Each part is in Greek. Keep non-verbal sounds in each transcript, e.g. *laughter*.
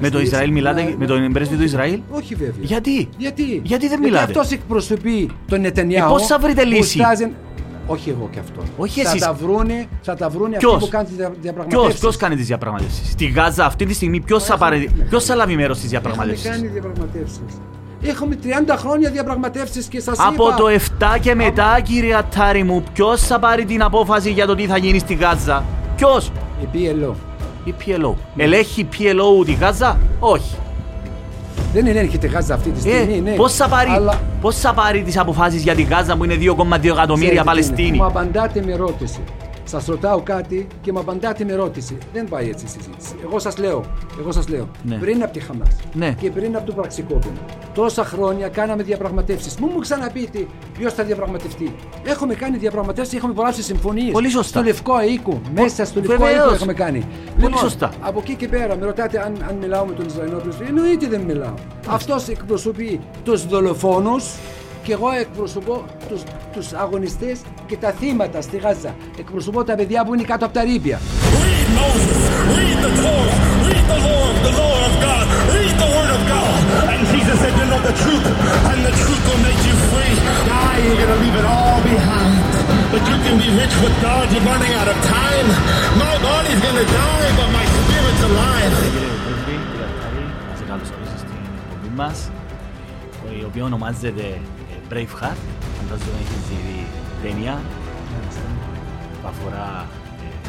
Με το Ισραήλ μιλάτε, με τον πρέσβη του Ισραήλ; Όχι βέβαια. Γιατί, Γιατί, Γιατί δεν μιλάτε; Γιατί αυτός εκπροσωπεί τον Νετανιάου. Ε, πώς θα βρείτε που λύση; στάζει- Όχι εγώ και αυτό. Όχι θα εσείς. Τα βρούνε, θα τα βρούνε αυτοί Ποιος; που κάνουν τις Ποιο διαπραγματεύσεις. ποιος κάνει τις διαπραγματεύσεις; Στη Γάζα αυτή τη στιγμή ποιος θα, πάρει, ποιος θα λάβει μέρος στις Έχουμε διαπραγματεύσεις; κάνει διαπραγματεύσεις. Έχουμε 30 χρόνια διαπραγματεύσεις και σας είπα. Από το 7 και μετά, κύριε Ατάρη μου, ποιος θα πάρει την απόφαση για το τι θα γίνει στη Γάζα; Ποιος, Η PLO. Η PLO. Ελέγχει PLO τη Γάζα, όχι. Δεν ελέγχεται Γάζα αυτή τη στιγμή. Ε, ναι. πώς θα πάρει, Αλλά πώς θα πάρει τις αποφάσεις για τη Γάζα που είναι 2,2 εκατομμύρια ξέρετε τι είναι, Παλαιστίνοι. Μου απαντάτε με ερώτηση. Σας ρωτάω κάτι και μου απαντάτε με ερώτηση. Δεν πάει έτσι η συζήτηση. Εγώ σας λέω, εγώ σας λέω Ναι. πριν από τη Χαμάς Ναι. και πριν από το πραξικόπημα, τόσα χρόνια κάναμε διαπραγματεύσεις. Μου μου ξαναπείτε ποιος θα διαπραγματευτεί. Έχουμε κάνει διαπραγματεύσεις, έχουμε υπογράψει συμφωνίες. Πολύ σωστά. Στο Λευκό Οίκο, μέσα στο Λευκό Βεβαίως. Οίκο έχουμε κάνει. Λοιπόν, σωστά. Από εκεί και πέρα, με ρωτάτε αν, αν μιλάω με τον Ισραηλινό πρεσβή. Εννοείται δεν μιλάω. Αυτός εκπροσωπεί τους δολοφόνους και εγώ εκπροσωπώ τους, τους αγωνιστές και τα θύματα στη Γάζα. Εκπροσωπώ τα παιδιά που είναι κάτω από τα ρήπια. Read Moses, read the Torah, read the Lord, the law of God, read the word of God. And Jesus said, You know the truth, and the truth will make you free. Now you're gonna leave it all behind. But you can be rich with God, you're running out of time. My body's gonna die, but my spirit's alive. Κύριε Πρέσβη, κύριε Ατάρη, να σε καλωσορίσω στην εκπομπή μας, η οποία ονομάζεται ε, Braveheart. Φαντάζομαι έχεις δει ταινία που αφορά ε,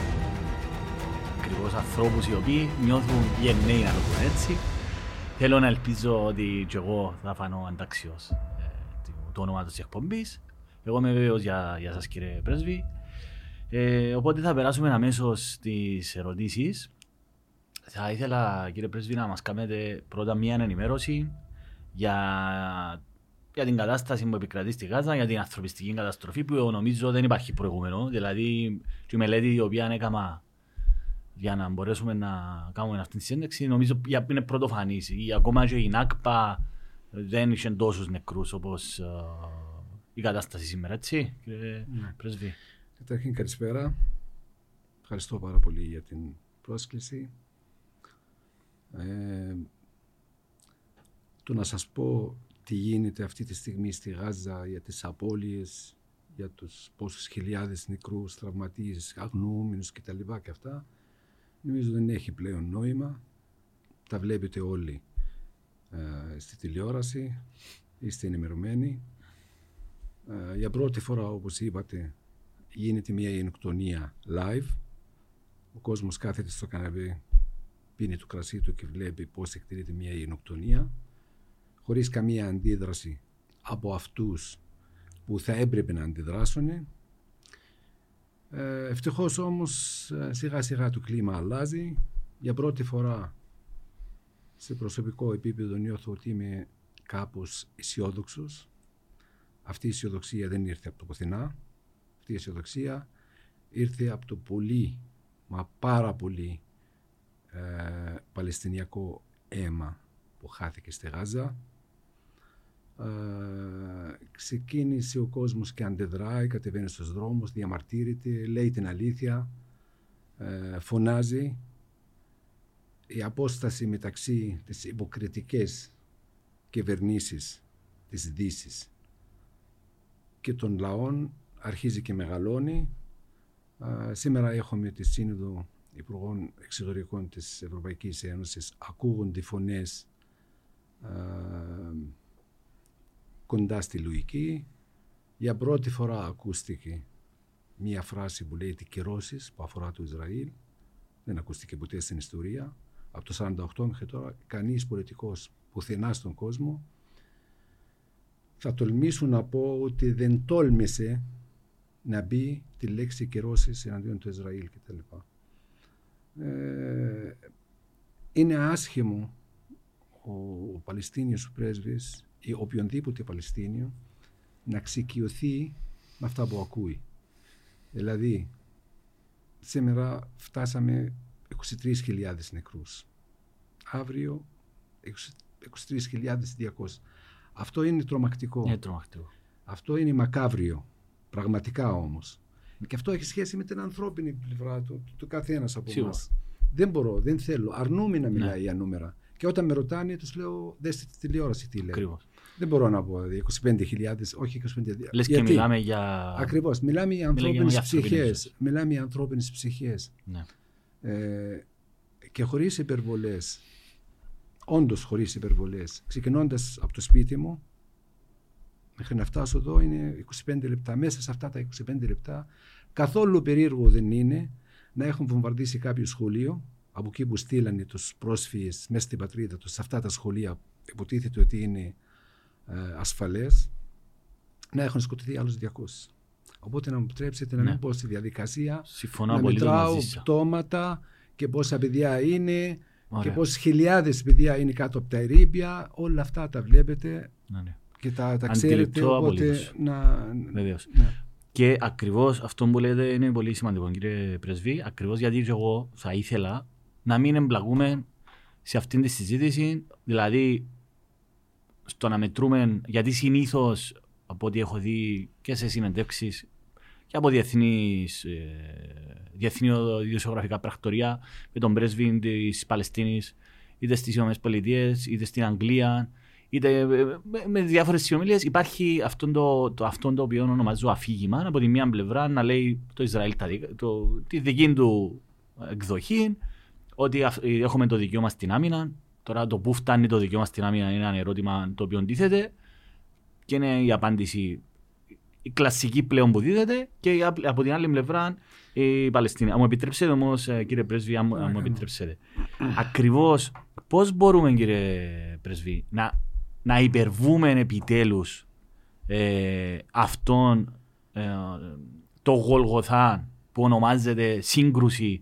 ακριβώς ανθρώπους οι οποίοι νιώθουν γενναίοι να το πούμε έτσι. Θέλω να ελπίζω ότι και εγώ θα φανώ αντάξιος ε, του- του ονόματος της εκπομπής. Εγώ είμαι βέβαιος για, για σας κύριε Πρέσβη. Ε, οπότε θα περάσουμε αμέσως στις ερωτήσεις. Θα ήθελα κύριε Πρέσβη να μας κάνετε πρώτα μια ενημέρωση για, για την κατάσταση που επικρατεί στη Γάζα, για την ανθρωπιστική καταστροφή που νομίζω δεν υπάρχει προηγούμενο. Δηλαδή, και η μελέτη η οποία έκανα για να μπορέσουμε να κάνουμε αυτή τη σύνδεξη, νομίζω για- είναι πρωτοφανής. Ακόμα και η ΝΑΚΠΑ δεν είχε τόσους νεκρούς όπως η κατάσταση σήμερα, έτσι, κύριε Πρέσβη; Καταρχήν καλησπέρα. Ευχαριστώ πάρα πολύ για την πρόσκληση. Ε, το να σας πω τι γίνεται αυτή τη στιγμή στη Γάζα για τις απώλειες, για τους πόσους χιλιάδες νεκρούς, τραυματίες, αγνοούμενους κτλ. και αυτά, νομίζω δεν έχει πλέον νόημα. Τα βλέπετε όλοι ε, στη τηλεόραση, είστε ενημερωμένοι. Ε, για πρώτη φορά, όπως είπατε, γίνεται μια γενοκτονία live. Ο κόσμος κάθεται στο καναπέ, πίνει το κρασί του και βλέπει πώς εκτελείται μια γενοκτονία χωρίς καμία αντίδραση από αυτούς που θα έπρεπε να αντιδράσουν. Ε, ευτυχώς όμως ε, σιγά σιγά το κλίμα αλλάζει. Για πρώτη φορά σε προσωπικό επίπεδο νιώθω ότι είμαι κάπως αισιόδοξος. Αυτή η αισιοδοξία δεν ήρθε από το πουθενά. Αυτή η αισιοδοξία ήρθε από το πολύ, μα πάρα πολύ ε, παλαιστινιακό αίμα που χάθηκε στη Γάζα. Ε, ξεκίνησε ο κόσμος και αντεδράει, κατεβαίνει στους δρόμους, διαμαρτύρεται, λέει την αλήθεια, ε, φωνάζει. Η απόσταση μεταξύ της υποκριτικές κυβερνήσεις της Δύσης και των λαών αρχίζει και μεγαλώνει. Α, σήμερα έχουμε τη Σύνοδο Υπουργών Εξωτερικών της Ευρωπαϊκής Ένωσης. Ακούγονται φωνές α, κοντά στη λογική. Για πρώτη φορά ακούστηκε μία φράση που λέει «Τι κυρώσεις» που αφορά το Ισραήλ. Δεν ακούστηκε ποτέ στην ιστορία. Από το 1948 μέχρι τώρα κανείς πολιτικός πουθενά στον κόσμο θα τολμήσω να πω ότι δεν τόλμησε να μπει τη λέξη κυρώσεις εναντίον του Ισραήλ κτλ. Ε, είναι άσχημο ο, ο Παλαιστίνιος πρέσβης ή οποιονδήποτε Παλαιστίνιο να ξεκιωθεί με αυτά που ακούει. Δηλαδή, σήμερα φτάσαμε 23.000 νεκρούς. Αύριο 23.200. Αυτό είναι τρομακτικό. Είναι τρομακτικό. Αυτό είναι μακάβριο. Πραγματικά όμως. Και αυτό έχει σχέση με την ανθρώπινη πλευρά του, του καθένας από Σίγουρα. εμάς. Δεν μπορώ, δεν θέλω. Αρνούμε να μιλάει για νούμερα. Και όταν με ρωτάνε, τους λέω: Δέστε τη τηλεόραση τι λέει. Ακριβώς. Δεν μπορώ να πω δηλαδή, 25.000, όχι 25.000. Λες και μιλάμε για... Ακριβώς. Μιλάμε για για ανθρώπινες ανθρώπινες ψυχές. ζωές. Μιλάμε για ανθρώπινες ψυχές. Ναι. Ε, και χωρίς υπερβολές. Όντως χωρίς υπερβολές. Ξεκινώντας από το σπίτι μου, μέχρι να φτάσω εδώ είναι 25 λεπτά. Μέσα σε αυτά τα 25 λεπτά, καθόλου περίεργο δεν είναι να έχουν βομβαρδίσει κάποιο σχολείο από εκεί που στείλανε τους πρόσφυγες μέσα στην πατρίδα τους, σε αυτά τα σχολεία που υποτίθεται ότι είναι ε, ασφαλές, να έχουν σκοτωθεί άλλους 200. Οπότε να μου επιτρέψετε να Ναι. μην πω στη διαδικασία Συμφωνώ να πολύ μετράω μαζί σας. πτώματα και πόσα παιδιά είναι Ωραία. και πόσες χιλιάδες παιδιά είναι κάτω από τα ερήπια. Όλα αυτά τα βλέπετε Ναι, ναι. και τα, τα Αντιληπτό ξέρετε. Οπότε απολύτως. να. Βεβαίως. Ναι. Και ακριβώς αυτό που λέτε είναι πολύ σημαντικό, κύριε Πρεσβή. Ακριβώς γιατί και εγώ θα ήθελα να μην εμπλακούμε σε αυτήν τη συζήτηση. Δηλαδή, στο να μετρούμε, γιατί συνήθως από ό,τι έχω δει και σε συνεντεύξεις και από διεθνείς, ε, διεθνή δημοσιογραφικά πρακτορία με τον πρέσβη της Παλαιστίνης, είτε στις ΗΠΑ, είτε στην Αγγλία, είτε ε, με, με διάφορες συνομιλίες, υπάρχει αυτό το, το, αυτόν το οποίο ονομάζω αφήγημα. Από τη μία πλευρά να λέει το Ισραήλ τα, δικά- το, τη δική του εκδοχή, ότι αυ- έχουμε το δικαίωμα στην άμυνα. Τώρα το πού φτάνει το δικαίωμα στην άμυνα είναι ένα ερώτημα το οποίο τίθεται και είναι η απάντηση η κλασική πλέον που δίδεται και η απ- από την άλλη πλευρά η Παλαιστίνη. Αν μου επιτρέψετε όμως, κύριε Πρέσβη, αν, μου- αν μου επιτρέψετε. Ακριβώς πώς μπορούμε, κύριε Πρέσβη, να, να υπερβούμε επιτέλους ε, αυτόν ε, το Γολγοθά που ονομάζεται σύγκρουση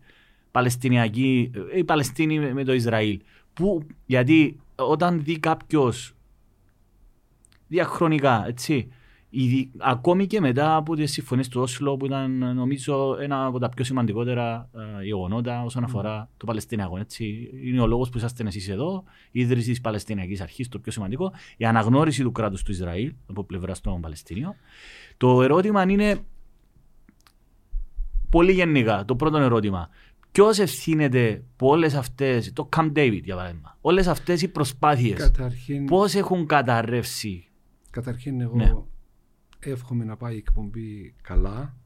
Παλαιστινιακή, ε, η Παλαιστίνη με- με το Ισραήλ. Που, γιατί όταν δει κάποιος διαχρονικά, έτσι, Ήδη- ακόμη και μετά από τις συμφωνίες του Όσλο που ήταν νομίζω ένα από τα πιο σημαντικότερα ε, γεγονότα όσον αφορά το Παλαιστινιακό. Έτσι. Είναι ο λόγος που είσαστε εσείς εδώ, η ίδρυση της Παλαιστινιακής Αρχής, το πιο σημαντικό, η αναγνώριση του κράτους του Ισραήλ από πλευράς των Παλαιστίνιων. Το ερώτημα είναι πολύ γενικά. Το πρώτο ερώτημα. Ποιος ευθύνεται που όλες αυτές, το Camp David για παράδειγμα, όλες αυτές οι προσπάθειες, Καταρχήν, πώς έχουν καταρρεύσει; καταρχήν εγώ Ναι. εύχομαι να πάει η εκπομπή καλά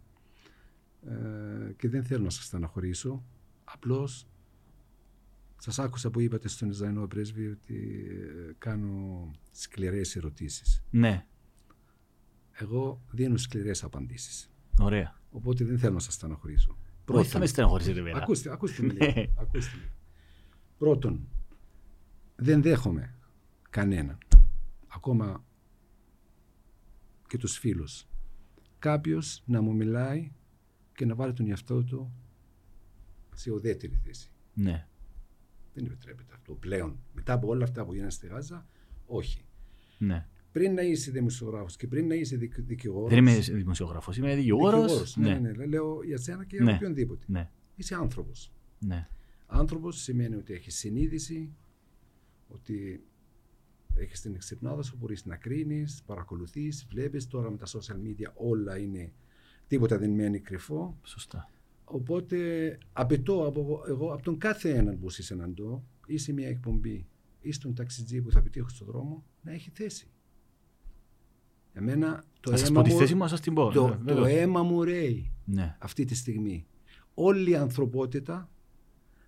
ε, και δεν θέλω να σας στεναχωρήσω. Απλώς σας άκουσα που είπατε στον Ισραηλό πρέσβη ότι ε, κάνω σκληρές ερωτήσεις. Ναι, Εγώ δίνω σκληρές απαντήσεις. ωραία. Οπότε δεν θέλω να σας στεναχωρήσω. Όχι, θα με στεναχωρήσετε βέβαια. Ακούστε, ακούστε με Ναι. λίγο. ακούστε με. Πρώτον, δεν δέχομαι κανέναν, ακόμα και τους φίλους, κάποιος να μου μιλάει και να βάλει τον εαυτό του σε ουδέτερη θέση. Ναι, Δεν επιτρέπεται αυτό πλέον. Μετά από όλα αυτά που γίνανε στη Γάζα, όχι. ναι. Πριν να είσαι δημοσιογράφος και πριν να είσαι δικ- δικηγόρος... Δεν είμαι δημοσιογράφος, είμαι δικηγόρος. δικηγόρος, ναι, Ναι, ναι, ναι, λέω για σένα και για Ναι. οποιονδήποτε. ναι, Είσαι άνθρωπος. ναι. Άνθρωπος σημαίνει ότι έχεις συνείδηση, ότι έχεις την εξυπνάδα σου, μπορείς να κρίνεις, παρακολουθείς, βλέπεις τώρα με τα social media όλα είναι, τίποτα δεν μένει κρυφό. Σωστά. Οπότε απαιτώ από, εγώ από τον κάθε έναν που συναντώ ή σε μια εκπομπή ή στον ταξιτζή που θα πετύχω στον δρόμο να έχει θέση. Εμένα το, Θα σας αίμα πω τη μου, θέση μου, να σας την πω. το, Ναι, το βέβαια. αίμα μου ρέει Ναι, αυτή τη στιγμή. Όλη η ανθρωπότητα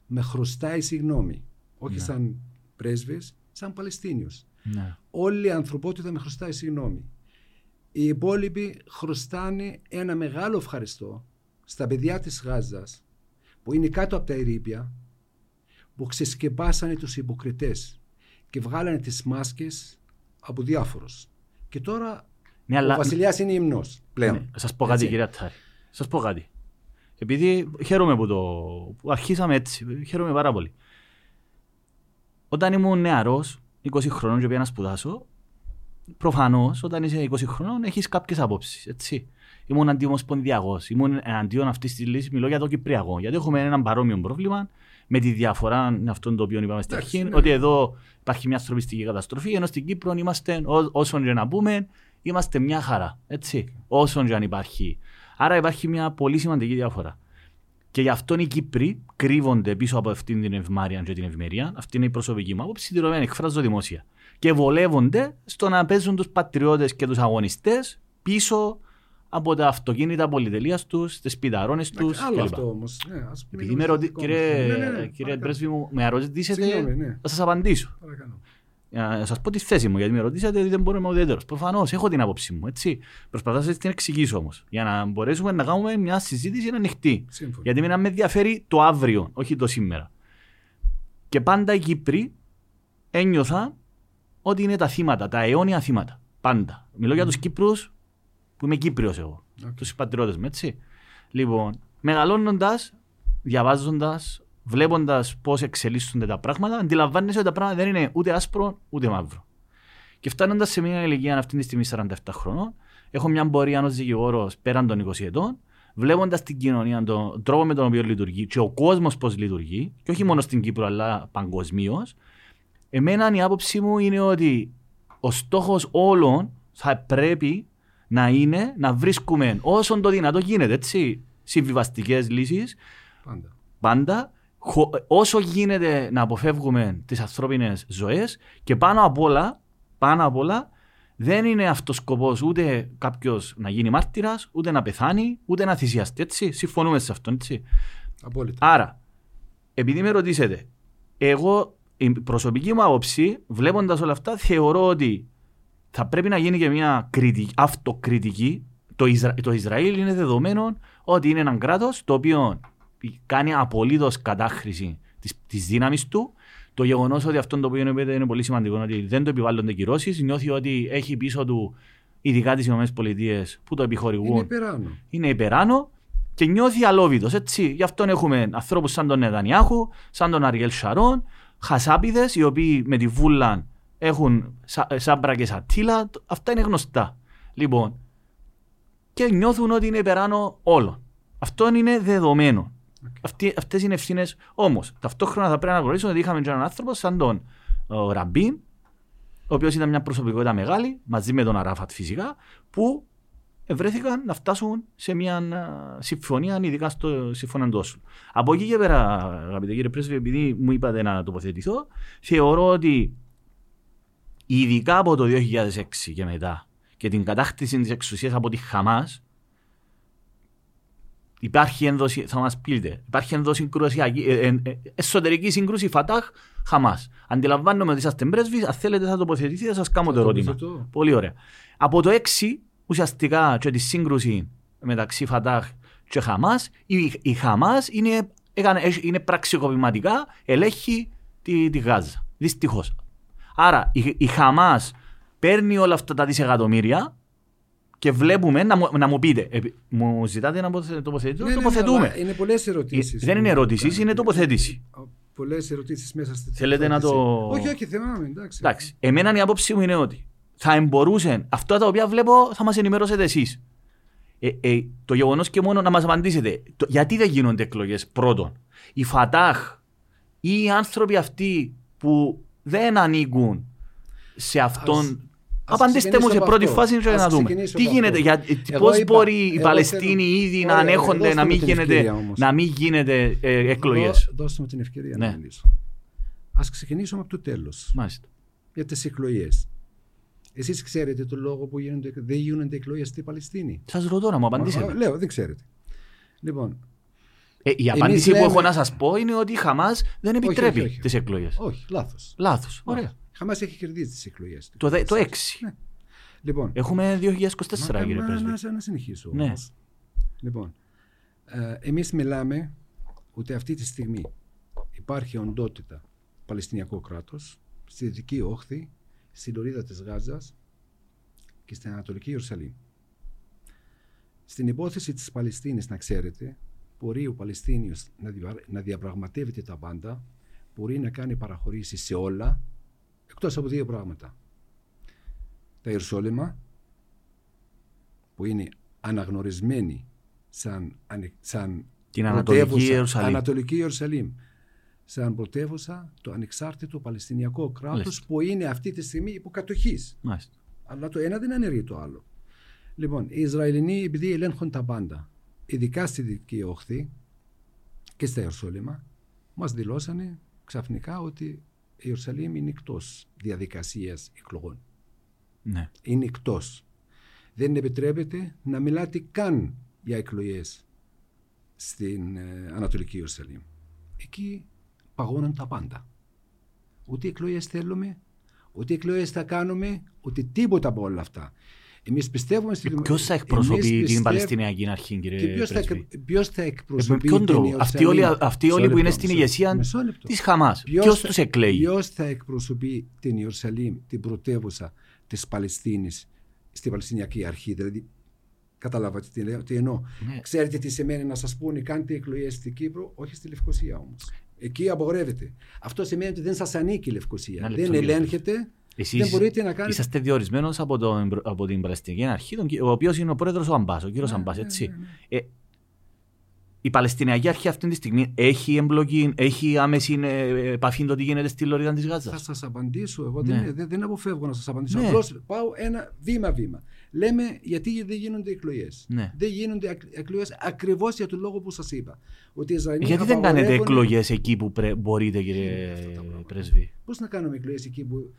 με χρωστάει συγγνώμη. Όχι Ναι. σαν πρέσβης, σαν Παλαιστίνιος. ναι. Όλη η ανθρωπότητα με χρωστάει συγγνώμη. Οι υπόλοιποι χρωστάνε ένα μεγάλο ευχαριστώ στα παιδιά της Γάζας που είναι κάτω από τα ερήπια που ξεσκεπάσανε τους υποκριτές και βγάλανε τις μάσκες από διάφορους. Και τώρα Ναι, ο αλλά. βασιλιάς είναι ύμνος πλέον. Ναι, σας πω κάτι, Έτσι. κύριε Ατάρη. Σας πω κάτι. Επειδή χαίρομαι που το που αρχίσαμε έτσι, χαίρομαι πάρα πολύ. Όταν ήμουν νεαρός, 20 χρονών και πήγα να σπουδάσω, προφανώς όταν είσαι 20 χρονών έχεις κάποιες απόψεις, έτσι. Ήμουν αντιομοσπονδιακός, ήμουν εναντίον αυτής της λύσης, μιλώ για το Κυπριακό, γιατί έχουμε έναν παρόμοιο πρόβλημα με τη διαφορά με αυτόν το οποίο είπαμε στην Εντάξει, αρχή, ναι. ότι εδώ υπάρχει μια ανθρωπιστική καταστροφή, ενώ στην Κύπρο είμαστε, ό- όσον και να πούμε, είμαστε μια χαρά. Έτσι, όσον και αν υπάρχει. Άρα υπάρχει μια πολύ σημαντική διαφορά. Και γι' αυτό οι Κύπροι κρύβονται πίσω από αυτήν την ευμάρεια και την ευημερία. Αυτή είναι η προσωπική μου άποψη. Τη ρωμένη εκφράζω δημόσια. Και βολεύονται στο να παίζουν τους πατριώτες και τους αγωνιστές πίσω από τα αυτοκίνητα πολυτελείας τους, τις πιταρώνες τους. Άλλο κλπ. αυτό όμως. Ναι, ας πούμε Επειδή το με ρωτη... δικό μας. κύριε, Ναι, ναι, ναι, κύριε παρακαλώ. πρέσβη μου, με ρωτήσετε, Συγγνώμη, ναι. θα σας απαντήσω. Παρακαλώ. Για να σας πω τη θέση μου, γιατί με ρωτήσατε ότι δεν μπορώ να είμαι ουδέτερο. Προφανώς έχω την άποψή μου. Έτσι. Προσπαθώ να σας την εξηγήσω όμως. Για να μπορέσουμε να κάνουμε μια συζήτηση ανοιχτή. Σύμφωνα. Γιατί εμένα με ενδιαφέρει το αύριο, όχι το σήμερα. Και πάντα οι Κύπροι ένιωθα ότι είναι τα θύματα, τα αιώνια θύματα. Πάντα. Μιλώ για τους Κύπρους που είμαι Κύπριος εγώ. Οκ. Τους συμπατριώτες μου, έτσι. Λοιπόν, μεγαλώνοντας, διαβάζοντας, βλέποντας πώς εξελίσσονται τα πράγματα, αντιλαμβάνεσαι ότι τα πράγματα δεν είναι ούτε άσπρο ούτε μαύρο. Και φτάνοντας σε μια ηλικία αυτή τη στιγμή 47 χρονών, έχω μια πορεία ως δικηγόρος πέραν των 20 ετών, βλέποντας την κοινωνία, τον τρόπο με τον οποίο λειτουργεί και ο κόσμος πώς λειτουργεί, και όχι μόνο στην Κύπρο αλλά παγκοσμίως, εμένα η άποψή μου είναι ότι ο στόχος όλων θα πρέπει να είναι να βρίσκουμε όσο το δυνατό γίνεται, έτσι, συμβιβαστικές λύσεις Πάντα. πάντα, χω- όσο γίνεται να αποφεύγουμε τις ανθρώπινες ζωές και πάνω απ' όλα, πάνω απ' όλα δεν είναι αυτός σκοπός ούτε κάποιος να γίνει μάρτυρας, ούτε να πεθάνει, ούτε να θυσιαστεί, έτσι. Συμφωνούμε σε αυτό, έτσι. Απόλυτα. Άρα, επειδή με ρωτήσετε, εγώ η προσωπική μου άποψη, βλέποντας όλα αυτά, θεωρώ ότι θα πρέπει να γίνει και μια κριτική, αυτοκριτική. Το, Ισρα... το Ισραήλ είναι δεδομένο ότι είναι ένα κράτος το οποίο κάνει απολύτως κατάχρηση της της δύναμης του. Το γεγονός ότι αυτό το οποίο είναι, είναι πολύ σημαντικό, ότι δεν το επιβάλλονται κυρώσεις, νιώθει ότι έχει πίσω του, ειδικά τις ΗΠΑ που το επιχορηγούν Είναι υπεράνω. είναι υπεράνω και νιώθει αλόβητος, έτσι. Γι' αυτό έχουμε ανθρώπους σαν τον Νεδανιάχου, σαν τον Αριέλ Σαρών, χασάπιδες οι οποίοι με τη βούλα έχουν σα, σάμπρα και σατήλα, αυτά είναι γνωστά. Λοιπόν, και νιώθουν ότι είναι υπεράνω όλων. Αυτό είναι δεδομένο. Αυτοί, αυτές είναι ευθύνες. Όμως, ταυτόχρονα θα πρέπει να γνωρίσουμε ότι είχαμε και έναν άνθρωπο σαν τον ο, Ραμπίν, ο οποίος ήταν μια προσωπικότητα μεγάλη, μαζί με τον Αράφατ φυσικά, που βρέθηκαν να φτάσουν σε μια α, συμφωνία, ειδικά στο συμφωνία του Όσλου. Από εκεί και πέρα, αγαπητέ κύριε Πρέσβη, επειδή μου είπατε να τοποθετηθώ, θεωρώ ότι ειδικά από το 2006 και μετά και την κατάκτηση της εξουσίας από τη Χαμάς, υπάρχει ένδοση, θα μας πείτε, υπάρχει ένδοση κρουσιακή, ε, ε, ε, εσωτερική σύγκρουση Φατάχ Χαμάς. Αντιλαμβάνομαι ότι είσαστε πρέσβεις, αν θέλετε θα τοποθετηθείτε, θα σας κάνω το Θα ερώτημα. τοποθετώ. Πολύ ωραία. Από το 6 ουσιαστικά και τη σύγκρουση μεταξύ Φατάχ και Χαμάς, η, η Χαμάς είναι, έκανε, έχει- είναι πραξικοπηματικά ελέγχει τη, τη Γάζα. Δυστυχώς. Άρα η, η Χαμάς παίρνει όλα αυτά τα δισεκατομμύρια και βλέπουμε να, μου- να μου πείτε, επί- μου ζητάτε να τοποθε- τοποθετηθώ, Ναι, ναι, ναι, τοποθετούμε. αλλά είναι πολλές ερωτήσεις. Ε, δεν είναι ερώτηση, είναι τοποθέτηση. Πολλές ερωτήσεις μέσα στη Θέλετε να τοποθέτηση. το- Όχι, όχι, θυμάμαι. Εντάξει. Εντάξει, εμένα η άποψή μου είναι ότι θα εμπορούσαν αυτά τα οποία βλέπω θα μας ενημερώσετε εσείς. Ε, ε, το γεγονός και μόνο να μας απαντήσετε, το, γιατί δεν γίνονται εκλογές πρώτον. Η Φατάχ ή οι άνθρωποι αυτοί που δεν ανήκουν σε αυτόν. Ας- ας Απαντήστε μου ξεκινήσω σε από πρώτη αυτό. φάση και Ας να δούμε. ξεκινήσω Τι από γίνεται, αυτό. για, Εγώ πώς είπα- μπορεί οι εγώ Παλαιστίνοι θέλω- ήδη Ωραία, να ανέχονται δώστε να μου μην, την γίνεται, ευκαιρία όμως. να μην γίνεται ε, εκλογές. Δώ- Δώστε μου την ευκαιρία Ναι. να μιλήσω. Α ξεκινήσουμε από το τέλος. Μάλιστα. Για τις εκλογές. Εσείς ξέρετε το λόγο που γίνονται, δεν γίνονται εκλογές στην Παλαιστίνη; Σας ρωτώ να μου Α, απαντήσετε. Λέω, δεν ξέρετε. Λοιπόν, Ε, η απάντηση που λέμε- έχω να σας πω είναι ότι η Χαμάς δεν επιτρέπει όχι, όχι. τις εκλογές. όχι, λάθος. Λάθος. Ωραία. Η Χαμάς έχει κερδίσει τις εκλογές. Το, δε- το 6. Ναι. Λοιπόν, Έχουμε 2024 Μα- κύριε μα- Πρέσβη. Να, να συνεχίσω. Ναι. όμως. Λοιπόν, ε, εμείς μιλάμε ότι αυτή τη στιγμή υπάρχει οντότητα Παλαιστινιακό κράτος στη Δυτική Όχθη, στη Λωρίδα της Γάζας και στην Ανατολική Ιερουσαλήμ. Στην υπόθεση της Παλαιστίνης, να ξέρετε, μπορεί ο Παλαιστίνιος να, δια- να διαπραγματεύεται τα πάντα, μπορεί να κάνει παραχωρήσεις σε όλα, εκτός από δύο πράγματα. Τα Ιερουσόλυμα, που είναι αναγνωρισμένη σαν, ανε- σαν Την Ανατολική πρωτεύουσα- Ιερουσαλήμ. Ανατολική Ιερουσαλήμ. Σαν πρωτεύουσα το ανεξάρτητο Παλαιστινιακό κράτος Μάλιστα. που είναι αυτή τη στιγμή υποκατοχής. Μάλιστα. Αλλά το ένα δεν αναιρεί το άλλο. Λοιπόν, οι Ισραηλινοί επειδή ελέγχουν τα πάντα, ειδικά στη Δυτική Όχθη, και στα Ιερουσαλήμα, μας δηλώσανε ξαφνικά ότι η Ιερουσαλήμ είναι εκτός διαδικασίας εκλογών. Ναι. Είναι εκτός. Δεν επιτρέπεται να μιλάτε καν για εκλογές στην ε, Ανατολική Ιερουσαλήμ. Εκεί παγώνουν τα πάντα. Ούτε εκλογές θέλουμε, ούτε εκλογές θα κάνουμε, ούτε τίποτα από όλα αυτά. Εμείς πιστεύουμε στη Ποιος θα εκπροσωπεί την Παλαιστινιακή Αρχή, κύριε και ποιος θα, Πρέσβη; ποιος θα Ε, με εκπροσωπεί ποιον την τρόπο; Αυτοί όλοι, Ιερουσαλήμ. αυτοί όλοι Μισό που είναι λεπτό, στην μισό- ηγεσία μισό λεπτό. της Χαμάς. Ποιος Ποιος θα- τους εκλέγει; Ποιος θα εκπροσωπεί την Ιερουσαλήμ, την πρωτεύουσα της Παλαιστίνης στην Παλαιστινιακή Αρχή; Δηλαδή, καταλάβατε τι, λέω, τι εννοώ. Ναι. Ξέρετε τι σημαίνει να σας πούνε κάντε εκλογές στην Κύπρο, όχι στη Λευκοσία όμως. Εκεί απογορεύεται. Αυτό σημαίνει ότι δεν σας ανήκει η Λευκοσία. Ένα δεν λεπτό, κύριε ελέγχεται, Εσείς δεν μπορείτε να κάνετε... είσαστε διορισμένος από, τον- από την Παλαιστινιακή Αρχή, τον, ο οποίος είναι ο πρόεδρος ο Αμπάς, ο κύριος Ναι, Αμπάς, ναι, έτσι. ναι, ναι. Ε, η Παλαιστινιακή Αρχή αυτή τη στιγμή έχει εμπλοκή, έχει άμεση ε, επαφή με το τι γίνεται στη Λωρίδα της Γάζας; Θα σας απαντήσω. Εγώ Ναι. δεν, δεν, δεν αποφεύγω να σας απαντήσω. Ναι. Απλώς πάω ένα βήμα-βήμα. Λέμε γιατί δεν γίνονται εκλογές. Ναι. Δεν γίνονται εκλογές ακριβώς για τον λόγο που σας είπα. Ότι οι Ισραηλοί Γιατί δεν κάνετε απαγορεύουν- εκλογές εκεί που πρέ- μπορείτε, κύριε αυτά τα πράγματα. Πρέσβη; Πώς να κάνουμε εκλογές εκεί που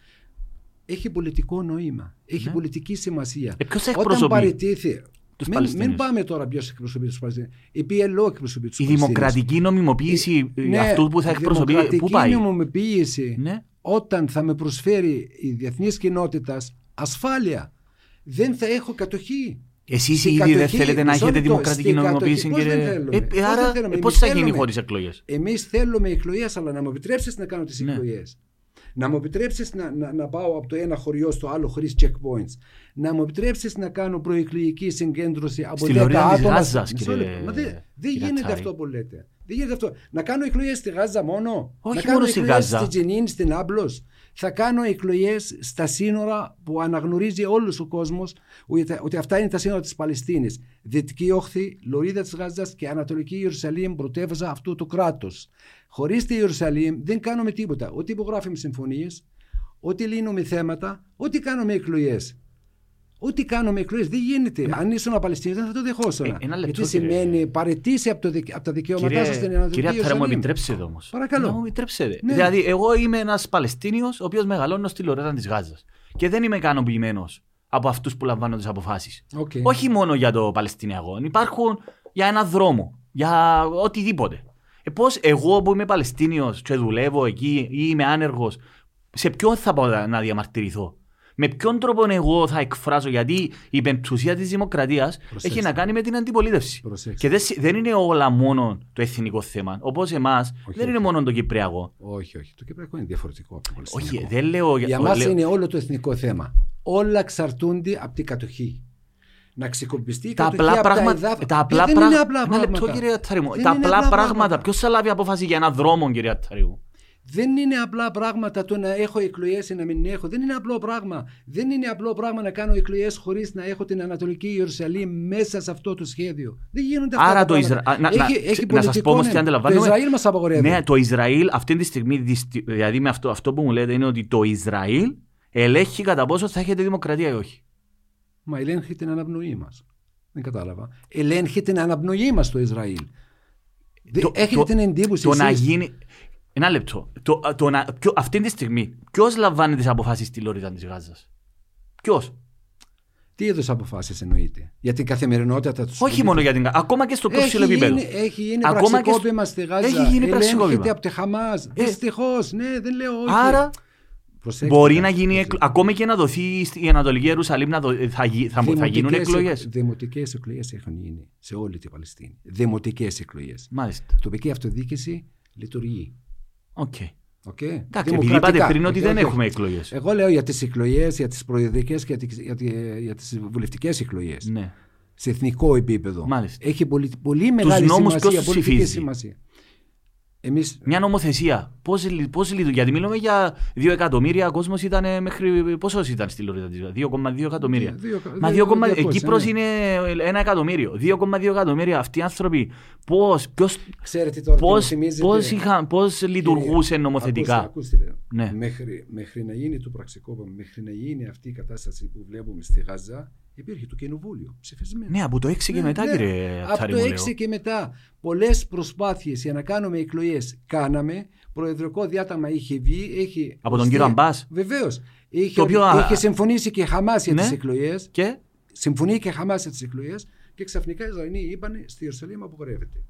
έχει πολιτικό νόημα, έχει Ναι. πολιτική σημασία. Ε, ποιος θα Όταν εκπροσωπεί παραιτήθη. τους Μην, Παλαιστίνιους; μην πάμε τώρα ποιος εκπροσωπεί τους Παλαιστίνιους. Η PLO εκπροσωπεί τους Η δημοκρατική νομιμοποίηση Ναι, αυτού που θα εκπροσωπεί, πού πάει; Η νομιμοποίηση Ναι. όταν θα με προσφέρει η διεθνής κοινότητας ασφάλεια. Δεν θα έχω κατοχή. Εσείς Στη ήδη δεν κατοχή, θέλετε να μισό έχετε λεπτό, δημοκρατική στη κατοχή, νομιμοποίηση, πώς δεν κύριε. θέλουμε, Ε, πώς ε, δεν άρα, θέλουμε, πώς εμείς θα γίνει θέλουμε. χωρίς εκλογές; Εμείς θέλουμε εκλογές, αλλά να μου επιτρέψεις να κάνω τις Ναι. εκλογές. Να μου επιτρέψεις να, να, να πάω από το ένα χωριό στο άλλο χωρίς checkpoints. Να μου επιτρέψεις να κάνω προεκλογική συγκέντρωση από Στη 10 Λωρίδα της άτομα. Γάζας, Μισό κύριε- λεπτό. Μα δεν δεν κύριε γίνεται Ατσάρη. αυτό που λέτε. Δεν γίνεται αυτό. Να κάνω εκλογές στη Γάζα μόνο; Όχι να κάνω μόνο στη εκλογές Γάζα. Στη Τζενίν, στην Άμπλος; Θα κάνω εκλογές στα σύνορα που αναγνωρίζει όλος ο κόσμος ότι, ότι αυτά είναι τα σύνορα της Παλαιστίνης. Δυτική όχθη, Λωρίδα της Γάζας και Ανατολική Ιερουσαλήμ, πρωτεύουσα αυτού του κράτους. Χωρίς τη Ιερουσαλήμ δεν κάνουμε τίποτα. Ούτε υπογράφουμε συμφωνίες, ούτε λύνουμε θέματα, ούτε κάνουμε εκλογές. Ό,τι κάνουμε εκλογές δεν γίνεται. Αν ήσουν Παλαιστίνη δεν θα το δεχόσουν. Ε, ένα λεπτό, Γιατί κύριε. σημαίνει παραίτηση από, το, δικ- από τα δικαιώματά σας στην Κύριε, Ανατολική κύριε Ατταρέ, μου Ιερουσαλήμ. επιτρέψετε όμως. Παρακαλώ. Να μου επιτρέψετε. Ναι. Δηλαδή, εγώ είμαι ένας Παλαιστίνιος, ο οποίος μεγαλώνω στη Λωρίδα της Γάζας. Και δεν είμαι ικανοποιημένος από αυτούς που λαμβάνουν τις αποφάσεις. Οκ. Όχι μόνο για το Παλαιστινιακό. Υπάρχουν για ένα δρόμο. Για οτιδήποτε. Ε, Πώς εγώ που είμαι Παλαιστίνιος και δουλεύω εκεί ή είμαι άνεργος, σε ποιον θα πάω να- να διαμαρτυρηθώ; Με ποιον τρόπο εγώ θα εκφράσω, γιατί η πεμπτουσία της δημοκρατίας Προσέξτε. έχει να κάνει με την αντιπολίτευση. Προσέξτε. Και δεν, συ- δεν είναι όλα μόνο το εθνικό θέμα. Όπως εμάς, Όχι, δεν είναι όχι. μόνο το Κυπριακό. Όχι, όχι. Το Κυπριακό είναι διαφορετικό από το Παλαιστινιακό. Όχι, δεν λέω. Για μας λέω- είναι όλο το εθνικό θέμα. Όλα εξαρτούνται από την κατοχή. Να ξεκομπιστεί η Τα κατοχή απλά από τα πράγματα. εδάφη. Τα απλά δεν πραγ- είναι απλά Ένα πράγματα. λεπτό, κύριε Ατταρή μου. Δεν Τα είναι απλά πράγματα. πράγματα. Ποιος θα λάβει απόφαση για έναν δρόμο, κύριε Ατταρή μου; Δεν είναι απλά πράγματα το να έχω εκλογές ή να μην έχω. Δεν είναι απλό πράγμα. Δεν είναι απλό πράγμα να κάνω εκλογές χωρίς να έχω την Ανατολική Ιερουσαλήμ μέσα σε αυτό το σχέδιο. Δεν γίνονται αυτά Άρα τα το πράγματα. Ισρα... να, έχει, να, έχει να σας πω όμως πολιτικό, τι ναι. αντιλαμβάνομαι. Το Ισραήλ μας απαγορεύει. Ναι, το Ισραήλ αυτή τη στιγμή, δυστι- δηλαδή με αυτό, αυτό που μου λέτε είναι ότι το Ισραήλ ελέγχει κατά πόσο θα έχετε δημοκρατία ή όχι. Μα ελέγχει την αναπνοή μας. Δεν κατάλαβα. Ελέγχει την αναπνοή μας το Ισραήλ. Δεν- Το- Έχετε το- την εντύπωση. Το να εσείς. γίνει. Ένα λεπτό. Το, το να... ποιο- αυτή τη στιγμή, ποιος λαμβάνει τις αποφάσεις στη Λωρίδα της Γάζας; Ποιος; Τι είδους αποφάσεις εννοείται; Για την καθημερινότητα τους. Όχι μόνο για την. Ακόμα και στο πιο ψηλό έχει επίπεδο. γίνει, έχει γίνει Ακόμα και πραξικόπημα στη Γάζα. Έχει γίνει πραξικόπημα. Ελέγχεται από τη Χαμάς. Ε. Δυστυχώς. Ναι, δεν λέω όχι. Άρα Προσέξτε μπορεί κάτι, να γίνει. προσέξτε. εκλο- Ακόμα και να δοθεί στη- η Ανατολική Ιερουσαλήμ, να δο- θα, γι- θα, θα γίνουν Δημοτικές εκλογές. εκ- Δημοτικές εκλογές έχουν γίνει σε όλη την Παλαιστίνη. Δημοτικές εκλογές. Μάλιστα. Τοπική αυτοδιοίκηση λειτουργεί. OK. Okay. Εντάξει, επειδή είπατε πριν ότι δεν έχουμε εκλογές. Εγώ λέω για τις εκλογές, για τις προεδρικές και για τις, για, τη- για τις βουλευτικές εκλογές. Ναι. Σε εθνικό επίπεδο. Μάλιστα. Έχει πολύ, πολύ μεγάλη νόμους σημασία. ποιος τους πολιτική ψηφίζει; σημασία. Εμείς Μια νομοθεσία. Πώς λειτουργεί, Γιατί μιλούμε για 2 εκατομμύρια, κόσμος ήταν μέχρι. Πόσος ήταν στη Λωρίδα της 2,2 εκατομμύρια. Δύο- δύο- Μα δύο- 2,2 διακόσια, η Κύπρος ναι. είναι ένα εκατομμύριο. 2,2 εκατομμύρια αυτοί οι άνθρωποι. Πώ ξέρετε τώρα τι μου πώς, θυμίζετε; πώς, είχαν, πώς λειτουργούσε Κύριε, νομοθετικά; Ακούστε, ακούστε, Ναι. μέχρι, μέχρι να γίνει το πραξικόπημα, μέχρι να γίνει αυτή η κατάσταση που βλέπουμε στη Γάζα, Υπήρχε το κοινοβούλιο ψηφισμένο. Ναι, από το 6 και Ναι, μετά, ναι. κύριε Από Ατσάρη το μου 6 λέω. και μετά πολλές προσπάθειες για να κάνουμε εκλογές κάναμε. Προεδρικό διάταγμα είχε βγει. Έχει Από τον κύριο Αμπάς; Βεβαίως. Είχε, Το οποίο, α, είχε συμφωνήσει και Χαμάς για Ναι. τις εκλογές. Και; Συμφωνεί και Χαμάς για τις εκλογές. Και ξαφνικά οι Ισραηλοί είπαν στη Ιερουσαλήμ απογορεύεται.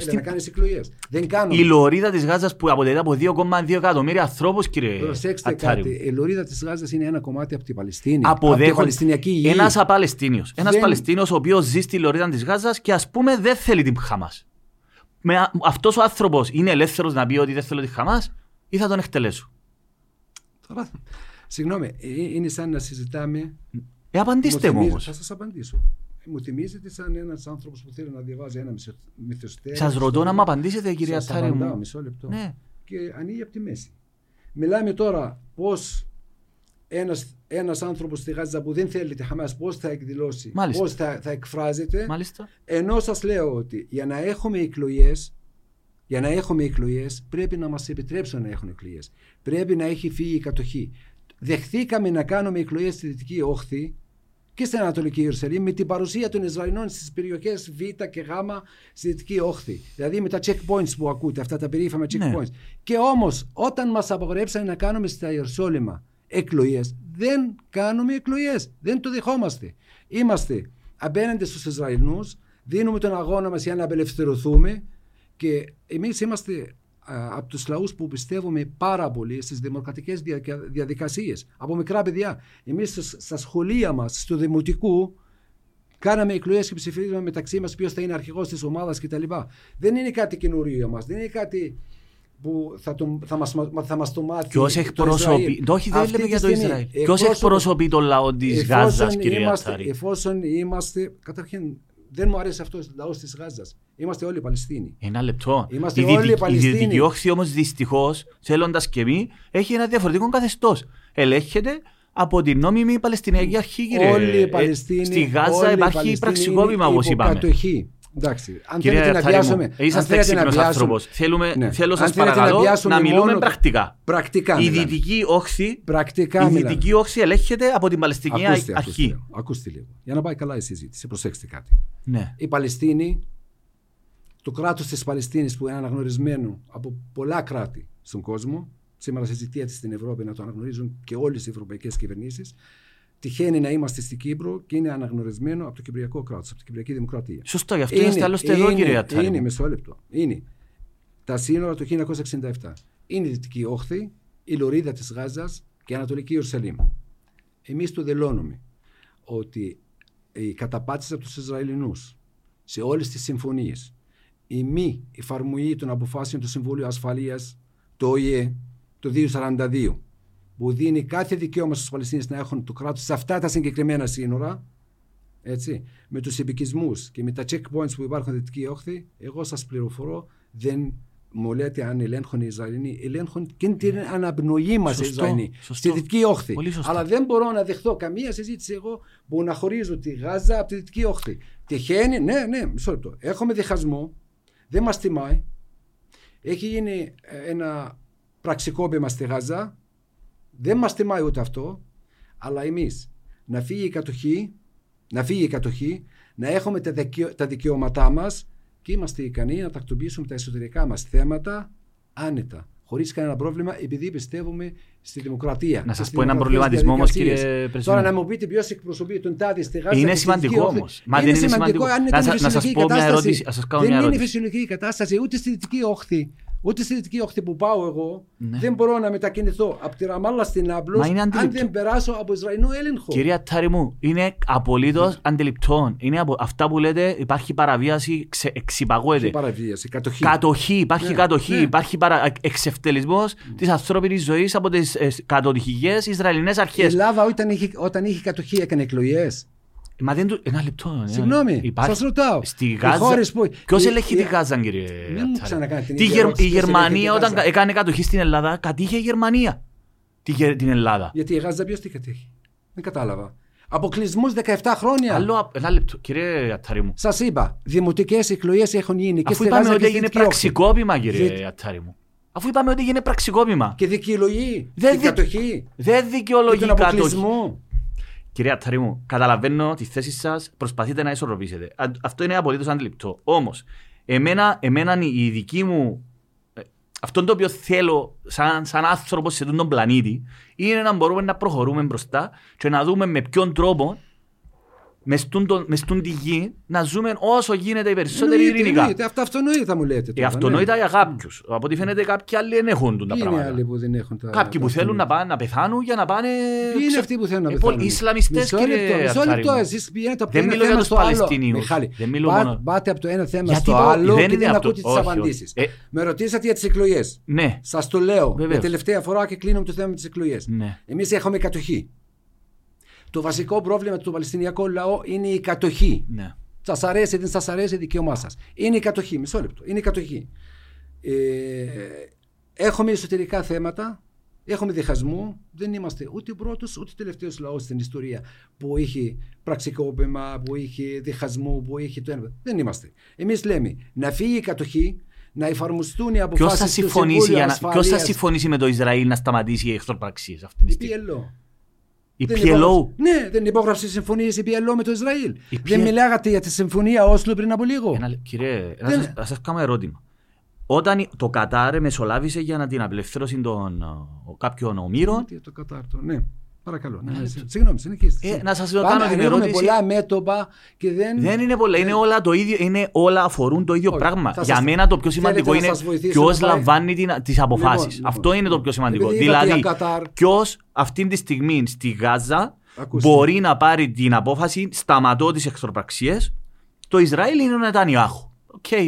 Έλα Στη- να κάνεις εκλογές. Δεν κάνουν. η λωρίδα της Γάζας που αποτελείται από 2,2 εκατομμύρια ανθρώπους, κύριε Προσέξτε Ατσάρη μου. κάτι. Η λωρίδα της Γάζας είναι ένα κομμάτι από την Παλαιστίνη. Από την Αποδέχονται Παλαιστινιακή γη. ένας Απαλαιστίνιος. Ένας Δεν- Παλαιστίνιος ο οποίος ζει στη λωρίδα της Γάζας και ας πούμε δεν θέλει την Χαμάς. Με, α- αυτός ο άνθρωπος είναι ελεύθερος να πει ότι δεν θέλω τη Χαμάς ή θα τον εκτελέσω; Τώρα, συγγνώμη, ε, είναι σαν να συζητάμε Ε, απαντήστε μου θυμίζει- όμως. Θα σας απαντήσω. Ε, Μου θυμίζετε σαν ένας άνθρωπος που θέλει να διαβάζει ένα μισο- μυθιστέρι. Σας ρωτώ να μου απαντήσετε, κύριε Σας Ατσάρη απαντάω, μου. μισό λεπτό. Ναι. Και ανοίγει από τη μέση. Μιλάμε τώρα πώς ένας, ένας άνθρωπος στη Γάζα που δεν θέλει τη Χαμάς πώς θα εκδηλώσει, Μάλιστα. πώς θα, θα εκφράζεται. Μάλιστα. Ενώ σας λέω ότι για να έχουμε εκλογές, για να έχουμε εκλογές πρέπει να μας επιτρέψουν να έχουν εκλογές. Πρέπει να έχει φύγει η κατοχή. Δεχθήκαμε να κάνουμε εκλογές στη Δυτική Όχθη και στην Ανατολική Ιερουσαλήμ με την παρουσία των Ισραηλών στις περιοχές Β και Γ στη Δυτική Όχθη. Δηλαδή με τα checkpoints που ακούτε, αυτά τα περίφημα Ναι. checkpoints. Και όμως όταν μας απαγορέψανε να κάνουμε στα Ιερουσάλημα εκλογές, δεν κάνουμε εκλογές. Δεν το δεχόμαστε. Είμαστε απέναντι στους Ισραηλινούς, δίνουμε τον αγώνα μας για να απελευθερωθούμε και εμείς είμαστε α, από τους λαούς που πιστεύουμε πάρα πολύ στις δημοκρατικές δια- διαδικασίες. Από μικρά παιδιά. Εμείς στα- στα σχολεία μας, στο δημοτικού, κάναμε εκλογές και ψηφίζαμε μεταξύ μας ποιος θα είναι αρχηγός της ομάδας κτλ. Δεν είναι κάτι καινούριο για μας. Δεν είναι κάτι που θα, τον, θα, μας, θα μας το μάθει. Ποιος το εκπροσωπεί. Ισραήλ. Το όχι, δεν Αυτή λέμε τη για το στιγμή, Ισραήλ. Ποιος εφόσον- εκπροσωπεί τον λαό της εφόσον Γάζας, κύριε είμαστε, Ατσάρη. εφόσον είμαστε. Καταρχήν, δεν μου αρέσει αυτός ο λαός της Γάζας. Είμαστε όλοι Παλαιστίνοι. Ένα λεπτό. Είμαστε η, όλοι Δυτική- η Παλαιστίνοι. Δυτική Όχθη όμως δυστυχώς, θέλοντας και εμεί, έχει ένα διαφορετικό καθεστώς. Ελέγχεται από την νόμιμη Παλαιστινιακή Αρχή, κύριε. Όλοι οι Ε, Παλαιστίνοι. Στη Γάζα όλοι οι υπάρχει Παλαιστίνοι πραξικόπημα, είναι όπως είπαμε. υποκατοχή. Εντάξει, αν Κύριε θέλετε να Ατσάρη μου, βιάσουμε. αν είσαστε θέλετε να έξυπνος βιάσουμε- άνθρωπος. Θέλουμε, Ναι. Θέλω Αν σας θέλετε παρακαλώ βιάσουμε να μιλούμε μόνο- πρακτικά. Πρακτικά. Η μιλάμε. Δυτική Όχθη, Πρακτικά η μιλάμε. Δυτική Όχθη ελέγχεται από την Παλαιστινιακή Ακούστε, ακούστε, Αρχή. λίγο, ακούστε λίγο. Για να πάει καλά η συζήτηση, προσέξτε κάτι. Ναι. Η Παλαιστίνη, το κράτος της Παλαιστίνης που είναι αναγνωρισμένο από πολλά κράτη στον κόσμο, σήμερα συζητιέται στην Ευρώπη να το αναγνωρίζουν και όλες οι ευρωπαϊκές κυβερνήσεις, τυχαίνει να είμαστε στην Κύπρο και είναι αναγνωρισμένο από το Κυπριακό κράτος, από την Κυπριακή Δημοκρατία. Σωστό, γι' αυτό είστε άλλωστε εδώ, είναι, κύριε Ατσάρη. Είναι, μου. μισό λεπτό. Είναι τα σύνορα του 1967. Είναι η Δυτική Όχθη, η Λωρίδα της Γάζας και η Ανατολική Ιερουσαλήμ. Εμείς το δηλώνουμε ότι η καταπάτηση από τους Ισραηλινούς σε όλες τις συμφωνίες, η μη εφαρμογή των αποφάσεων του Συμβουλίου Ασφαλείας, το ΟΗΕ, το 242, που δίνει κάθε δικαίωμα στους Παλαιστίνες να έχουν το κράτος σε αυτά τα συγκεκριμένα σύνορα, έτσι, με τους επικισμούς και με τα checkpoints που υπάρχουν στη Δυτική Όχθη, εγώ σας πληροφορώ, δεν μου λέτε αν ελέγχουν οι Ισραηλινοί, ελέγχουν και την αναπνοή μας οι Σωστό, Ισραηλινοί σωστό. στη Δυτική Όχθη. Πολύ σωστά. Αλλά δεν μπορώ να δεχθώ καμία συζήτηση εγώ που να χωρίζω τη Γάζα από τη Δυτική Όχθη. Τυχαίνει, ναι, ναι, μισό λεπτό. Έχουμε διχασμό, δεν μας τιμάει. Έχει γίνει ε, ένα πραξικόπημα στη Γάζα, δεν μας τιμάει ούτε αυτό, αλλά εμείς να φύγει η κατοχή, να φύγει η κατοχή, να έχουμε τα, δικαιω- τα δικαιώματά μας και είμαστε ικανοί να τακτοποιήσουμε τα εσωτερικά μας θέματα άνετα, χωρίς κανένα πρόβλημα, επειδή πιστεύουμε στη δημοκρατία. Να και σας στις πω έναν δημοκρατικές προβληματισμό όμως, διαδικασίες. κύριε Πρεσβευτή. Τώρα να μου πείτε ποιος εκπροσωπεί τον τάδε στη Γάζα. Είναι και στη σημαντικό Δυτική Όχθη. όμως. Μα δεν είναι σημαντικό. αν Να ήταν σας- να σας φυσιολογική πω μια κατάσταση. ερώτηση, να σας κάνω δεν μια είναι ερώτηση. φυσιολογική κατάσταση ούτε στη Δυτική Όχθη. Ούτε στη Δυτική Όχθη που πάω εγώ Ναι. δεν μπορώ να μετακινηθώ από τη Ραμάλα στην Άμπλος Μα είναι αν αντιληπτό. δεν περάσω από Ισραηλινό έλεγχο. Κυρία Ατσάρη μου, είναι απολύτως αντιληπτό. Είναι από αυτά που λέτε, υπάρχει παραβίαση, ξε, Και εξυπαγώεται. παραβίαση, κατοχή. Κατοχή, υπάρχει Ναι, κατοχή, ναι. υπάρχει παρα... εξευτελισμός της ανθρώπινης ζωής από τις ε, κατοτυχικέ Ισραηλινές Η αρχέ. Ελλάδα όταν είχε, όταν είχε κατοχή έκανε εκλογές. Μα δεν του. Ένα λεπτό. ένα- Συγγνώμη, υπάρχει- σας ρωτάω. Στη Οι Γάζα. χώρες που- Ποιος η- ελέγχει η- τη Γάζα, κύριε Μην μου Ατσάρη; ξανακάνετε την Τη ίδια Γερ- ερώτηση, Η ποιος ελέγχει Γερμανία τη όταν Γάζα. έκανε κατοχή στην Ελλάδα, κατήχε η Γερμανία τη Γε- την Ελλάδα. Γιατί η Γάζα ποιος τι κατέχει. Δεν κατάλαβα. Αποκλεισμού 17 χρόνια. Άλλο, απ- ένα λεπτό, κύριε Ατσάρη μου. Σας είπα, δημοτικές εκλογές έχουν γίνει και Αφού στη είπαμε Γάζα ότι και στη έγινε Δυτική Όχθη. πραξικόπημα, κύριε Δι- Ατσάρη μου. Αφού είπαμε ότι έγινε πραξικόπημα. Και δικαιολογεί Δεν την δι- κατοχή Δεν και δικαιολογεί τον κατοχή. Αποκλεισμό. Κυρία Ταρή μου, καταλαβαίνω τη θέση σας, προσπαθείτε να ισορροπήσετε. Α- Αυτό είναι απολύτως αντιληπτό. Όμως, εμένα, εμένα η δική μου. ε, Αυτό το οποίο θέλω σαν, σαν άνθρωπο σε αυτόν τον πλανήτη είναι να μπορούμε να προχωρούμε μπροστά και να δούμε με ποιον τρόπο μες στούν το- μες στούν τη γη να ζούμε όσο γίνεται οι περισσότεροι Εννοείται, ειρηνικά. εννοείται. Αυτά αυτονόητα μου λέτε. Ε, τώρα, αυτονόητα ναι. για κάποιους. Από ό,τι φαίνεται κάποιοι άλλοι δεν έχουν τα Ποιοι είναι πράγματα. άλλοι που δεν έχουν τα. Κάποιοι τα που θέλουν να αυτονόητα. πάνε να πεθάνουν για να πάνε. Ποιοι είναι ξε- αυτοί που θέλουν να Ε, πεθάνουν. πολλοί Ισλαμιστές, Μισό λεπτό, κύριε Μισό Ατσάρη λεπτό, μου. εσείς πηγαίνετε από το Δεν ένα μιλώ θέμα για τους στο άλλο. Παλαιστινίους. Μιχάλη, Δεν μιλώ πά- μόνο- πάτε από το ένα θέμα Γιατί στο το- άλλο δεν και είναι δεν αυτό. ακούτε τις Όχι, όχι. απαντήσεις. Ε. Με ρωτήσατε για τις εκλογές. Ναι, Σας το λέω για Βεβαίως. τελευταία φορά και κλείνουμε το θέμα με τις εκλογές. ναι. Εμείς έχουμε κατοχή. Το βασικό πρόβλημα του Παλαιστινιακού λαού είναι η κατοχή. ναι. Σας αρέσει, δεν σας αρέσει, δικαίωμά σας. Είναι η κατοχή. Μισό λεπτό. Είναι η κατοχή. Ε, έχουμε εσωτερικά θέματα. Έχουμε διχασμό. Δεν είμαστε ούτε ο πρώτος ούτε ο τελευταίος λαός στην ιστορία που είχε πραξικόπημα, που είχε διχασμό, που είχε το ένα. Δεν είμαστε. Εμείς λέμε να φύγει η κατοχή, να εφαρμοστούν οι Ποιος αποφάσεις θα του συμφωνήσει, Συμβούλου για να... ποιος θα Ασφαλείας. συμφωνήσει με το Ισραήλ να σταματήσει οι εχθροπραξίες αυτή τη Η στιγμή; PLO. Η Δεν PLO. υπόγραψε- Ναι, δεν υπόγραψε συμφωνίες η PLO με το Ισραήλ. Η Δεν PLO. μιλάγατε για τη συμφωνία Όσλο πριν από λίγο. Ένα λε- Κύριε, να Δεν- σας- να σας κάνω ερώτημα. Όταν το Κατάρ μεσολάβησε για να την απελευθέρωση των ε, κάποιων ομήρων, Τι, το κατάρτο, ναι. Παρακαλώ. Ναι, ναι, συγγνώμη, συνεχίστε. Ε, να σας Πάμε, κάνω την ανοίγουμε ερώτηση. πολλά μέτωπα και δεν. δεν είναι πολλά. Είναι όλα, το ίδιο, είναι όλα αφορούν το ίδιο Όχι, πράγμα. θα Για σας- μένα το πιο σημαντικό θέλετε να είναι σας βοηθήσω ποιος να πάει- λαμβάνει τις αποφάσεις. Λοιπόν, Αυτό λοιπόν. είναι το πιο σημαντικό. Επειδή είπατε Δηλαδή, για Κατάρ. ποιος αυτή τη στιγμή στη Γάζα Ακούστε. μπορεί να πάρει την απόφαση σταματώ τις εχθροπραξίες. Το Ισραήλ είναι ο Νετανιάχου. Οκ, ε,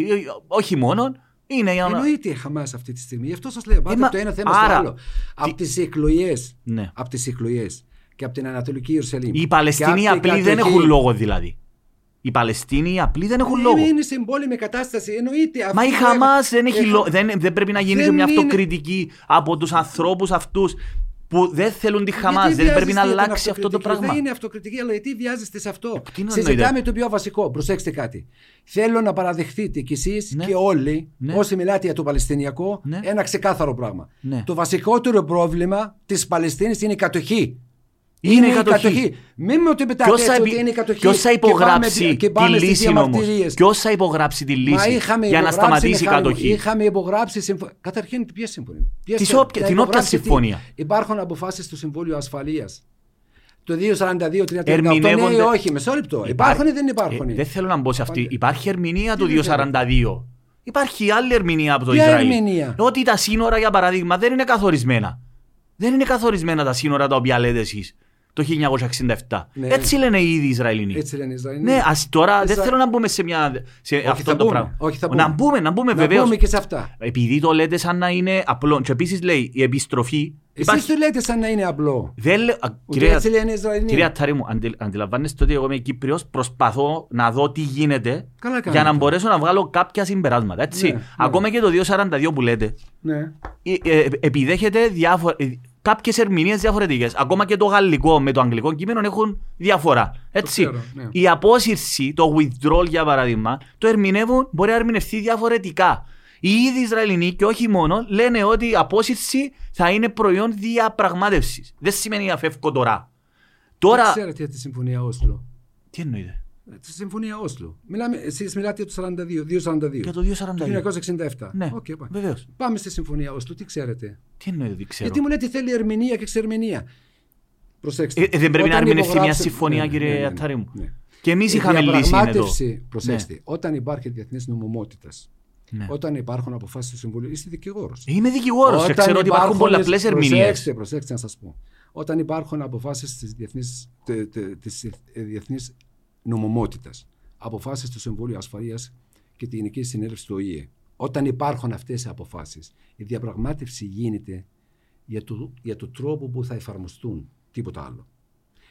όχι μόνο. Είναι για να. Εννοείται η Χαμάς αυτή τη στιγμή. Γι' αυτό σας λέω. Πάτε μα- από το ένα θέμα άρα, στο άλλο. Από τις εκλογές. Ναι. Από τις εκλογές και από την Ανατολική Ιερουσαλήμ. Οι Παλαιστίνοι και από την απλοί δεν κατοχή. έχουν λόγο δηλαδή. Οι Παλαιστίνοι απλοί δεν έχουν λόγο. Ε, Είναι στην πόλεμη κατάσταση. Εννοείται. Μα η αυτοί που Χαμάς έχουν- δεν, έχει έχουν- λό- δεν, δεν πρέπει να γίνει δεν μια είναι- αυτοκριτική από τους ανθρώπους αυτούς που δεν θέλουν τη Χαμάς. Γιατί Δεν πρέπει να βιάζεστε την αλλάξει αυτό το αυτοκριτική; πράγμα. Δεν είναι αυτοκριτική, αλλά γιατί βιάζεστε σε αυτό; τι να Συζητάμε εννοείται. το πιο βασικό. Προσέξτε κάτι. Θέλω να παραδεχτείτε κι εσείς Ναι. και όλοι, Ναι. όσοι μιλάτε για το Παλαιστινιακό, Ναι. ένα ξεκάθαρο πράγμα. Ναι. Το βασικότερο πρόβλημα της Παλαιστίνης είναι η κατοχή. Είναι η κατοχή. Μην μου το πετάτε Ποιο θα, έτσι επι... ότι είναι η κατοχή. ποιος θα και πάμε- υπογράψει και πάμε τη στις λύση όμως. διαμαρτυρίες. Ποιο θα υπογράψει τη Μα λύση είχαμε για να υπογράψει, σταματήσει η Μιχάλη μου, κατοχή. Είχαμε υπογράψει συμφωνία. Καταρχήν, ποια συμφωνία. Ποιες Της sim- όποια- να την όποια υπογράψει τι; συμφωνία. Υπάρχουν αποφάσεις του Συμβούλιο Ασφαλείας. Το 242-338. Ναι Ερμηνεύονται- ή όχι, μισό λεπτό. Υπάρχουν ή δεν υπάρχουν; Ε, δεν θέλω να μπω σε αυτή. Πάλι. Υπάρχει ερμηνεία του Τι δεν 242. Υπάρχει άλλη ερμηνεία από το Ποια Ισραήλ. ερμηνεία; Ότι τα σύνορα, για παράδειγμα, δεν είναι καθορισμένα. Δεν είναι καθορισμένα τα σύνορα τα οποία λέτε εσείς το 1967. Ναι. Έτσι λένε οι ίδιοι Ισραηλινοί. Έτσι λένε οι Ισραηλοί. Ναι, ας, τώρα δεν Ισρα- θέλω να μπούμε σε, μια, σε αυτό θα το μπούμε, πράγμα. όχι, θα Να μπούμε. μπούμε, να μπούμε Να βεβαίως. πούμε και σε αυτά. Επειδή το λέτε σαν να είναι απλό. Και επίσης λέει η επιστροφή. Εσείς το λέτε σαν να είναι απλό. Δεν λέ- α, Ούτε κυρία, έτσι λένε οι Ισραηλοί. κυρία Τάρη μου, αντι, αντιλαμβάνεστε ότι εγώ είμαι Κύπριος, προσπαθώ να δω τι γίνεται Καλά για κάνετε. να μπορέσω να βγάλω κάποια συμπεράσματα. Έτσι. Ναι, ναι. Ακόμα και το 242 που λέτε, Ναι. ε, ε, επιδέχεται διάφο- ε, κάποιες ερμηνείες διαφορετικές. Ακόμα και το γαλλικό με το αγγλικό κείμενο έχουν διαφορά. Έτσι. ξέρω, ναι. Η απόσυρση, το withdrawal για παράδειγμα, το ερμηνεύουν, μπορεί να ερμηνευτεί διαφορετικά. Οι ίδιοι Ισραηλινοί και όχι μόνο λένε ότι η απόσυρση θα είναι προϊόν διαπραγμάτευσης. Δεν σημαίνει να φεύγω τώρα. Τώρα. Δεν ξέρετε για τη συμφωνία Όσλο. Τι εννοείται. Ε, Τη συμφωνία Όσλο. Μιλάμε, εσείς μιλάτε για το 42, 242. Για το 242. 1967. Ναι, Οκ, πάμε. βεβαίως. Πάμε στη συμφωνία Όσλο. Τι ξέρετε; Τι εννοείται, δεν ξέρω; Γιατί μου λέτε θέλει ερμηνεία και εξερμηνεία. Προσέξτε. Ε, ε, δεν πρέπει να Όταν ερμηνευτεί μια υπογράψε- συμφωνία, Ναι, ναι, κύριε ναι, ναι, Ατάρη μου. ναι. Και εμείς Η είχαμε λύση είναι εδώ. διαπραγμάτευση, προσέξτε, όταν υπάρχει διεθνής νομιμότητας, Ναι. όταν υπάρχουν αποφάσεις του Συμβουλίου, είστε δικηγόρος. Είμαι δικηγόρος και ξέρω ότι υπάρχουν πολλαπλές ερμηνείες. Προσέξτε, προσέξτε να σας πω. Όταν υπάρχουν αποφάσεις της διεθνής νομιμότητας, αποφάσεις του Συμβουλίου Ασφαλείας και τη Γενική Συνέλευση του ΟΗΕ, όταν υπάρχουν αυτές οι αποφάσεις, η διαπραγμάτευση γίνεται για το, για το τρόπο που θα εφαρμοστούν. Τίποτα άλλο.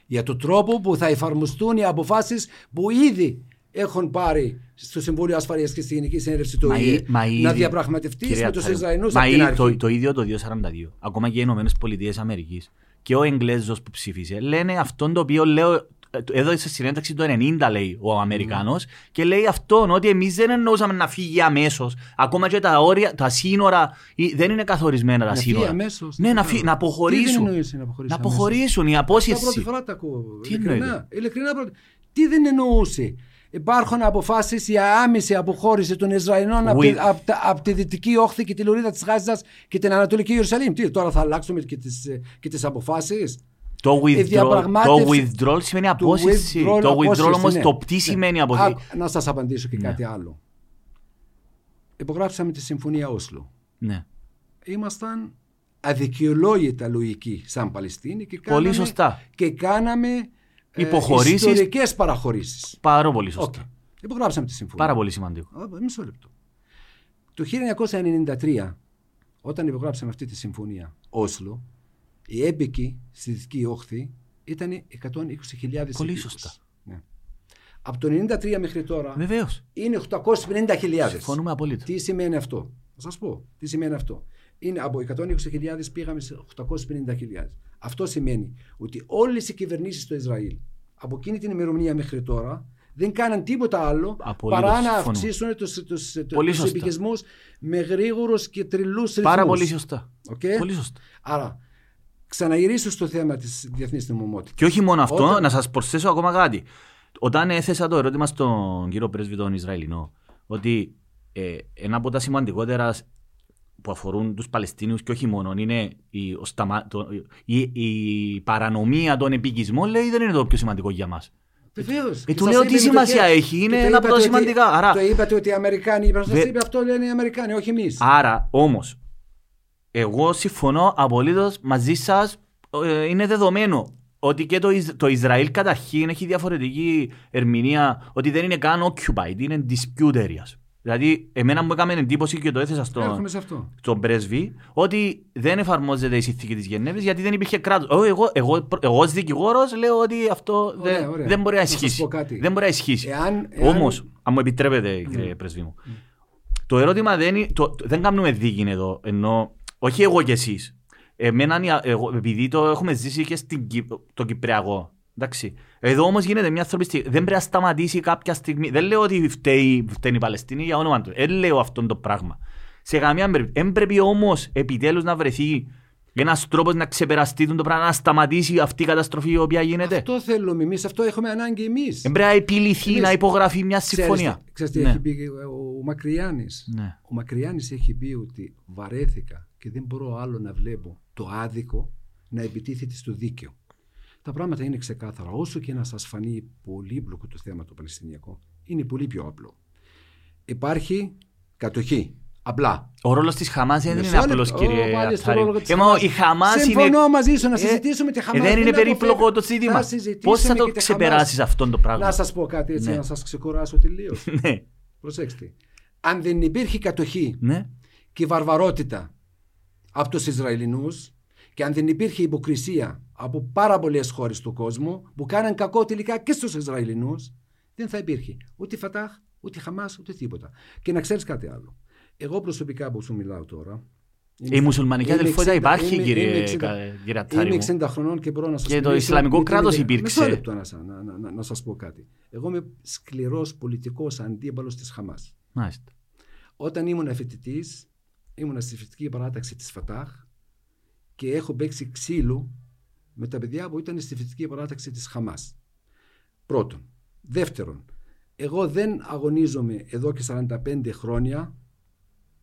Για το τρόπο που θα εφαρμοστούν οι αποφάσεις που ήδη έχουν πάρει στο Συμβούλιο Ασφαλείας και στη Γενική Συνέλευση του Μα ΟΗΕ ή- μα να ήδη- διαπραγματευτείς Κυρία με τους Ατάρη μου, Ισραηλινούς Μα από την ή- αρχή. το, το ίδιο το 242. Ακόμα και οι Ηνωμένες Πολιτείες Αμερικής και ο Εγγλέζος που ψήφισε λένε αυτόν το οποίο λέω έδωσε συνέντευξη το 90 λέει ο Αμερικάνος και λέει αυτόν ότι εμείς δεν εννοούσαμε να φύγει αμέσως. Ακόμα και τα, όρια, τα σύνορα ή- δεν είναι καθορισμένα τα Να φύγει σύνορα. αμέσως, Ναι, δεν να, ξέρω. φύ- να Τι δεν αποχωρήσουν. εννοείς να αποχωρήσει Να αμέσως; αποχωρήσουν η Αυτά πρώτη απόσυρση. φορά τα ακούω. Τι ειλικρινά. εννοείται; Ειλικρινά πρώτη- Τι δεν εννοούσε; Υπάρχουν αποφάσεις για άμεση αποχώρηση των Ισραηλινών από, τη, With- από, τα- από τη δυτική όχθη και τη λωρίδα της Γάζας και την Ανατολική Ιερουσαλήμ. Τι, τώρα θα αλλάξουμε και τις και τις αποφάσεις; Το withdrawal, το διαπραγμάτευση- withdrawal σημαίνει απόσυρση. Το withdrawal όμως το τι σημαίνει απόσυρση. Να σας απαντήσω και Ναι. κάτι άλλο. Υπογράψαμε τη Συμφωνία Όσλο. Ναι. Ήμασταν αδικαιολόγητα λογικοί σαν Παλαιστίνη και κάναμε, Πολύ σωστά. και κάναμε ε, Υποχωρήσεις. ιστορικές παραχωρήσεις. Πάρα πολύ σωστά. Οκ. Υπογράψαμε τη συμφωνία. Πάρα πολύ σημαντικό. Α, Μισό λεπτό. Το 1993, όταν υπογράψαμε αυτή τη συμφωνία Όσλο, η έμπικη στη Δυτική Όχθη ήταν 120.000 Πολύ επίκους. σωστά. Ναι. Από το 1993 μέχρι τώρα Βεβαίως. είναι 850.000. Συμφωνούμε απολύτως. Τι σημαίνει αυτό; Θα σας πω. Τι σημαίνει αυτό. Είναι από 120.000 πήγαμε σε 850.000. Αυτό σημαίνει ότι όλες οι κυβερνήσεις στο Ισραήλ από εκείνη την ημερομηνία μέχρι τώρα δεν κάναν τίποτα άλλο Απολύτως παρά να συμφωνώ. αυξήσουν τους, τους, Πολύ τους σωστά. επικισμούς με γρήγορους και τρελούς ρυθμούς. Πάρα πολύ σωστά. Οκ. Πολύ σωστά. Άρα, ξαναγυρίσω στο θέμα της διεθνής νομιμότητας. Και όχι μόνο αυτό, Όταν- να σας προσθέσω ακόμα κάτι. Όταν έθεσα το ερώτημα στον κύριο πρέσβη τον Ισραηλινό, ότι ε, ένα από τα σημαντικότερα που αφορούν τους Παλαιστίνιους και όχι μόνο είναι η, ο σταμα- το- η, η παρανομία των εποικισμών, λέει δεν είναι το πιο σημαντικό για μας. Βεβαίως. Ε, Και του σας λέω είπε τι με το σημασία χέρι. έχει, είναι Και το ένα από τα είπατε ότι- σημαντικά. Άρα- Το είπατε ότι οι Αμερικάνοι, είπα, σας Δε- είπε αυτό λένε οι Αμερικάνοι, όχι εμείς. Άρα όμως, εγώ συμφωνώ απολύτως μαζί σας, ε, είναι δεδομένο ότι και το, Ισ- το Ισραήλ καταρχήν έχει διαφορετική ερμηνεία ότι δεν είναι καν occupied, είναι dispute areas. Δηλαδή, εμένα μου έκαμε εντύπωση και το έθεσα στο, Έρχομαι σε αυτό. στον πρέσβη ότι δεν εφαρμόζεται η συνθήκη της Γενέβης γιατί δεν υπήρχε κράτος. Εγώ, εγώ, εγώ ως δικηγόρος λέω ότι αυτό Ωραία, δεν, ωραία. δεν μπορεί να Να σας ισχύσει. πω κάτι. Δεν μπορεί να ισχύσει. Εάν- εάν- Όμως, αν μου επιτρέπετε κύριε πρέσβη μου, το ερώτημα δεν είναι, το, το- δεν κάνουμε δίκη εδώ, ενώ, όχι εγώ και εσείς. Εμένα, η- εγώ, επειδή το έχουμε ζήσει και στην, Κύπ- το Κυπριακό, εντάξει. Εδώ όμως γίνεται μια ανθρωπιστική, δεν πρέπει να σταματήσει κάποια στιγμή. Δεν λέω ότι φταίει, φταίνει η Παλαιστίνη για όνομα του. Δεν λέω αυτό το πράγμα. Σε καμία περίπτωση. Δεν πρέπει όμως επιτέλους να βρεθεί ένας τρόπος να ξεπεραστεί το πράγμα, να σταματήσει αυτή η καταστροφή η οποία γίνεται. Αυτό θέλουμε εμείς, αυτό έχουμε ανάγκη εμείς. Δεν πρέπει να επιληθεί, Εμείς- να υπογραφεί μια Ξέρεις συμφωνία. τι- Ξέρεις τι Ναι. έχει πει ο, ο Μακριάνης; Ναι. Ο Μακριάνης έχει πει ότι βαρέθηκα και δεν μπορώ άλλο να βλέπω το άδικο να επιτίθεται στο δίκαιο. Τα πράγματα είναι ξεκάθαρα. Όσο και να σας φανεί πολύπλοκο το θέμα το Παλαιστινιακό, είναι πολύ πιο απλό. Υπάρχει κατοχή. Απλά. Ο ρόλος της Χαμάς δεν Μισό είναι απλός λεπτό, κύριε βάλεις το Ατάρη. ρόλο της Ε, μα Χαμάς. η Χαμάς είναι... Συμφωνώ μαζί σου να Ε, συζητήσουμε τη Χαμάς. Δεν είναι αποφεύγω. περίπλοκο το ζήτημα. Θα συζητήσουμε Πώς θα το και τη ξεπεράσεις Χαμάς. αυτό το πράγμα; Να σας πω κάτι έτσι, Ναι. να σας ξεκουράσω τελείως. *laughs* Ναι, Προσέξτε. Αν δεν υπήρχε κατοχή ναι. και βαρβαρότητα από τους Ισραηλινούς και αν δεν υπήρχε υποκρισία από πάρα πολλές χώρες του κόσμου που κάναν κακό τελικά και στους Ισραηλινούς δεν θα υπήρχε ούτε Φατάχ, ούτε Χαμάς, ούτε τίποτα. Και να ξέρεις κάτι άλλο. Εγώ προσωπικά που σου μιλάω τώρα είμαι- Η μουσουλμανική είμαι αδελφότητα 60 υπάρχει είμαι- κύριε, είμαι 60 κα- κύριε Ατάρη Είμαι μου; 60 χρονών και μπορώ να σας Και το μιλήσω Ισλαμικό με την κράτος ιδέα- υπήρξε. Μισό λεπτό να, σα- να, να, να, να σας πω κάτι. Εγώ είμαι σκληρός πολιτικός αντίπαλος της Χαμάς. Μάλιστα. Όταν ήμουν φοιτητή, ήμουν στη φοιτητική παράταξη της Φατάχ και έχω παίξει ξύλο με τα παιδιά που ήταν στη φοιτητική παράταξη της Χαμάς. Πρώτον. Δεύτερον, εγώ δεν αγωνίζομαι εδώ και 45 χρόνια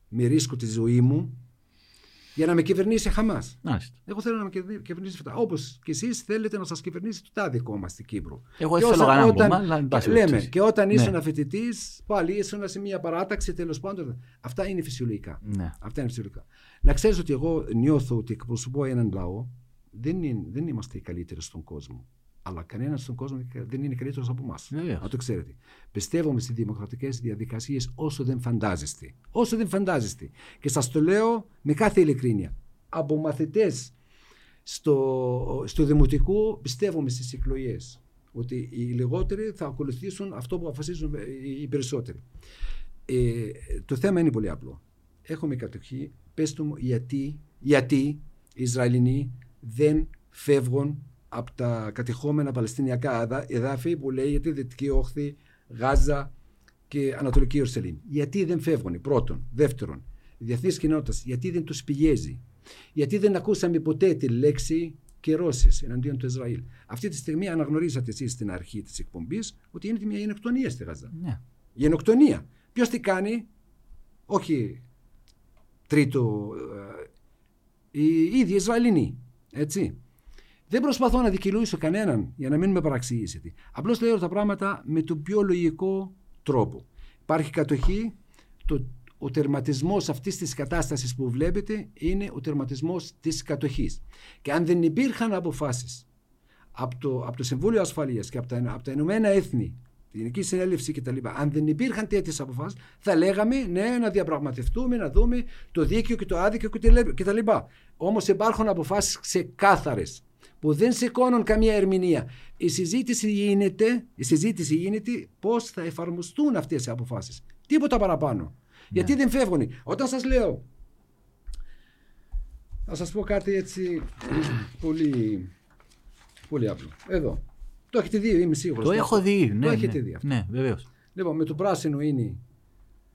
με ρίσκο τη ζωή μου για να με κυβερνήσει η Χαμάς. Μάλιστα. Εγώ θέλω να με κυβερνήσει- κυβερνήσει Φατάχ. Όπως και εσείς θέλετε να σας κυβερνήσει το τάδε κόμμα στην Κύπρο. Εγώ Και δεν θέλω όσα- κανένα όταν- κόμμα, αλλά εν πάση Λέμε, περιπτώσει. και όταν Ναι. ήσουν φοιτητής, πάλι ήσουν σε μια παράταξη τέλος πάντων. Αυτά είναι φυσιολογικά. Ναι. Αυτά είναι φυσιολογικά. Να ξέρεις ότι εγώ νιώθω ότι εκπροσωπώ έναν λαό. Δεν, είναι, δεν είμαστε οι καλύτεροι στον κόσμο. Αλλά κανένας στον κόσμο δεν είναι καλύτερος από εμάς. Βεβαίως. Να το ξέρετε. Πιστεύουμε στις δημοκρατικές διαδικασίες όσο δεν φαντάζεστε. Όσο δεν φαντάζεστε. Και σας το λέω με κάθε ειλικρίνεια. Από μαθητές στο, στο δημοτικό πιστεύουμε στις εκλογές ότι οι λιγότεροι θα ακολουθήσουν αυτό που αποφασίζουν οι- οι περισσότεροι. Ε, το θέμα είναι πολύ απλό. Έχουμε κατοχή. Πες του μου γιατί, γιατί οι Ισραηλινοί δεν φεύγουν από τα κατεχόμενα Παλαιστινιακά εδα- εδάφη που λέγεται Δυτική Όχθη, Γάζα και Ανατολική Ιερουσαλήμ. Γιατί δεν φεύγουν, πρώτον. Δεύτερον, η διεθνής κοινότητας, γιατί δεν τους πιέζει. Γιατί δεν ακούσαμε ποτέ τη λέξη κυρώσεις εναντίον του Ισραήλ. Αυτή τη στιγμή αναγνωρίσατε εσείς στην αρχή της εκπομπής ότι είναι μια γενοκτονία στη Γάζα. Ναι. Γενοκτονία. Ποιος τι κάνει, όχι τρίτο, ε, οι ίδιοι Ισραηλινοί. Έτσι. Δεν προσπαθώ να δικαιολογήσω κανέναν για να μην με παραξηγήσετε. Απλώς λέω τα πράγματα με τον πιο λογικό τρόπο. Υπάρχει κατοχή. Το, ο τερματισμός αυτής της κατάστασης που βλέπετε είναι ο τερματισμός της κατοχής. Και αν δεν υπήρχαν αποφάσεις από το, από το Συμβούλιο Ασφαλείας και από τα, από τα Ηνωμένα Έθνη, τη Γενική Συνέλευση κτλ., αν δεν υπήρχαν τέτοιες αποφάσεις, θα λέγαμε ναι, να διαπραγματευτούμε, να δούμε το δίκαιο και το άδικιο κτλ. Όμως υπάρχουν αποφάσεις ξεκάθαρες που δεν σηκώνουν καμία ερμηνεία. Η συζήτηση γίνεται, η συζήτηση γίνεται πώς θα εφαρμοστούν αυτές οι αποφάσεις. Τίποτα παραπάνω. Γιατί δεν φεύγουν. Όταν σας λέω. Θα σας πω κάτι έτσι πολύ, πολύ απλό. Εδώ. Το έχετε δει, είμαι σίγουρος. Το έχω δει. Ναι, το έχετε ναι. δει αυτό. Ναι, βεβαίως. Λοιπόν, με το πράσινο είναι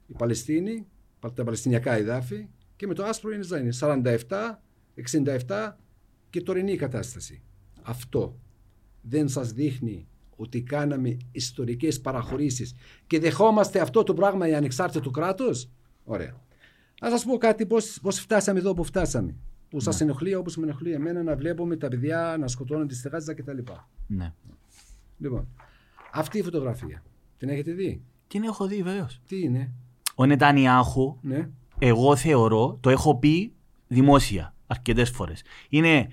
η Παλαιστίνη, τα Παλαιστινιακά εδάφη και με το άσπρο είναι Ισραήλ. 47, 67 και τωρινή κατάσταση. Αυτό δεν σας δείχνει ότι κάναμε ιστορικές παραχωρήσεις και δεχόμαστε αυτό το πράγμα για ανεξάρτητο κράτος. Ωραία. Να σας πω κάτι πώς, πώς φτάσαμε εδώ που φτάσαμε. Που σας ενοχλεί όπως με ενοχλεί εμένα να βλέπουμε τα παιδιά να σκοτώνονται στη Γάζα κτλ. Ναι. Λοιπόν, αυτή η φωτογραφία την έχετε δει; Την έχω δει, βεβαίως. Τι είναι, Ο Νετανιάχου, ναι. εγώ θεωρώ, το έχω πει δημόσια αρκετές φορές. Είναι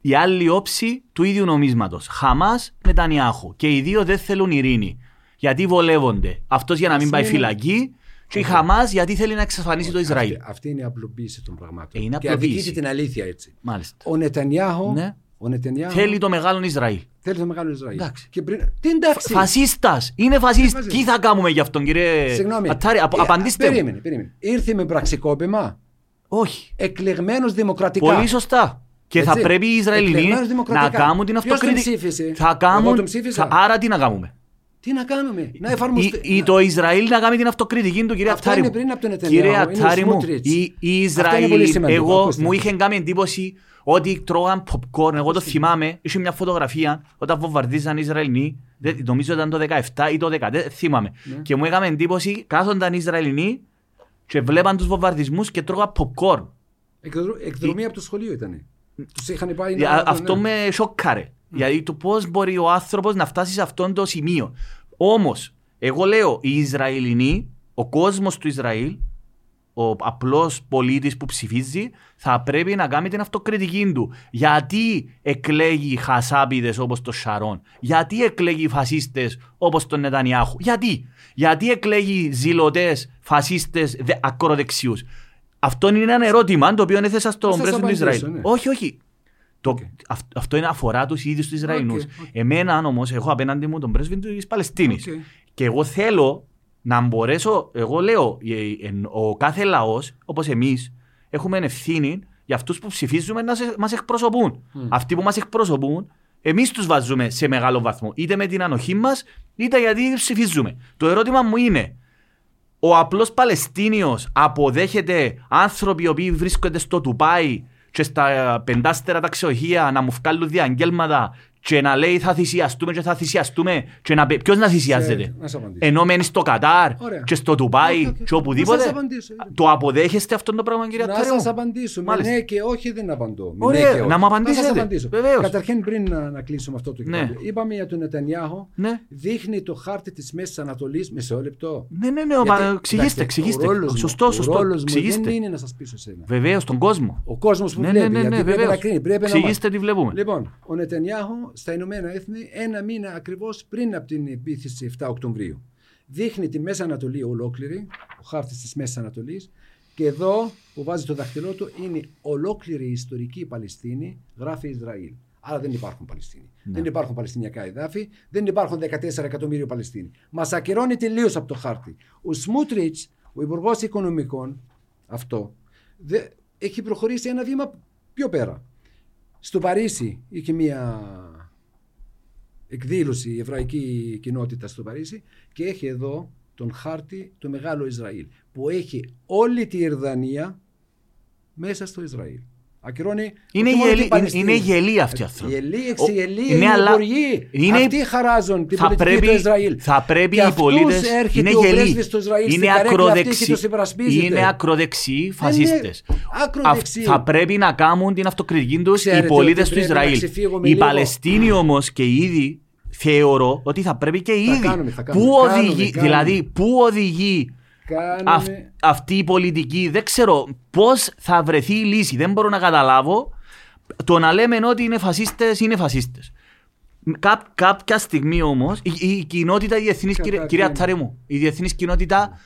η άλλη όψη του ίδιου νομίσματος. Χαμάς, Νετανιάχου. Και οι δύο δεν θέλουν ειρήνη. Γιατί βολεύονται. Αυτός για να μην πάει είναι- φυλακή, και η Χαμάς γιατί θέλει να εξασφαλίσει το Ισραήλ. Αυτή, αυτή είναι η απλοποίηση των πραγμάτων. Ε, είναι και απλοποίηση. αδικείται την αλήθεια έτσι. Μάλιστα. Ο Νετανιάχου, Ναι. ο Νετανιάχου Θέλει το μεγάλο Ισραήλ. θέλει το μεγάλο Ισραήλ. Εντάξει. Και πριν... Τι εντάξει. Φασίστας. Είναι φασίστας. φασίστας. Τι θα κάνουμε γι' αυτόν, κύριε Συγγνώμη. Ατάρη, απο- Ε, απαντήστε. μου. Περίμενε, περίμενε. Ήρθε με πραξικόπημα; Όχι. Εκλεγμένος δημοκρατικά. Πολύ σωστά. Και Έτσι. θα πρέπει οι Ισραηλινοί Εκλεγμένος να δημοκρατικά. κάνουν την Ποιος τον αυτοκριτική. ψήφισε; Θα Εγώ κάνουν. τον ψήφισα. θα- Άρα τι να κάνουμε. Τι να κάνουμε, να εφαρμοστεί. Ή, ή το Ισραήλ να κάνει την αυτοκριτική του, κύριε Αυτά Ατάρη είναι μου. πριν από τον Νετανιάχου, Κύριε είναι ο Ατάρη μου, Σμούτριτς. η, η Αυτό είναι Ισραήλ, πολύ σημαντικό, εγώ ακούστε. μου είχε κάνει εντύπωση ότι τρώγαν popcorn. Εγώ το θυμάμαι, είχε μια φωτογραφία όταν βομβαρδίζαν οι Ισραηλινοί, δεν- νομίζω ήταν το 17 ή το 10, δεν θυμάμαι. Ναι. Και μου έκαμε εντύπωση, κάθονταν οι Ισραηλινοί και βλέπαν τους βομβαρδισμούς και τρώγαν popcorn. Εκδρο- Εκδρομή από το σχολείο ήταν. Τους είχαν πάει Ε, να. α- Αυτό ναι. με σοκάρε. Γιατί το πώς μπορεί ο άνθρωπος να φτάσει σε αυτό το σημείο. Όμως, εγώ λέω, οι Ισραηλινοί, ο κόσμος του Ισραήλ, ο απλός πολίτης που ψηφίζει, θα πρέπει να κάνει την αυτοκριτική του. Γιατί εκλέγει χασάπηδες όπως το Σαρών, γιατί εκλέγει φασίστες όπως τον Νετανιάχου, γιατί, γιατί εκλέγει ζηλωτές φασίστες ακροδεξιούς; Αυτό είναι ένα ερώτημα το οποίο έθεσα στον σας πρέσβη του απαντήσω, Ισραήλ. ναι. Όχι, όχι. Το, Οκ. αυ- αυτό είναι αφορά τους ίδιους τους Ισραηλινούς. Οκ, οκ. Εμένα όμως, έχω απέναντι μου τον πρέσβη της Παλαιστίνης. Οκ. Και εγώ θέλω να μπορέσω, εγώ λέω, ε, ε, ο κάθε λαός, όπως εμείς, έχουμε ευθύνη για αυτούς που ψηφίζουμε να μας εκπροσωπούν. Αυτοί που μας εκπροσωπούν, εμείς τους βάζουμε σε μεγάλο βαθμό. Είτε με την ανοχή μας, είτε γιατί ψηφίζουμε. Το ερώτημα μου είναι, ο απλός Παλαιστίνιος αποδέχεται άνθρωποι οι οποίοι βρίσκονται στο Τουπάι και στα πεντάστερα τα ξεοχεία να μου βγάλουν διαγγέλματα και να λέει θα θυσιαστούμε και θα θυσιαστούμε και να... πει- ποιος να θυσιάζεται; Σε- να σε απαντήσω. Ενώ μένεις στο Κατάρ Ωραία. και στο Ντουμπάι OK, OK. και Να οπουδήποτε. σας απαντήσω. Το αποδέχεστε αυτό το πράγμα κύριε Να Ατάρη σας μου. απαντήσω. Με Μάλιστα. ναι και όχι δεν απαντώ. Με Ωραία, ναι και όχι. να μου απαντήσετε. σας απαντήσω. Βεβαίως. Καταρχήν πριν να, να κλείσουμε αυτό το Ναι. κεφάλαιο. Είπαμε για τον Νετανιάχο. Ναι. Δείχνει το χάρτη της Μέσης Ανατολής. Μισό λεπτό. Ναι, ναι, ναι, Γιατί, εξηγήστε, εντάξει, εξηγήστε. ο ρόλος μου- Σωστό, ο σωστό. ρόλος μου Εξηγήστε. δεν είναι να σας πείσω σένα. Βεβαίως, τον κόσμο. Ο κόσμος που Ναι, ναι, βλέπει. ναι, γιατί ναι, πρέπει βεβαίως. να κρίνει. Πρέπει να Εξηγήστε μάθει. τι βλέπουμε. Λοιπόν, ο Νετανιάχου στα Ηνωμένα Έθνη ένα μήνα ακριβώς πριν από την επίθεση 7 Οκτωβρίου. Δείχνει τη Μέση Ανατολή ολόκληρη, ο χάρτης της Μέσης Ανατολής. Και εδώ που βάζει το δάχτυλό του είναι ολόκληρη η ιστορική Παλαιστίνη, γράφει Ισραήλ. Άρα δεν υπάρχουν Παλαιστίνοι. Ναι. Δεν υπάρχουν Παλαιστινιακά εδάφη, δεν υπάρχουν 14 εκατομμύρια Παλαιστίνοι. Μας ακυρώνει τελείως από το χάρτη. Ο Σμούτριτς, ο Υπουργός Οικονομικών, αυτό, δε, έχει προχωρήσει ένα βήμα πιο πέρα. Στο Παρίσι είχε μια εκδήλωση η εβραϊκή κοινότητα στο Παρίσι και έχει εδώ τον χάρτη του Μεγάλου Ισραήλ που έχει όλη τη Ιρδανία μέσα στο Ισραήλ. Ακυρώνει Είναι, όχι μόνο γελί, την Παλαιστίνη. είναι γελοί αυτοί οι Οι άνθρωποι. Ελλοί, Ο- εξιελοί, ναι, είναι αλλά υπουργοί. είναι- Αυτοί χαράζουν την θα πολιτική πρέπει, του Ισραήλ. θα πρέπει Και οι αυτούς πολίτες έρχεται είναι ο γελοί. πρέσβης του Ισραήλ στην Είναι καρέκλα αυτή ακροδεξιοί. και τους υπερασπίζεται. Είναι ακροδεξιοί φασίστες. ακροδεξιοί. Θα πρέπει να κάνουν την αυτοκριτική τους οι Ξέρετε πολίτες ότι του πρέπει να Ισραήλ. ξεφύγουμε Οι λίγο. Παλαιστίνοι όμως και οι ίδιοι θεωρώ ότι θα πρέπει και οι Θα ίδιοι. κάνουμε, θα κάνουμε. Πού Κάνουμε, οδηγεί, κάνουμε. δηλαδή, πού οδηγεί Κάνουμε... αυ- αυτή η πολιτική, δεν ξέρω πώς θα βρεθεί η λύση, δεν μπορώ να καταλάβω. Το να λέμε ότι είναι φασίστες, είναι φασίστες. Κά, κάποια στιγμή όμως, η, η κοινότητα, η διεθνής, Καταρχήν. κυρία, κυρία Τσάρη μου, η διεθνής κοινότητα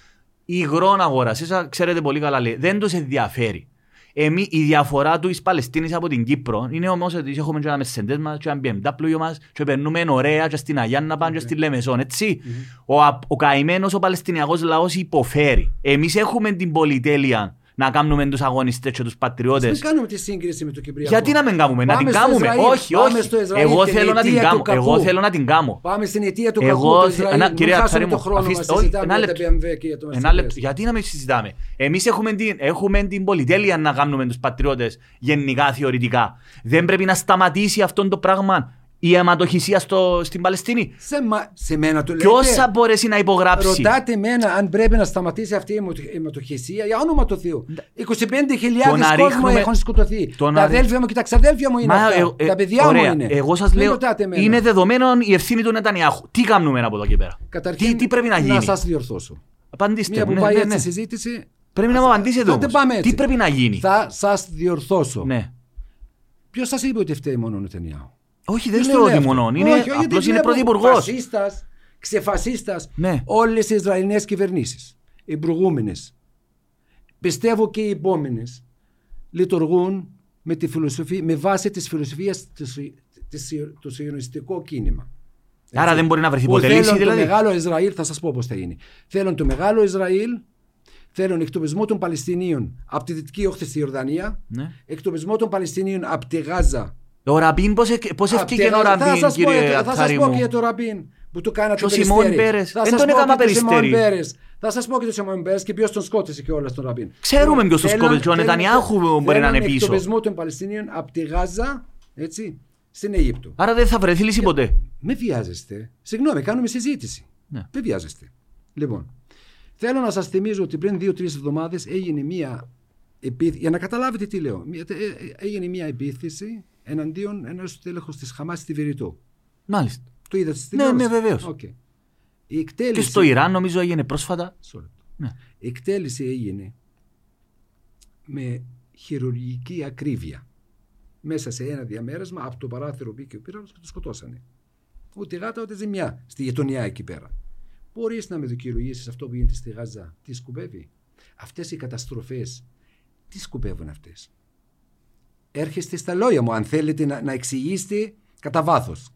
υγρών αγοράς, εσά ξέρετε πολύ καλά λέει, δεν τους ενδιαφέρει. Εμεί, η διαφορά του εις Παλαιστίνης από την Κύπρο είναι όμως ότι έχουμε και ένα Mercedes μας και ένα BMW μας και περνούμε ωραία και στην Αγιάννα πάνω και στη Λεμεσόν, έτσι. Ο, α- ο καημένος ο Παλαιστινιακός λαός υποφέρει. Εμείς έχουμε την πολυτέλεια να κάνουμε τους αγωνιστές και τους Μην πατριώτες. κάνουμε τη σύγκριση με το Κυπριακό. Γιατί να μην κάνουμε, να Πάμε την στο κάνουμε. Ισραήλ, όχι, πάμε όχι. στο Ισραήλ, Εγώ την θέλω να την αιτία κάνω. του Εγώ κακού. θέλω να την κάνω. Πάμε στην αιτία του κακού Εγώ, του Ισραήλ. ένα- Μην κυρία χάσουμε Τσάρη το μου, χρόνο μας. αφήστε- όχι, Συζητάμε ένα για τα λεπτό. BMW και για το Ένα λεπτό. Mercedes. Γιατί να μην συζητάμε; Εμείς έχουμε την, έχουμε την πολυτέλεια να κάνουμε τους πατριώτες γενικά θεωρητικά. Δεν πρέπει να σταματήσει αυτό το πράγμα η αιματοχυσία στο, στην Παλαιστίνη. Σε, μα- σε μένα το λέτε. Ποιο θα μπορέσει να υπογράψει; Ρωτάτε εμένα αν πρέπει να σταματήσει αυτή η αιμο- αιματοχυσία για όνομα του Θεού. 25.000 Το να κόσμος ρίχνουμε- έχουν σκοτωθεί. το τα να- αδέλφια μου και τα ξαδέλφια μου είναι Μα, αυτά. ε, ε, τα παιδιά ωραία. μου είναι. Εγώ σας Μην λέω, ρωτάτε εμένα. είναι δεδομένο η ευθύνη του Νετανιάχου. Τι κάνουμε από εδώ και πέρα; Καταρχήν, τι, τι πρέπει να γίνει; Να σας διορθώσω. Απαντήστε. Μία που ναι, πάει ναι, έτσι ναι. η συζήτηση. Πρέπει να μου απαντήσετε Τότε όμως. πάμε έτσι. Τι πρέπει να γίνει; Θα σας διορθώσω. Ναι. Ποιος σας είπε ότι φταίει μόνο ο Νετανιάχου; Όχι, δεν Ποιος λέω το λέει ότι αυτό; μόνο. Είναι, Όχι, όχι, γιατί απλώς είναι βλέπω πρωθυπουργός. Φασίστας, ξεφασίστας, Ναι. όλες οι Ισραηλινές κυβερνήσεις, οι προηγούμενες, πιστεύω και οι επόμενες, λειτουργούν με, τη φιλοσοφία, με βάση της φιλοσοφίας της, της, το σιωνιστικό κίνημα. Άρα δεν μπορεί να βρεθεί Που ποτέ θέλουν λύση, το δηλαδή. μεγάλο Ισραήλ, θα σας πω πώς θα γίνει. Θέλουν το μεγάλο Ισραήλ, θέλουν εκτοπισμό των Παλαιστινίων από τη δυτική όχθη στη Ιορδανία, Ναι. εκτοπισμό των Παλαιστινίων από τη Γάζα Ο Ραμπίν, πώς, εκ- πώς Απ' έφυγε τη ο Γάζα. Θα Ραμπίν, σας πω, κύριε θα σας Ατθάρη πω μου. και για το Ραμπίν που του κάνατε Και ο το Σιμών περιστέρι. Πέρες. Θα Δεν σας τον πω έκαμα και το Σιμών περιστέρι. Πέρες. Θα σας πω και το Σιμών Πέρες και ποιος τον σκότωσε και όλα στον Ραμπίν. Ξέρουμε Λοιπόν, ποιος τον θέλουν- σκότωσε και ο θέλουν- Νετανιάχου μπορεί να είναι θέλουν πίσω. εκτοπισμό των Παλαιστινίων από τη Γάζα, έτσι, στην Αίγυπτο. Άρα δεν θα βρεθεί λύση ποτέ. Με βιάζεστε. Συγγνώμη, κάνουμε συζήτηση. Ναι. Δεν βιάζεστε. Λοιπόν, θέλω να σας θυμίζω ότι πριν δύο-τρεις εβδομάδες έγινε μία επίθεση, για να καταλάβετε τι λέω, μία- ε, ε, έγινε μία επίθεση εναντίον ενός στέλεχος της Χαμάς στη Βηρυτό. Μάλιστα. Το είδατε στην Ναι, τηλεόραση; ναι, βεβαίως. Οκ. Η εκτέλεση... Και στο Ιράν νομίζω έγινε πρόσφατα. Μισό λεπτό. Ναι. Η εκτέλεση έγινε με χειρουργική ακρίβεια. Μέσα σε ένα διαμέρασμα από το παράθυρο μπήκε ο πύραυλος και το σκοτώσανε. Ούτε γάτα ούτε ζημιά στη γειτονιά εκεί πέρα. Μπορείς να με δικαιολογήσεις αυτό που γίνεται στη Γάζα, τι σκουπεύει; Αυτές οι καταστροφές, τι σκουπεύουν αυτές; Έρχεστε στα λόγια μου, αν θέλετε να, να εξηγήσετε κατά βάθος.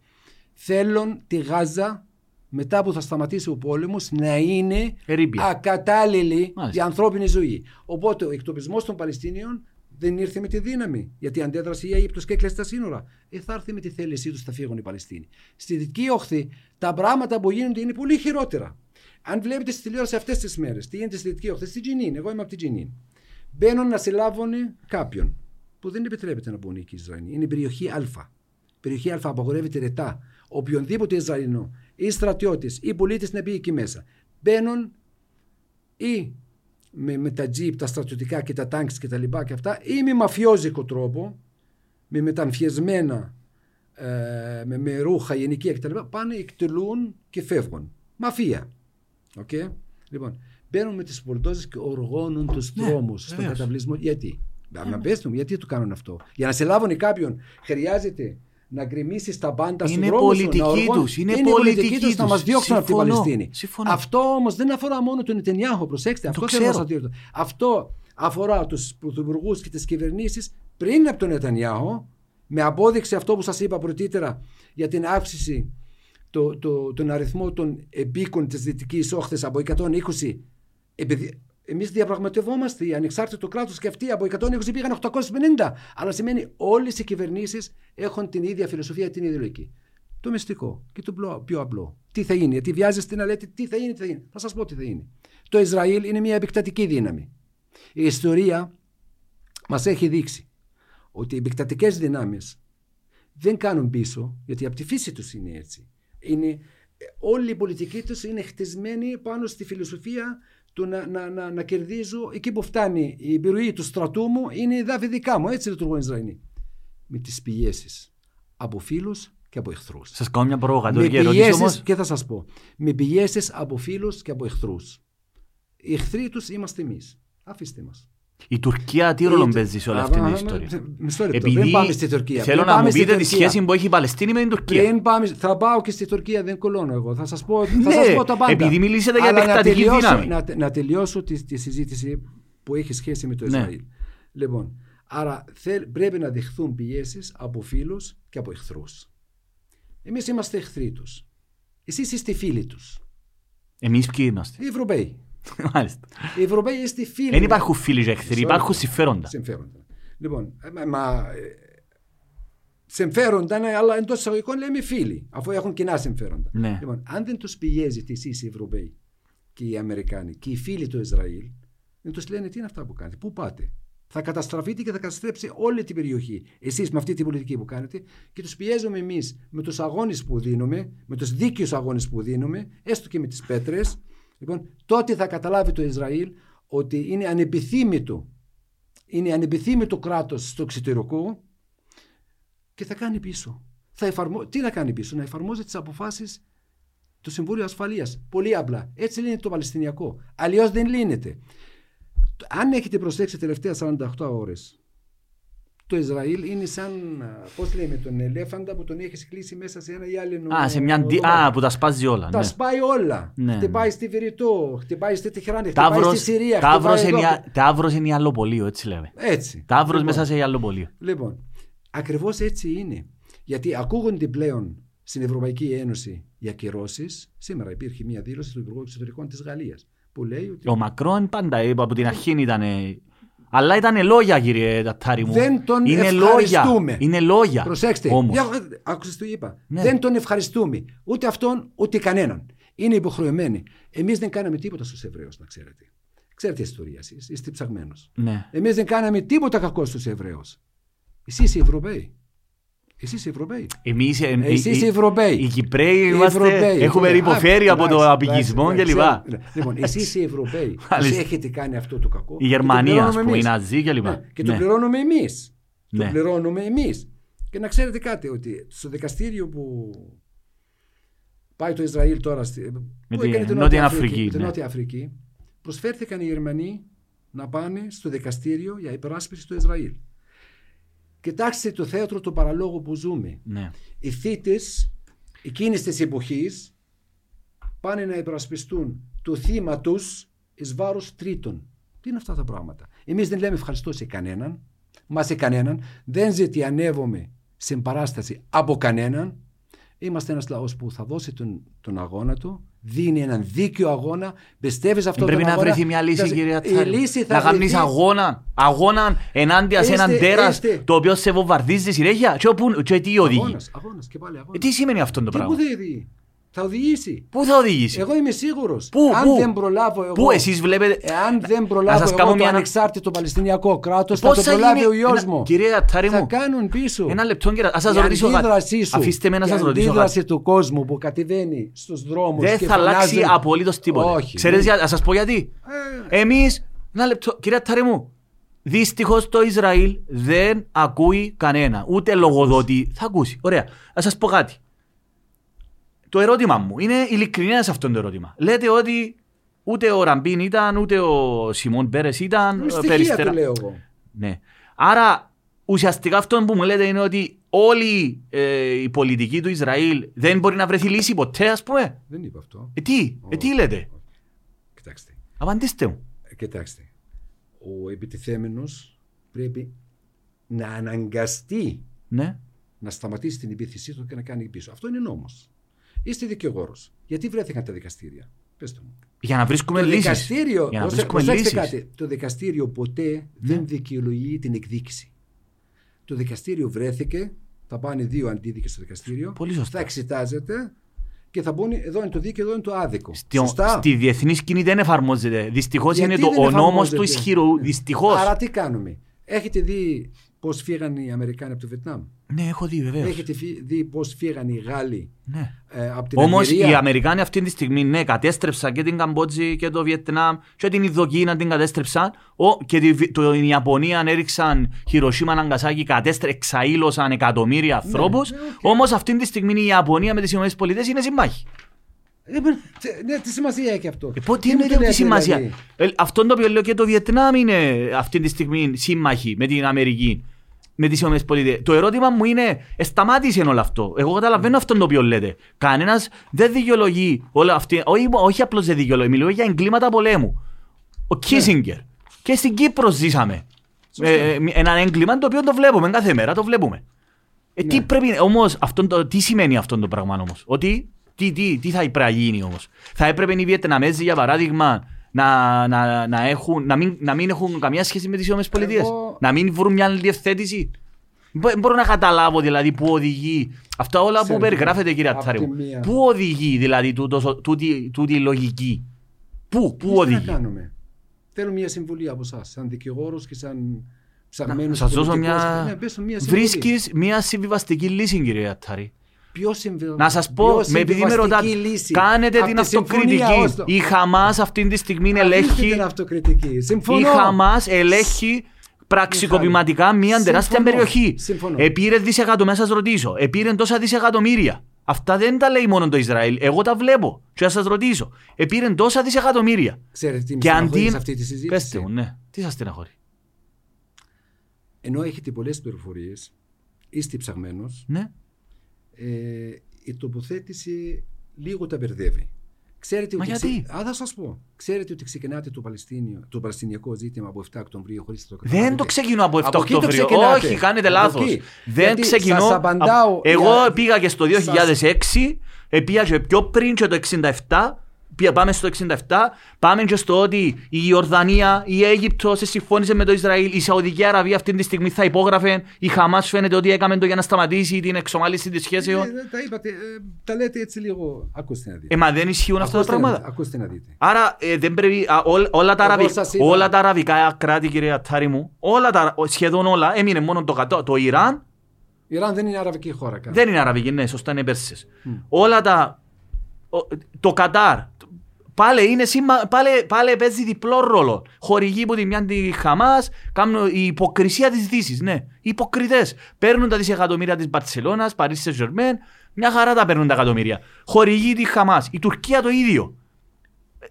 Θέλουν τη Γάζα μετά που θα σταματήσει ο πόλεμος να είναι Ερήπια. ακατάλληλη Μάλιστα. για ανθρώπινη ζωή. Οπότε ο εκτοπισμός των Παλαιστίνιων δεν ήρθε με τη δύναμη. Γιατί αντέδρασε η Αίγυπτος και έκλεισε τα σύνορα. Ε, θα έρθει με τη θέλησή τους θα φύγουν οι Παλαιστίνοι. Στη δυτική όχθη τα πράγματα που γίνονται είναι πολύ χειρότερα. Αν βλέπετε στη τηλεόραση αυτές τις μέρες, τι γίνεται στη δυτική όχθη, στην Τζινίν, εγώ είμαι από την Τζινίν. Μπαίνουν να συλλάβουν κάποιον που δεν επιτρέπεται να μπουν εκεί οι Ισραηλοί. Είναι η περιοχή Α. Περιοχή Α απαγορεύεται ρετά. Οποιονδήποτε Ισραηλινό ή στρατιώτης ή πολίτης να μπει εκεί μέσα. Μπαίνουν ή με, με τα τζιπ, τα στρατιωτικά και τα τάγκς και τα λοιπά και αυτά ή με μαφιόζικο τρόπο, με μεταμφιεσμένα, ε, με, με ρούχα, γενικεία κτλ. Πάνε, εκτελούν και φεύγουν. Μαφία. Okay? Λοιπόν, μπαίνουν με τις πολτόζες και οργώνουν τους Ναι, δρόμους στον βεβαίως. καταβλισμό. Γιατί; Να πες μου, γιατί το κάνουν αυτό; Για να σε λάβουν κάποιον χρειάζεται να γκρεμίσεις τα πάντα στον Είναι δρόμο σου, πολιτική να οργώνει. τους, είναι η πολιτική τους να τους. μας διώξουν από την Συμφωνώ, Παλαιστίνη. συμφωνώ. Αυτό όμως δεν αφορά μόνο τον Νετενιάχο, προσέξτε. αυτό θέλω να ξέρω. σας διορθώσω. Αυτό αφορά τους πρωθυπουργούς και τις κυβερνήσεις πριν από τον Νετανιάχο, με απόδειξη αυτό που σας είπα πρωτήτερα για την αύξηση το, το, τον αριθμό των επίκων της Δυτικής Όχθης από 120 επειδή εμείς διαπραγματευόμαστε οι ανεξάρτητο κράτος και αυτοί από 120 πήγαν 850 αλλά σημαίνει όλες οι κυβερνήσεις έχουν την ίδια φιλοσοφία την ίδια λογική Το μυστικό και το πιο- πιο απλό. Τι θα γίνει, γιατί βιάζεστε να λέτε τι θα γίνει, τι θα γίνει. Θα σας πω τι θα γίνει. Το Ισραήλ είναι μια επεκτατική δύναμη. Η ιστορία μας έχει δείξει ότι οι επεκτατικές δυνάμεις δεν κάνουν πίσω, γιατί από τη φύση τους είναι έτσι. Είναι, ε, όλη η πολιτική τους είναι χτισμένη πάνω στη φιλοσοφία του να, να, να, να κερδίζω εκεί που φτάνει η επιρροή του στρατού μου είναι η δάφη δικά μου. Έτσι λειτουργούν οι Ισραηλοί. Με τις πιέσεις από φίλους και από εχθρούς. Σας κάνω μια Με προβοκατορική ερώτηση πιέσεις, όμως. και θα σας πω, με πιέσεις από φίλους και από εχθρούς. Οι εχθροί τους είμαστε εμείς. Αφήστε μας. Η Τουρκία τι ρόλο Η- παίζει σε όλη Α, αυτή α, την α, ιστορία; μισό λεπτό, Επειδή δεν πάμε στη Τουρκία. θέλω Δεν να πάμε μου στη πείτε τη Τουρκία. σχέση που έχει η Παλαιστίνη με την Τουρκία. Πριν πάμε, θα πάω και στη Τουρκία, δεν κολώνω εγώ. Θα σας πω, θα Ναι, σας πω τα πάντα. επειδή μιλήσατε για Αλλά να επεκτατική τελειώσω- δύναμη. Να, τε- να τελειώσω τη, τη συζήτηση που έχει σχέση με το Ναι. Ισραήλ. Λοιπόν, άρα θέλ- πρέπει να δεχθούν πιέσεις από φίλους και από εχθρούς. Εμείς είμαστε εχθροί τους. Εσείς είστε φίλοι τους. Εμείς ποιοι είμαστε; Οι Ευρωπαίοι. *laughs* Μάλιστα. Οι Ευρωπαίοι είστε φίλοι. Δεν υπάρχουν φίλοι και εχθροί, Sorry. υπάρχουν συμφέροντα. Συμφέροντα. Λοιπόν, ε, μα, μα, ε, συμφέροντα, ναι, αλλά εντός εισαγωγικών λέμε φίλοι, αφού έχουν κοινά συμφέροντα. Ναι. Λοιπόν, αν δεν τους πιέζετε εσεί οι Ευρωπαίοι και οι Αμερικάνοι και οι φίλοι του Ισραήλ, δεν τους λένε τι είναι αυτά που κάνετε, πού πάτε. Θα καταστραφείτε και θα καταστρέψει όλη την περιοχή. Εσείς με αυτή την πολιτική που κάνετε και τους πιέζουμε εμείς με τους αγώνες που δίνουμε, με τους δίκαιους αγώνες που δίνουμε, έστω και με τις πέτρες. Λοιπόν, τότε θα καταλάβει το Ισραήλ ότι είναι ανεπιθύμητο είναι ανεπιθύμητο κράτος στο εξωτερικό και θα κάνει πίσω. Θα εφαρμο... Τι να κάνει πίσω, να εφαρμόζει τις αποφάσεις του Συμβούλου Ασφαλείας. Πολύ απλά. Έτσι λύνεται το Παλαιστινιακό. Αλλιώς δεν λύνεται. Αν έχετε προσέξει τελευταία 48 ώρες, το Ισραήλ είναι σαν, πώς λέμε, τον ελέφαντα που τον έχεις κλείσει μέσα σε ένα γυάλινο Α, σε μια. δι- δωμάτιο. Α, που τα σπάζει όλα. Τα ναι. σπάει όλα. Ναι, χτυπάει στη Βηρητό, χτυπάει στη Τεχράνη, χτυπάει Ταύρος- στη Συρία. Ταύρος χτυπάει είναι εδώ. η- Ταύρος είναι η αλλοπολείο, έτσι λέμε. Έτσι. Ταύρος Λοιπόν. μέσα σε αλλοπολείο. Λοιπόν, ακριβώς έτσι είναι. Γιατί ακούγονται πλέον στην Ευρωπαϊκή Ένωση οι ακυρώσεις. Σήμερα υπήρχε μια δήλωση του Υπουργού Εξωτερικών της Γαλλίας που λέει ότι Ο Μακρόν πάντα είπα από την αρχή ήταν. Αλλά ήταν λόγια, κύριε Τατάρη μου. δεν τον είναι λόγια. ευχαριστούμε. Είναι λόγια. Προσέξτε, Όμως. για, άκουσες τι είπα. Ναι. Δεν τον ευχαριστούμε. Ούτε αυτόν, ούτε κανέναν. Είναι υποχρεωμένοι. Εμείς δεν κάναμε τίποτα στους Εβραίους, να ξέρετε. Ξέρετε ιστορία εσείς, είστε ψαγμένος. Ναι. Εμείς δεν κάναμε τίποτα κακό στους Εβραίους. Εσείς οι Ευρωπαίοι. Εσείς οι Ευρωπαίοι. Εμείς, ε, Εσείς οι- οι Ευρωπαίοι. Οι Κυπρέοι Οι είμαστε, Ευρωπαίοι. έχουμε Ναι, υποφέρει α, από το εντάξει, απικισμό εντάξει, κλπ. ξέρω. Ναι. Λοιπόν, εσείς οι Ευρωπαίοι τους *laughs* Μάλιστα. έχετε κάνει αυτό το κακό. Η και το Γερμανία, πληρώνουμε ας πούμε, οι εμείς. Ναζί κλπ. Ναι, και το Ναι. πληρώνουμε εμείς. Το Ναι. πληρώνουμε εμείς. Και να ξέρετε κάτι, ότι στο δικαστήριο που πάει το Ισραήλ τώρα. Στη, που τη έκανε την Νότια Αφρική, Αφρική, την ναι. Νότια Αφρική, προσφέρθηκαν οι Γερμανοί να πάνε στο δικαστήριο για υπεράσπιση του Ισραήλ. Κοιτάξτε το θέατρο του παραλόγου που ζούμε Ναι. οι θύτες εκείνης της εποχής πάνε να υπερασπιστούν το θύμα τους εις βάρος τρίτων. Τι είναι αυτά τα πράγματα; Εμείς δεν λέμε ευχαριστώ σε κανέναν, μα σε κανέναν, δεν ζητιανεύομαι σε παράσταση από κανέναν. Είμαστε ένας λαός που θα δώσει τον, τον αγώνα του, δίνει έναν δίκαιο αγώνα, πιστεύεις σε αυτό Πρέπει τον να αγώνα. βρεθεί μια λύση, Θα- κύριε Η Ατσάρη. λύση θα Να κάνεις βρεθεί- αγώνα, αγώνα ενάντια σε έναν Είστε- τέρας είστε- το οποίο σε βομβαρδίζει συνέχεια. Και, όπου, και τι οδηγεί. Αγώνας, αγώνας και πάλι Ε, αγώνας. τι σημαίνει αυτό το Τι πράγμα; που θα οδηγήσει. Θα οδηγήσει. Πού θα οδηγήσει; Εγώ είμαι σίγουρος. Πού, αν πού; δεν προλάβω εγώ. Πού εσείς βλέπετε. Εάν δεν Να προλάβω σας εγώ κάνω το μια- ανεξάρτητο Παλαιστινιακό κράτος, θα Πώς το θα προλάβει γίνει- ο γιος Ένα- μου. Κύριε Ατάρη θα μου, κάνουν πίσω. ένα λεπτό κύριε. Ας σας η ρωτήσω κάτι. αντίδρασή σου, Αφήστε με να σας η ρωτήσω αντίδραση κάτι. του κόσμου που κατεβαίνει στους δρόμους. Δεν και θα αλλάξει φωνάζει- απολύτως τίποτα. Όχι. Ξέρετε, για- να σας πω γιατί. Ε, Εμείς, ένα λεπτό, κύριε Ατάρη μου, δυστυχώς το Ισραήλ δεν ακούει κανένα. Ούτε λογοδότη θα ακούσει. Ωραία. Να σας πω κάτι. Το ερώτημα μου είναι ειλικρινές αυτό το ερώτημα. Λέτε ότι ούτε ο Ραμπίν ήταν, ούτε ο Σιμών Πέρες ήταν ε, Στοιχεία περιστερα. του λέω εγώ. Ναι. Άρα ουσιαστικά αυτό που μου λέτε είναι ότι όλη ε, η πολιτική του Ισραήλ δεν μπορεί να βρεθεί λύση ποτέ, ας πούμε; Δεν είπα αυτό. Ε, τι, ε, τι λέτε; Κοιτάξτε. Απαντήστε μου. Ε, Κοιτάξτε. Ο επιτιθέμενος πρέπει να αναγκαστεί Ναι. να σταματήσει την επίθεσή του και να κάνει πίσω. Αυτό είναι νόμος. Είστε δικηγόρος. Γιατί βρέθηκαν τα δικαστήρια; Πες το μου. Για να βρίσκουμε το λύσεις. δικαστήριο, Για να προσε- βρίσκουμε προσέξτε λύσεις. κάτι, το δικαστήριο ποτέ δεν δικαιολογεί την εκδίκηση. Το δικαστήριο βρέθηκε Θα πάνε δύο αντίδικες στο δικαστήριο. Πολύ σωστά. Θα εξετάζεται και θα μπουν εδώ είναι το δίκαιο, εδώ είναι το άδικο. Στη, Σωστά; στη διεθνή σκηνή δεν εφαρμόζεται. Δυστυχώς Γιατί είναι το, δεν ο νόμος εφαρμόζεται; του ισχυρού. Ναι. Δυστυχώς. Άρα τι κάνουμε; Έχετε δει πώς φύγαν οι Αμερικάνοι από το Βιετνάμ. Ναι, έχω δει βεβαίως. Έχετε φύ- δει πώς φύγαν οι Γάλλοι Ναι. ε, από την Όμως Αλγερία. οι Αμερικάνοι αυτή τη στιγμή ναι, κατέστρεψαν και την Καμπότζη και το Βιετνάμ και την Ινδοκίνα την κατέστρεψαν. Ο, και τη, Βι- το, η Ιαπωνία έριξαν Χιροσίμα Ναγκασάκη, κατέστρε, εξαΰλωσαν εκατομμύρια ανθρώπους. ναι, οκέι. Όμως αυτή τη στιγμή η Ιαπωνία με τις ΗΠΑ είναι συμμάχοι. Ε, μπρ, τε- ναι, τι σημασία έχει αυτό; Ε, πω, τι μου εννοείται το ότι λέτε, σημασία; δηλαδή. Ε, αυτό το οποίο λέω και το Βιετνάμ είναι αυτή τη στιγμή σύμμαχοι με την Αμερική. Με τις ΗΠΑ. Το ερώτημα μου είναι, ε, σταμάτησε όλο αυτό. Εγώ καταλαβαίνω αυτό το οποίο λέτε. Κανένας δεν δικαιολογεί όλα αυτή. Όχι, όχι απλώς δεν δικαιολογεί, μιλώ για εγκλήματα πολέμου. Ο Κίσιγκερ. Και στην Κύπρο ζήσαμε. Ε, ε, ένα έγκλημα το οποίο το βλέπουμε κάθε μέρα, το βλέπουμε. Ε, τι Ναι. πρέπει, όμως, αυτόν το, τι σημαίνει αυτό το πράγμα όμως; Ότι, τι, τι, τι θα πρέπει να γίνει όμως; Θα έπρεπε οι Βιετναμέζοι για παράδειγμα να, να, να, έχουν, να, μην, να μην έχουν καμία σχέση με τις ΗΠΑ. Εγώ- Να μην βρουν μια άλλη διευθέτηση; Δεν μπορώ να καταλάβω δηλαδή πού οδηγεί. Αυτά όλα που Ξέρετε, περιγράφετε κύριε απ' τη Ατσάρη. μία- Πού οδηγεί δηλαδή τούτο- τούτη, τούτη η λογική; Πού, πού Εμείς τι να οδηγεί. κάνουμε; Θέλω μια συμβουλή από εσάς, σαν δικηγόρος και σαν ψαγμένος. Να σας δώσω μια... Ναι, πες μου μια συμβουλή. Βρίσκεις μια συμβιβαστική λύση κύριε Ατσάρη. Ποιος συμβε... Να σας πω, ποιος με επειδή με συμβιβαστική ρωτάτε, λύση. κάνετε Απ' την τη συμφωνία αυτοκριτική. Όσλο. Η Χαμάς αυτή τη στιγμή Αφήστε ελέγχει. την αυτοκριτική. Συμφωνώ. Η Χαμάς ελέγχει πραξικοπηματικά μια τεράστια Συμφωνώ. περιοχή. Συμφωνώ. Επήρε δισεκατομμύρια, σας ρωτήσω. Επήρε τόσα δισεκατομμύρια. Αυτά δεν τα λέει μόνο το Ισραήλ. Εγώ τα βλέπω. Και θα σας ρωτήσω. Επήρε τόσα δισεκατομμύρια. Ξέρετε τι με Και στεναχωρεί αντί. σε αυτή τη συζήτηση; Πετε μου, ναι. Τι σας στεναχωρεί; Ενώ έχετε πολλές πληροφορίες, είστε ψαγμένος, Ναι. Ε, η τοποθέτηση λίγο τα μπερδεύει. Ξέρετε Μα ότι γιατί; Α, θα σας πω. Ξέρετε ότι ξεκινάτε το, Παλαιστίνιο, το Παλαιστινιακό ζήτημα από 7 Οκτωβρίου χωρίς το Δεν το ξεκινώ από 7 Από εκεί το Οκτωβρίου. ξεκινάτε. Όχι, κάνετε Από λάθος. εκεί. Δεν Γιατί ξεκινώ. σας απαντάω απ- Εγώ για- πήγα και στο 2006, πήγα και πιο πριν και το 67. Πήγα, πάμε στο 67, πάμε και στο ότι η Ιορδανία, η Αίγυπτος σε συμφώνησες με το Ισραήλ, η Σαουδική Αραβία αυτή τη στιγμή θα υπόγραφε, η Χαμάς φαίνεται ότι έκαμε το για να σταματήσει την εξομάλυση της σχέσεων. Ε, τα είπατε, ε, τα λέτε έτσι λίγο. Ακούστε να δείτε. Ε, μα δεν ισχύουν αυτά τα Ακούστε να πράγματα. δείτε, Ακούστε να δείτε. Άρα ε, δεν πρέπει, α, ό, όλα, τα Εγώ αραβι- σας είπα. όλα τα αραβικά κράτη, κύριε Ατάρη μου, όλα τα, σχεδόν όλα, έμεινε μόνο το, κατώ- το Ιράν Η Ιράν δεν είναι αραβική χώρα. καν. Δεν είναι αραβική, ναι, σωστά είναι Πέρσες. Όλα τα. ο- Το Κατάρ. Πάλι, είναι σήμα, πάλι, πάλι παίζει διπλό ρόλο. Χορηγεί που τη μια τη Χαμάς, κάνουν η υποκρισία της Δύσης. Ναι, οι υποκριτές. Παίρνουν τα δισεκατομμύρια της Μπαρσελόνας, Παρίσι Σεζερμέν, μια χαρά τα παίρνουν τα εκατομμύρια. Χορηγεί της Χαμάς. Η Τουρκία το ίδιο.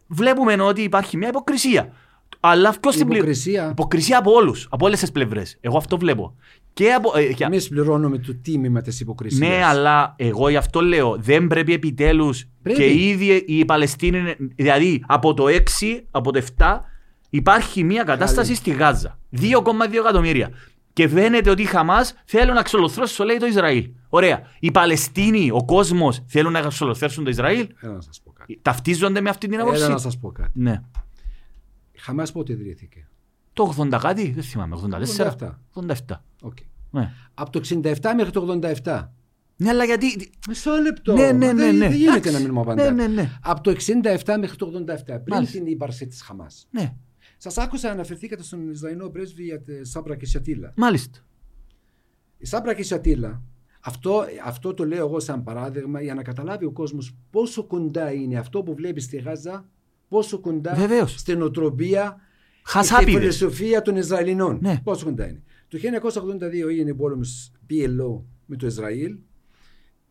Βλέπουμε ότι υπάρχει μια υποκρισία. Αλλά ποιο την πλη- Υποκρισία. Υποκρισία από όλους, από όλες τις πλευρές. Εγώ αυτό βλέπω. Και από, ε, και- Εμείς πληρώνουμε το τίμημα τη υποκρισία. ναι, αλλά εγώ γι' αυτό λέω, δεν πρέπει επιτέλους Πρέπει. και ήδη οι Παλαιστίνοι, δηλαδή από το 6, από το 7, υπάρχει μια κατάσταση στη Γάζα. 2,2 εκατομμύρια. Και φαίνεται ότι οι Χαμάς θέλουν να εξολοθρεύσουν, λέει το Ισραήλ. Ωραία. Οι Παλαιστίνοι, ο κόσμος θέλουν να εξολοθρεύσουν το Ισραήλ. Έλα να σας πω κάτι. Ταυτίζονται με αυτή την Έλα να άποψη. σας πω κάτι. Ναι. Η Χαμάς πότε ιδρύθηκε; Το 80 κάτι, δεν θυμάμαι. 84. 87. 87. Οκ. Ναι. Από το 67 μέχρι το 87. Ναι, αλλά γιατί. Μισό λεπτό. Ναι, ναι, Μα ναι, δεν, ναι. δεν γίνεται Εντάξει. να μην μου απαντάτε. Ναι, ναι, ναι. Από το 67 μέχρι το 87, πριν Μάλιστα. την ύπαρξη της Χαμάς. Ναι, Σας άκουσα να αναφερθήκατε στον Ισραηλινό πρέσβη για τη Σάμπρα και Σιατήλα. μάλιστα. Η Σάμπρα και Σιατήλα, αυτό, αυτό το λέω εγώ σαν παράδειγμα για να καταλάβει ο κόσμος πόσο κοντά είναι αυτό που βλέπει στη Γάζα, πόσο κοντά Βεβαίως. στην οτροπία και στη Χασάπιδες. φιλοσοφία των Ισραηλινών. Ναι. Πόσο κοντά είναι. Το 1982 έγινε πόλεμος PLO με το Ισραήλ.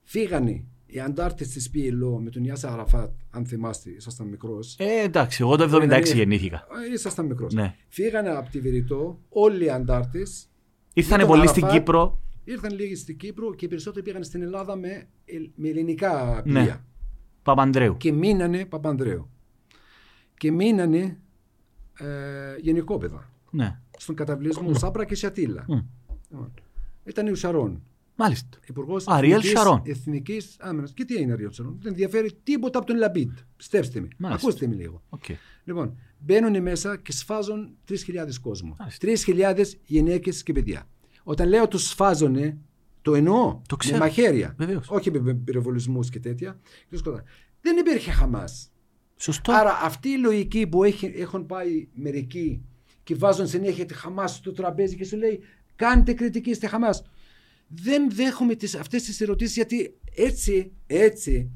Φύγανε οι αντάρτες της PLO με τον Ιάσα Αραφάτ, αν θυμάστε, ήσασταν μικρός. Ε, εντάξει, εγώ το 76 γεννήθηκα. Ήσασταν μικρός. Ναι. Φύγανε από τη Βηρητό όλοι οι αντάρτες. Ήρθανε τον πολλοί στην Αραφάτ. Κύπρο. Ήρθαν λίγοι στην Κύπρο και οι περισσότεροι πήγαν στην Ελλάδα με, ελ- με ελληνικά Ναι. πλοία. Παπανδρέου. Και μείνανε Παπανδρέου. Και μείνανε ε, γενικόπαιδα. Ναι. Στον καταβλισμό Σάπρα και Σιατήλα. Μμ. Λοιπόν, Ήταν ο Σαρών. Μάλιστα. Υπουργός Αριέλ Σαρών. Εθνικής Άμυνας. Και τι είναι Αριέλ Σαρών; Δεν ενδιαφέρει τίποτα από τον Λαμπίτ. Πιστέψτε με. Μάλιστα. Ακούστε με λίγο. Οκ. Λοιπόν, μπαίνουν μέσα και σφάζουν 3.000 κόσμο. Μάλιστα. 3.000 γυναίκες και παιδιά. Όταν λέω τους σφάζουνε, Το εννοώ. Το ξέρω. Με μαχαίρια. Βεβαίως. Όχι με πυροβολισμούς και τέτοια. Και σκοτά. Δεν υπήρχε Χαμάς. Σωστό. Άρα αυτή η λογική που έχει, έχουν πάει μερικοί και βάζουν συνέχεια τη Χαμάς στο τραπέζι και σου λέει κάντε κριτική στη Χαμάς. Δεν δέχομαι τις, αυτές τις ερωτήσεις γιατί έτσι, έτσι,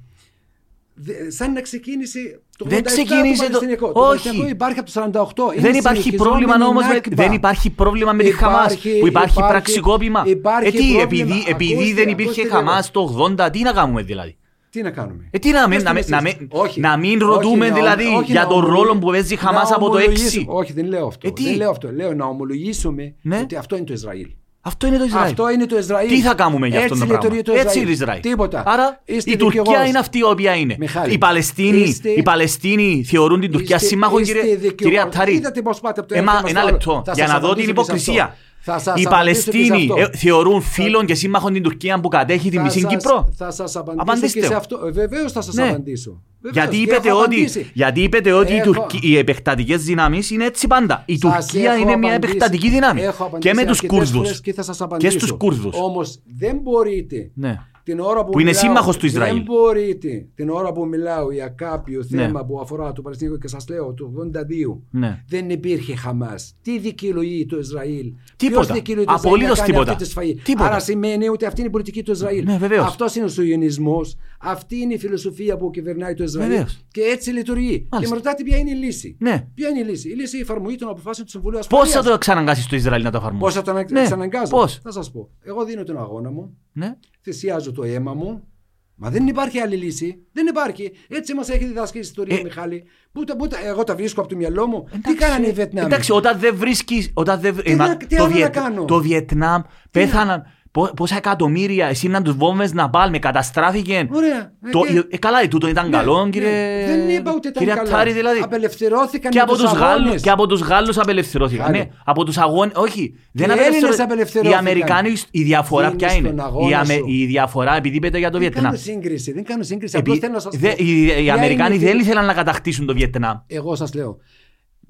δε- σαν να ξεκίνησε το 87 Δεν ξεκίνησε το- Παλαιστινιακό. Το Όχι. Παλαιστινιακό υπάρχει από το 48. Είναι δεν υπάρχει συνεχιζόμενη πρόβλημα όμως. Νάκμπα. Δεν υπάρχει πρόβλημα με τη Χαμάς. Υπάρχει- Που υπάρχει, υπάρχει- πραξικόπημα. υπάρχει ε, τι, πρόβλημα. επειδή, επειδή Ακούστε, δεν υπήρχε ακούστε Χαμάς λίγο. το 80, τι να κάνουμε δηλαδή; Τι να κάνουμε; Ε, τι να μην, Πες να, το μην- να, εσείς. μην- Όχι. να μην Όχι, ρωτούμε να- δηλαδή όχι για να τον ομολογη- ρόλο που παίζει η Χαμάς να από το ομολογήσουμε- 6. Όχι, δεν λέω αυτό. Ε, τι; δεν λέω αυτό. Λέω να ομολογήσουμε Ναι. ότι αυτό είναι το Ισραήλ. Αυτό είναι το Ισραήλ. Αυτό είναι το Ισραήλ. Τι θα κάνουμε για αυτό Έτσι το πράγμα; λειτουργεί το Έτσι Ισραήλ. είναι το Ισραήλ. Τίποτα. Άρα Είστε η Τουρκία δικηγόρος. είναι αυτή η οποία είναι. Μιχάλη, Οι Παλαιστίνοι, είστε- οι Παλαιστίνοι θεωρούν την Τουρκία Είστε- σύμμαχο, είστε κύριε, δικηγόρος. κυρία Τάρη. Είδατε πώς πάτε από το Έμα- ένα θέμα ένα στο άλλο. λεπτό, Θα για σας να δω την απαντήσω και σε υποκρισία. Αυτό. Θα σας Οι απαντήσω και σε Παλαιστίνοι αυτό. ε, θεωρούν φίλον και σύμμαχον την Τουρκία που κατέχει τη Θα μισή σας- Κύπρο; Θα σας απαντήσω Απαντήστε και σε μου. αυτό. Βεβαίως θα σας Ναι. απαντήσω. Βεβαίως, Γιατί και είπετε, έχω ότι, απαντήσει. γιατί είπετε ότι οι, Έχω- Τουρκι- οι επεκτατικές δυνάμεις είναι έτσι πάντα. Η Σας Τουρκία έχω είναι μια απαντήσει. επεκτατική δύναμη. Έχω απαντήσει Και με τους αρκετές Κούρδους. φορές Και θα σας Και απαντήσω. στους Κούρδους. Όμως δεν μπορείτε Ναι. Την ώρα που, Που είναι μιλάω, σύμμαχος του Ισραήλ. Δεν μπορείτε την ώρα που μιλάω για κάποιο Ναι. θέμα που αφορά το Παλαιστινικό και σας λέω το 82 Ναι. δεν υπήρχε Χαμάς. Τι δικαιολογεί το Ισραήλ; Τίποτα. Ποιος δικαιολογεί το Ισραήλ Απολύτως να κάνει τίποτα. αυτή τη σφαγή; Τίποτα. Άρα σημαίνει ότι αυτή είναι η πολιτική του Ισραήλ. Ναι, βεβαίως. Αυτός είναι ο σιωνισμός. Αυτή είναι η φιλοσοφία που κυβερνάει το Ισραήλ. Βεβαίως. Και έτσι λειτουργεί. Και Μάλιστα. με ρωτάτε ποια είναι η λύση. Ναι. Ποια είναι η λύση; Η λύση είναι η εφαρμογή των αποφάσεων του Συμβουλίου Πώς Ασφαλείας. θα το εξαναγκάσεις το Ισραήλ να το εφαρμόσει; Πώς θα το ανα- Ναι. εξαναγκάζω; Πώς; Θα σας πω. Εγώ δίνω τον αγώνα μου Ναι. Θυσιάζω το αίμα μου. Μα δεν υπάρχει άλλη λύση. Δεν υπάρχει. Έτσι μας έχει διδάσκει η ιστορία, Ε, Μιχάλη. Που, τα- που, τα- εγώ τα βρίσκω από το μυαλό μου. τι Εντάξει, κάνανε οι Βιετνάμοι; Εντάξει, όταν δεν βρίσκει. Όταν δεν... Τι ε, μα- να- τι το, άλλο να Βιετ- κάνω; το Βιετνάμ πέθαναν πο- πόσα εκατομμύρια. Εσύ να τους βόμβες να πάλμε, καταστράφηκε. Ωραία. Ε, Το, και- ε, καλά, τούτο ήταν Ναι, καλό, ναι. κύριε. Δεν είπα ούτε ήταν κυρία καλό. Τάρη, δηλαδή. Απελευθερώθηκαν Και με από, τους τους Γάλλους, αγώνες. και από τους Γάλλους απελευθερώθηκαν. Γάλλοι. Ναι, από τους αγώνες. Όχι, δεν οι Έλληνες απελευθερώ- Οι απελευθερώθηκαν. Αμερικάνοι, η διαφορά Δίνεις ποια είναι; τον αγώνα Η, Αμε- σου. η διαφορά, επειδή είπετε για το Δεν Βιετνάμ. κάνω σύγκριση. Δεν κάνω σύγκριση. Επί- Απλώς θέλω να σας δε- πω. οι, οι Ποια Αμερικάνοι είναι η δεν φι- ήθελαν να κατακτήσουν το Βιετνάμ. Εγώ σας λέω.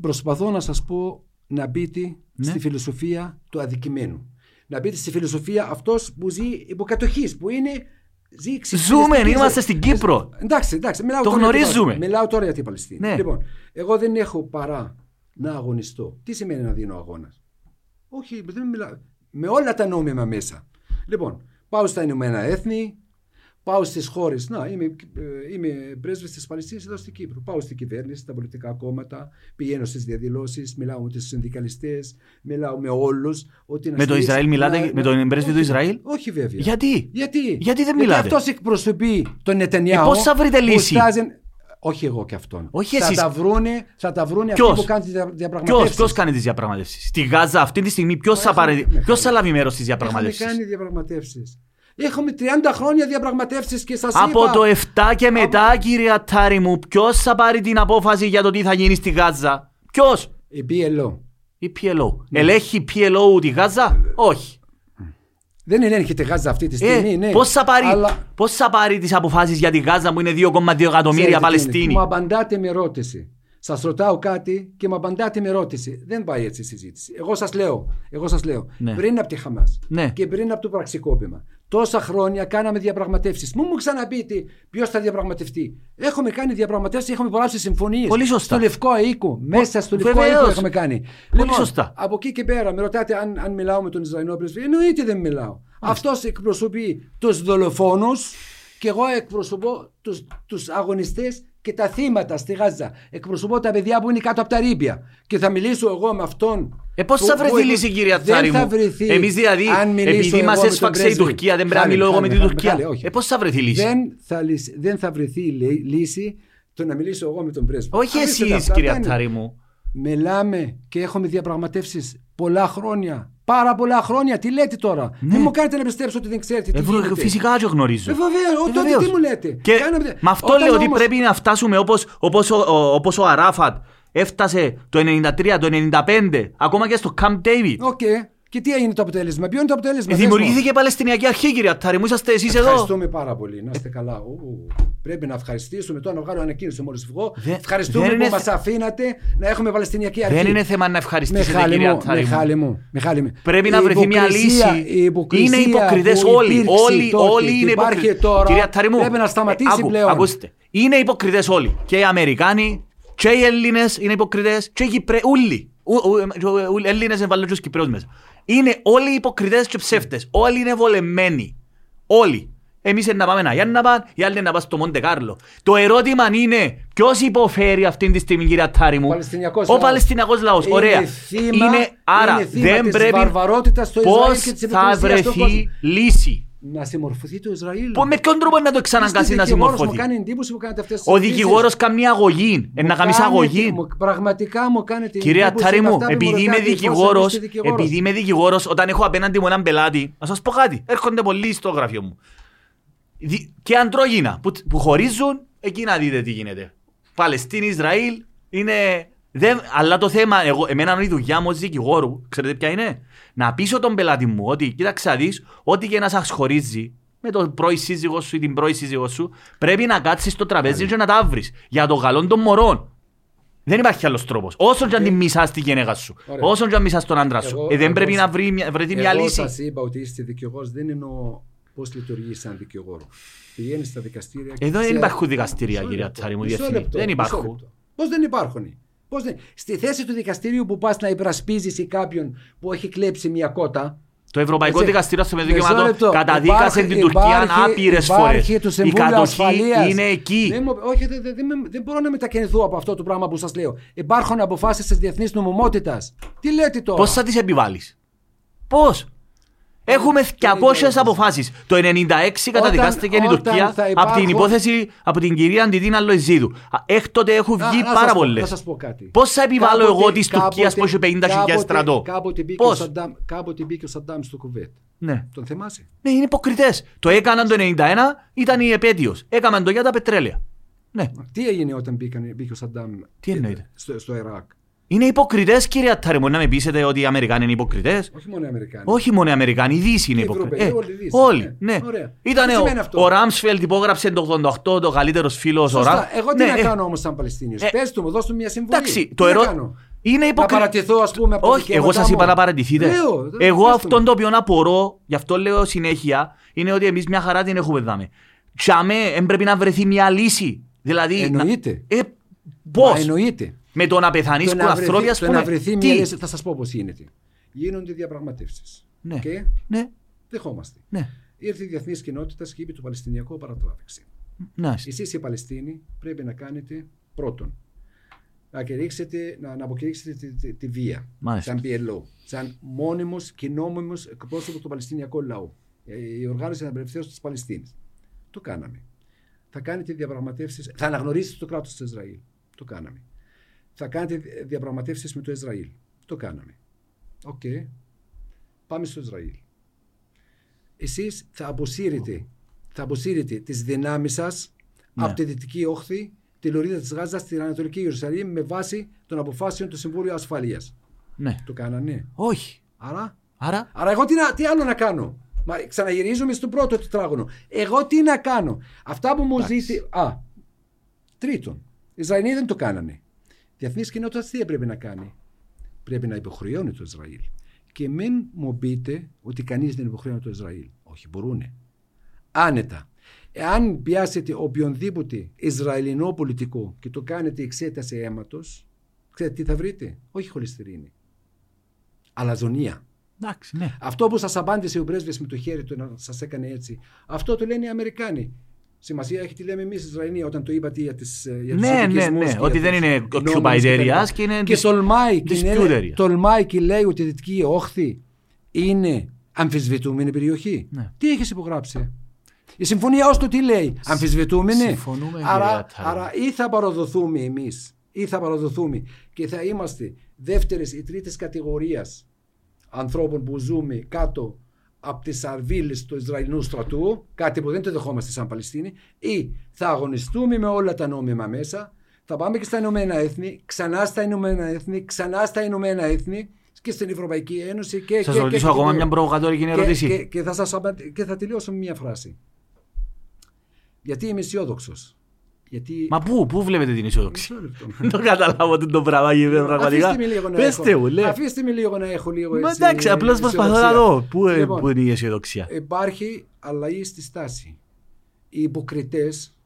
Προσπαθώ να σας πω να μπείτε Ναι. στη φιλοσοφία του αδικημένου. Να μπείτε στη φιλοσοφία αυτός που ζει υποκατοχής, που είναι... Ζει εξυπηρετική Ζούμε, ζωή. είμαστε στην Κύπρο. Εντάξει, εντάξει. Μιλάω Το τώρα για την γνωρίζουμε. Παλαιστίνη. Μιλάω τώρα για την Παλαιστίνη. Ναι. Λοιπόν, εγώ δεν έχω παρά να αγωνιστώ. Τι σημαίνει να δίνω αγώνας; Όχι, δεν μιλάω. Με όλα τα νόμιμα μέσα. Λοιπόν, πάω στα Ηνωμένα Έθνη, πάω στις χώρες. Να, είμαι, ε, είμαι πρέσβης της Παλαιστίνης εδώ στην Κύπρο. Πάω στην κυβέρνηση, στα πολιτικά κόμματα, πηγαίνω στις διαδηλώσεις, μιλάω με τους συνδικαλιστές, μιλάω με όλους. Με το Ισραήλ μιλάτε, με τον πρέσβη του Ισραήλ; Όχι βέβαια. Γιατί; Γιατί, Γιατί δεν μιλάτε; Γιατί αυτός εκπροσωπεί τον Νετανιάου. Ε, πώς θα βρείτε που λύση; στάζει- Όχι εγώ και αυτόν. Όχι θα εσείς. Τα βρούνε, θα τα βρούνε αυτοί Ποιος; που κάνουν τις Ποιο διαπραγματεύσεις. ποιος κάνει τις διαπραγματεύσεις; Στη Γάζα αυτή τη στιγμή ποιος θα, Έχουμε- πάρει, ναι, ποιος θα χάρη. λάβει μέρος στις Έχουμε διαπραγματεύσεις; κάνει διαπραγματεύσεις. Έχουμε 30 χρόνια διαπραγματεύσεις και σας είπα. Από το 7 και μετά, κύριε Ατάρη μου, ποιος θα πάρει την απόφαση για το τι θα γίνει στη Γάζα; Ποιος; Η BLO. Η PLO. Ναι. Ελέγχει PLO τη Γάζα; Όχι. Δεν ελέγχεται Γάζα αυτή τη στιγμή. Ε, ναι. πώς θα πάρει, Αλλά πώς θα πάρει τις αποφάσεις για τη Γάζα που είναι 2,2 εκατομμύρια ξέρετε τι είναι, Παλαιστίνοι; Μου απαντάτε με ερώτηση. Σας ρωτάω κάτι και μου απαντάτε με ερώτηση. Δεν πάει έτσι η συζήτηση. Εγώ σας λέω, εγώ σας λέω Ναι. πριν από τη Χαμάς Ναι. και πριν από το πραξικόπημα, τόσα χρόνια κάναμε διαπραγματεύσεις. Μου μου ξαναπείτε ποιος θα διαπραγματευτεί. Έχουμε κάνει διαπραγματεύσεις, έχουμε υπογράψει συμφωνίες. Πολύ σωστά. Στο Λευκό Οίκο. Μέσα στο Λευκό βεβαίως. Οίκο έχουμε κάνει. Λοιπόν, σωστά. Από εκεί και πέρα, με ρωτάτε αν, αν μιλάω με τον Ισραηλινό πρεσβή. Εννοείται δεν μιλάω. Αυτός εκπροσωπεί τους δολοφόνους και εγώ εκπροσωπώ τους, τους αγωνιστές και τα θύματα στη Γάζα. Εκπροσωπώ τα παιδιά που είναι κάτω από τα ρήπια. Και θα μιλήσω εγώ με αυτόν. Ε, πώς που- θα που- βρεθεί λύση, κυρία δεν Τσάρη θα μου; βρεθεί Εμείς δηλαδή, αν μιλήσω επειδή εγώ μας με τον έσφαξε η πρέσβη. Τουρκία, δεν πρέπει να Χάλε, μιλώ εγώ με χάλε, την χάλε, Τουρκία. χάλε, όχι. Ε, πώς θα βρεθεί λύση; Δεν θα, λύσει- δεν θα βρεθεί λύ- λύση το να μιλήσω εγώ με τον πρέσβη. Όχι Αφήστε τα εσείς, αυτά, κυρία αυτά είναι. Τσάρη μου. Μιλάμε και έχουμε διαπραγματεύσεις πολλά χρόνια. Πάρα πολλά χρόνια. Τι λέτε τώρα; Δεν μου κάνετε να πιστέψω ότι δεν ξέρετε τι Ναι. Ε, βρο- γίνεται. Φυσικά το γνωρίζω. Ε, βέβαια, Ε, τότε βεβαίως. τι μου λέτε; Και Κάναμε- με αυτό Όταν λέω ότι όμως- πρέπει να φτάσουμε όπως, όπως, ο, ο, όπως ο Αράφατ έφτασε το 93, το 95, ακόμα και στο Camp David. OK. Και τι έγινε το αποτέλεσμα, ποιο είναι το αποτέλεσμα; Ε, πες μου. Δημιουργήθηκε η Παλαιστινιακή Αρχή, κύριε Αττάρη μου. Είσαστε εσείς εδώ. Ευχαριστούμε πάρα πολύ. Να είστε καλά. Ου, πρέπει να ευχαριστήσουμε τώρα να βγάλω ανακοίνωση μόλις βγω. Δεν- Ευχαριστούμε δεν που είναι μας θε- αφήνατε να έχουμε Παλαιστινιακή αρχή. Δεν είναι θέμα να ευχαριστήσετε, Μιχάλη κύριε μου, Αττάρη μου. Μιχάλη μου, Μιχάλη μου. Πρέπει να Η βρεθεί μια υποκρισία- λύση. η υποκρισία Είναι υποκριτές που όλοι. υπήρξε Όλοι, τότε όλοι και είναι υπάρχει υποκριτές. τώρα, Κύριε Αττάρη μου, πρέπει να σταματήσει άκου, πλέον. Ακούστε. Είναι υποκριτές όλοι. Και οι Αμερικάνοι και οι Έλληνες είναι υποκριτές και οι Κυπρέοι. Όλοι. Έλληνες δεν βάλουν και τους Κυπρέους μέσα. Είναι όλοι υποκριτές και ψεύτες. Όλοι είναι βολεμένοι. Όλοι. Εμείς να πάμε να Γιάννα πάνε, οι άλλοι να πάνε στο Μοντε Κάρλο. Το ερώτημα είναι ποιος υποφέρει αυτή τη στιγμή, κυρία Τάρη μου; Παλαιστινιακός Ο λαός. Παλαιστινιακός λαός. Είναι Ωραία. θύμα- είναι, άρα είναι θύμα δεν της πρέπει. βαρβαρότητας στο Πώς Ισραήλ και της θα υποκρισίας στον κόσμο. βρεθεί λύση. Να συμμορφωθεί το Ισραήλ. Που με ποιον τρόπο να το εξαναγκάσει Είστε να δικηγόρος, Μου συμμορφωθεί; κάνει εντύπωση που κάνετε αυτές τις Ο συζητήσεις. δικηγόρο κάνει αγωγή. Ε, να κάνει Κάνετε- αγωγή. μου- Πραγματικά μου κάνετε Κυρία εντύπωση Τάρη με μου, αυτά που επειδή είμαι ρωτάτε, εφόσον δικηγόρο, είστε δικηγόρος. επειδή είμαι δικηγόρος, όταν έχω απέναντι μου έναν πελάτη, να σας πω κάτι. Έρχονται πολλοί στο γραφείο μου. Δι- Και αντρόγινα που, που χωρίζουν, εκεί να δείτε τι γίνεται. Παλαιστίνη, Ισραήλ, είναι. Δεν, αλλά το θέμα, εγώ, εμένα είναι η δουλειά μου ως δικηγόρου, ξέρετε ποια είναι; Να πείσω τον πελάτη μου ότι, κοίταξε να δεις, ό,τι και να σας χωρίζει, με τον πρώην σύζυγό σου ή την πρώην σύζυγό σου, πρέπει να κάτσεις στο τραπέζι και να τα βρεις. Για το καλό των μωρών. Δεν υπάρχει άλλος τρόπος. Όσο και αν την μισάς τη γυναίκα σου, Ωραία. όσο και αν μισάς τον άντρα σου, Εγώ- ε, δεν εγώ πρέπει σα- να βρει, μια- βρεθεί μια Εγώ λύση. σας είπα ότι είστε δικηγόρος, δεν εννοώ πώς λειτουργείς σαν δικηγόρο. Πηγαίνεις στα δικαστήρια και Εδώ δεν ξέρει- υπάρχουν δικαστήρια, Μισό κυρία λεπτό, Τσάρη μου, μισό διεθνή. λεπτό, Δεν μισό υπάρχουν. λεπτό. Πώς δεν υπάρχουν; Πώς δεν... Στη θέση του δικαστηρίου που πας να υπερασπίζεις κάποιον που έχει κλέψει μια κότα, Το Ευρωπαϊκό Έτσι. Δικαστήριο στο Μισό Δικαιωμάτων λεπτό. καταδίκασε Υπάρχει- την Τουρκία υπάρχει- άπειρε φορές. υπάρχει το Η Συμβούλιο κατοχή Ασφαλείας. είναι εκεί. Δεν, μου- όχι, δεν, δεν, δεν, με- δεν μπορώ να μετακινηθώ από αυτό το πράγμα που σας λέω. Υπάρχουν αποφάσεις της διεθνής νομιμότητας. Τι λέτε τώρα; Πώς θα τις επιβάλλεις, Πώς; Έχουμε 200 αποφάσεις. Το 96 καταδικάστηκε η όταν Τουρκία θα από υπάρχουν- την υπόθεση από την κυρία Αντιτίνα Λοεζίδου. Έκτοτε έχουν Να- βγει να σας πάρα πω- πολλές. Να σας πω κάτι. Πώ θα επιβάλλω Κάποτε- εγώ της Τουρκίας που έχει 50.000 κάποτε- στρατό; Κάποτε μπήκε, Πώς; ο Σαντάμ, κάποτε μπήκε ο Σαντάμ στο κουβέτ. Ναι. Τον θυμάσαι; ναι, είναι υποκριτές. Το έκαναν το 91, ήταν η επέτειος. Έκαναν το για τα πετρέλαια. Ναι. Τι έγινε όταν μπήκαν, μπήκε ο Σαντάμ Τι εννοείται; στο, στο Ιράκ; Είναι υποκριτές, κύριε Ατάρη, μου να με πείσετε ότι οι Αμερικάνοι είναι υποκριτές; Όχι μόνο οι Αμερικάνοι. Όχι μόνο οι Αμερικάνοι, οι Δύσοι είναι οι υποκριτέ. Ευρωπαίοι, όλοι οι Δύσοι, όλοι, ναι. ναι. Ωραία. Ήταν Τι ο, σημαίνει αυτό; ο Ράμσφελντ υπόγραψε το 88, το καλύτερος φίλος ο Σωστά. Ράμ. Εγώ τι Ναι, να ε, κάνω όμως σαν Παλαιστίνιος; ε, Πες του μου, δώσ' του μια συμβουλή. Εντάξει, Τι το να ερώ... κάνω; Είναι Να υποκριτέ. παρατηθώ, ας πούμε, από τα Όχι, εγώ δικαιώματά σας είπα μου. να παρατηθείτε. Λέω, δεν- εγώ πες του αυτόν μου. το οποίο απορώ, γι' αυτό λέω συνέχεια, είναι ότι εμείς μια χαρά την έχουμε δάμε. Τσαμέ, δεν πρέπει να βρεθεί μια λύση. Δηλαδή. Εννοείται. Να... Ε, Πώς; Μα εννοείται. Με το να πεθανεί Το που να ανθρώποι, ας βρεθεί, το πούμε. να βρεθεί Τι; μια λύση, θα σας πω πώς γίνεται. Γίνονται διαπραγματεύσεις. Ναι. Και Ναι, δεχόμαστε. ναι. Ήρθε η διεθνής κοινότητας και είπε το Παλαιστινιακό παρατράβηξη. Να, Εσείς οι Παλαιστίνοι πρέπει να κάνετε πρώτον να, κηρύξετε, να, να αποκηρύξετε τη, τη, τη βία Μάλιστα. σαν PLO, σαν μόνιμος και νόμιμος εκπρόσωπος του Παλαιστινιακού λαού. Ε, Η οργάνωση απελευθέρωσης της Παλαιστίνης. Το κάναμε. Θα κάνετε διαπραγματεύσεις, θα αναγνωρίσετε το κράτος του Ισραήλ. Το κάναμε. Θα κάνετε διαπραγματεύσεις με το Ισραήλ. Το κάναμε. Οκ. Πάμε στο Ισραήλ. Εσείς θα αποσύρετε, θα αποσύρετε τις δυνάμεις σας Ναι. από τη Δυτική Όχθη, τη Λωρίδα της Γάζας στην Ανατολική Ιερουσαλήμ με βάση των αποφάσεων του Συμβούλου Ασφαλείας. ναι. Το κάνανε. Όχι. Άρα, Άρα; άρα εγώ τι, να- τι άλλο να κάνω; Μα ξαναγυρίζουμε στο πρώτο τετράγωνο. Εγώ τι να κάνω; Αυτά που μου Εντάξει. ζήσει. Α, τρίτον. Οι Ισραηλοί δεν το κάνανε. Διεθνή κοινότητα τι πρέπει να κάνει; Πρέπει να υποχρεώνει το Ισραήλ. Και μην μου πείτε ότι κανείς δεν υποχρεώνει το Ισραήλ. Όχι, μπορούνε. Άνετα. Εάν πιάσετε οποιονδήποτε Ισραηλινό πολιτικό και το κάνετε εξέταση αίματος, ξέρετε τι θα βρείτε; Όχι χολυστερίνη. Αλαζονία. Εντάξει, ναι. Αυτό που σας απάντησε ο πρέσβης με το χέρι του να σας έκανε έτσι, αυτό το λένε οι Αμερικάνοι. Σημασία έχει τι λέμε εμείς Ισραηλοί όταν το είπατε για, τις, ε, για τους Ναι, ναι, επικισμούς ναι. και Ότι για δεν τους είναι νόμους occupied και τα λοιπά. areas και είναι Και dis- τολμάει και, dispute είναι- area. τολμάει και λέει ότι η Δυτική Όχθη είναι αμφισβητούμενη περιοχή. Ναι. Τι έχεις υπογράψει; Η συμφωνία ως το τι λέει, αμφισβητούμενη; συμφωνούμε, κύριε άρα, Αττάρη. άρα ή θα παραδοθούμε εμείς, ή θα παραδοθούμε και θα είμαστε δεύτερες ή τρίτες κατηγορίας ανθρώπων που ζούμε κάτω από τις αρβίλες του Ισραηλινού στρατού, κάτι που δεν το δεχόμαστε σαν Παλαιστίνη, ή θα αγωνιστούμε με όλα τα νόμιμα μέσα, θα πάμε και στα Ηνωμένα Έθνη, ξανά στα Ηνωμένα Έθνη, ξανά στα Ηνωμένα Έθνη και στην Ευρωπαϊκή Ένωση και. Σας και- ρωτήσω και- ακόμα και- μια προβοκατόρικη και, ερώτηση. και, και, θα σας απαντη- και θα τελειώσω με μια φράση. Γιατί είμαι αισιόδοξος. Γιατί. Μα πού, πού βλέπετε την αισιοδοξία. Μισό λεπτό. Δεν το καταλάβω τι το πράγμα γίνεται πραγματικά. Αφήστε με λίγο να Πέστε έχω- μου, λέει. Αφήστε με λίγο να έχω λίγο Μα έτσι, εντάξει, απλώς προσπαθώ να αισιοδοξία. δω. Πού, ε, Λοιπόν, πού είναι η αισιοδοξία. Υπάρχει αλλαγή στη στάση. Οι υποκριτές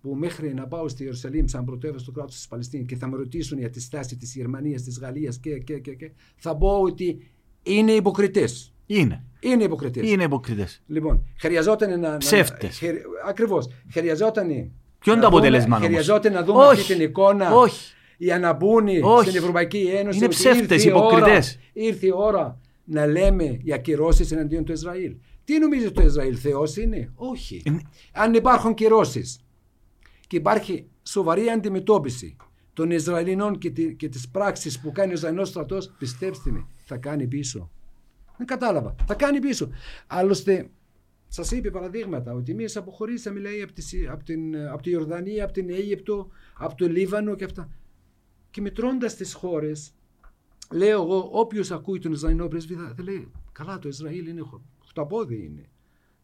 που μέχρι να πάω στη Ιερουσαλήμ σαν πρωτεύουσα του κράτους της Παλαιστίνης και θα με ρωτήσουν για τη στάση της Γερμανίας, της Γαλλίας και, και, και, και, θα πω ότι είναι υποκριτές. Είναι. Είναι υποκριτές. Είναι υποκριτές. Λοιπόν, χρειαζόταν να. Ψεύτες. Ακριβώς. Χρειαζόταν. Ποιο είναι να το δούμε- αποτέλεσμα όμως; Χρειαζόταν να δούμε Όχι. αυτή την εικόνα. Όχι. Για να μπουν Όχι. στην Ευρωπαϊκή Ένωση. Είναι ότι ψεύτες, ήρθε η ώρα- υποκριτές. Ήρθε η ώρα να λέμε για κυρώσεις εναντίον του Ισραήλ. Τι νομίζεις το Ισραήλ, Θεός είναι; Όχι. Είναι- Αν υπάρχουν κυρώσεις και υπάρχει σοβαρή αντιμετώπιση των Ισραηλινών και, τη, και τις πράξεις που κάνει ο Ισραηλινός στρατός, πιστέψτε με, θα κάνει πίσω. Δεν κατάλαβα. Θα κάνει πίσω. Άλλωστε, σας είπε παραδείγματα ότι εμείς αποχωρήσαμε λέει, από, τη, Συ- από, την, από τη Ιορδανία, από την Αίγυπτο, από το Λίβανο και αυτά. Και μετρώντας τις χώρες, λέω εγώ, όποιος ακούει τον Ισραηλινό πρέσβη θα, θα λέει: Καλά, το Ισραήλ είναι χω- χταπόδι είναι.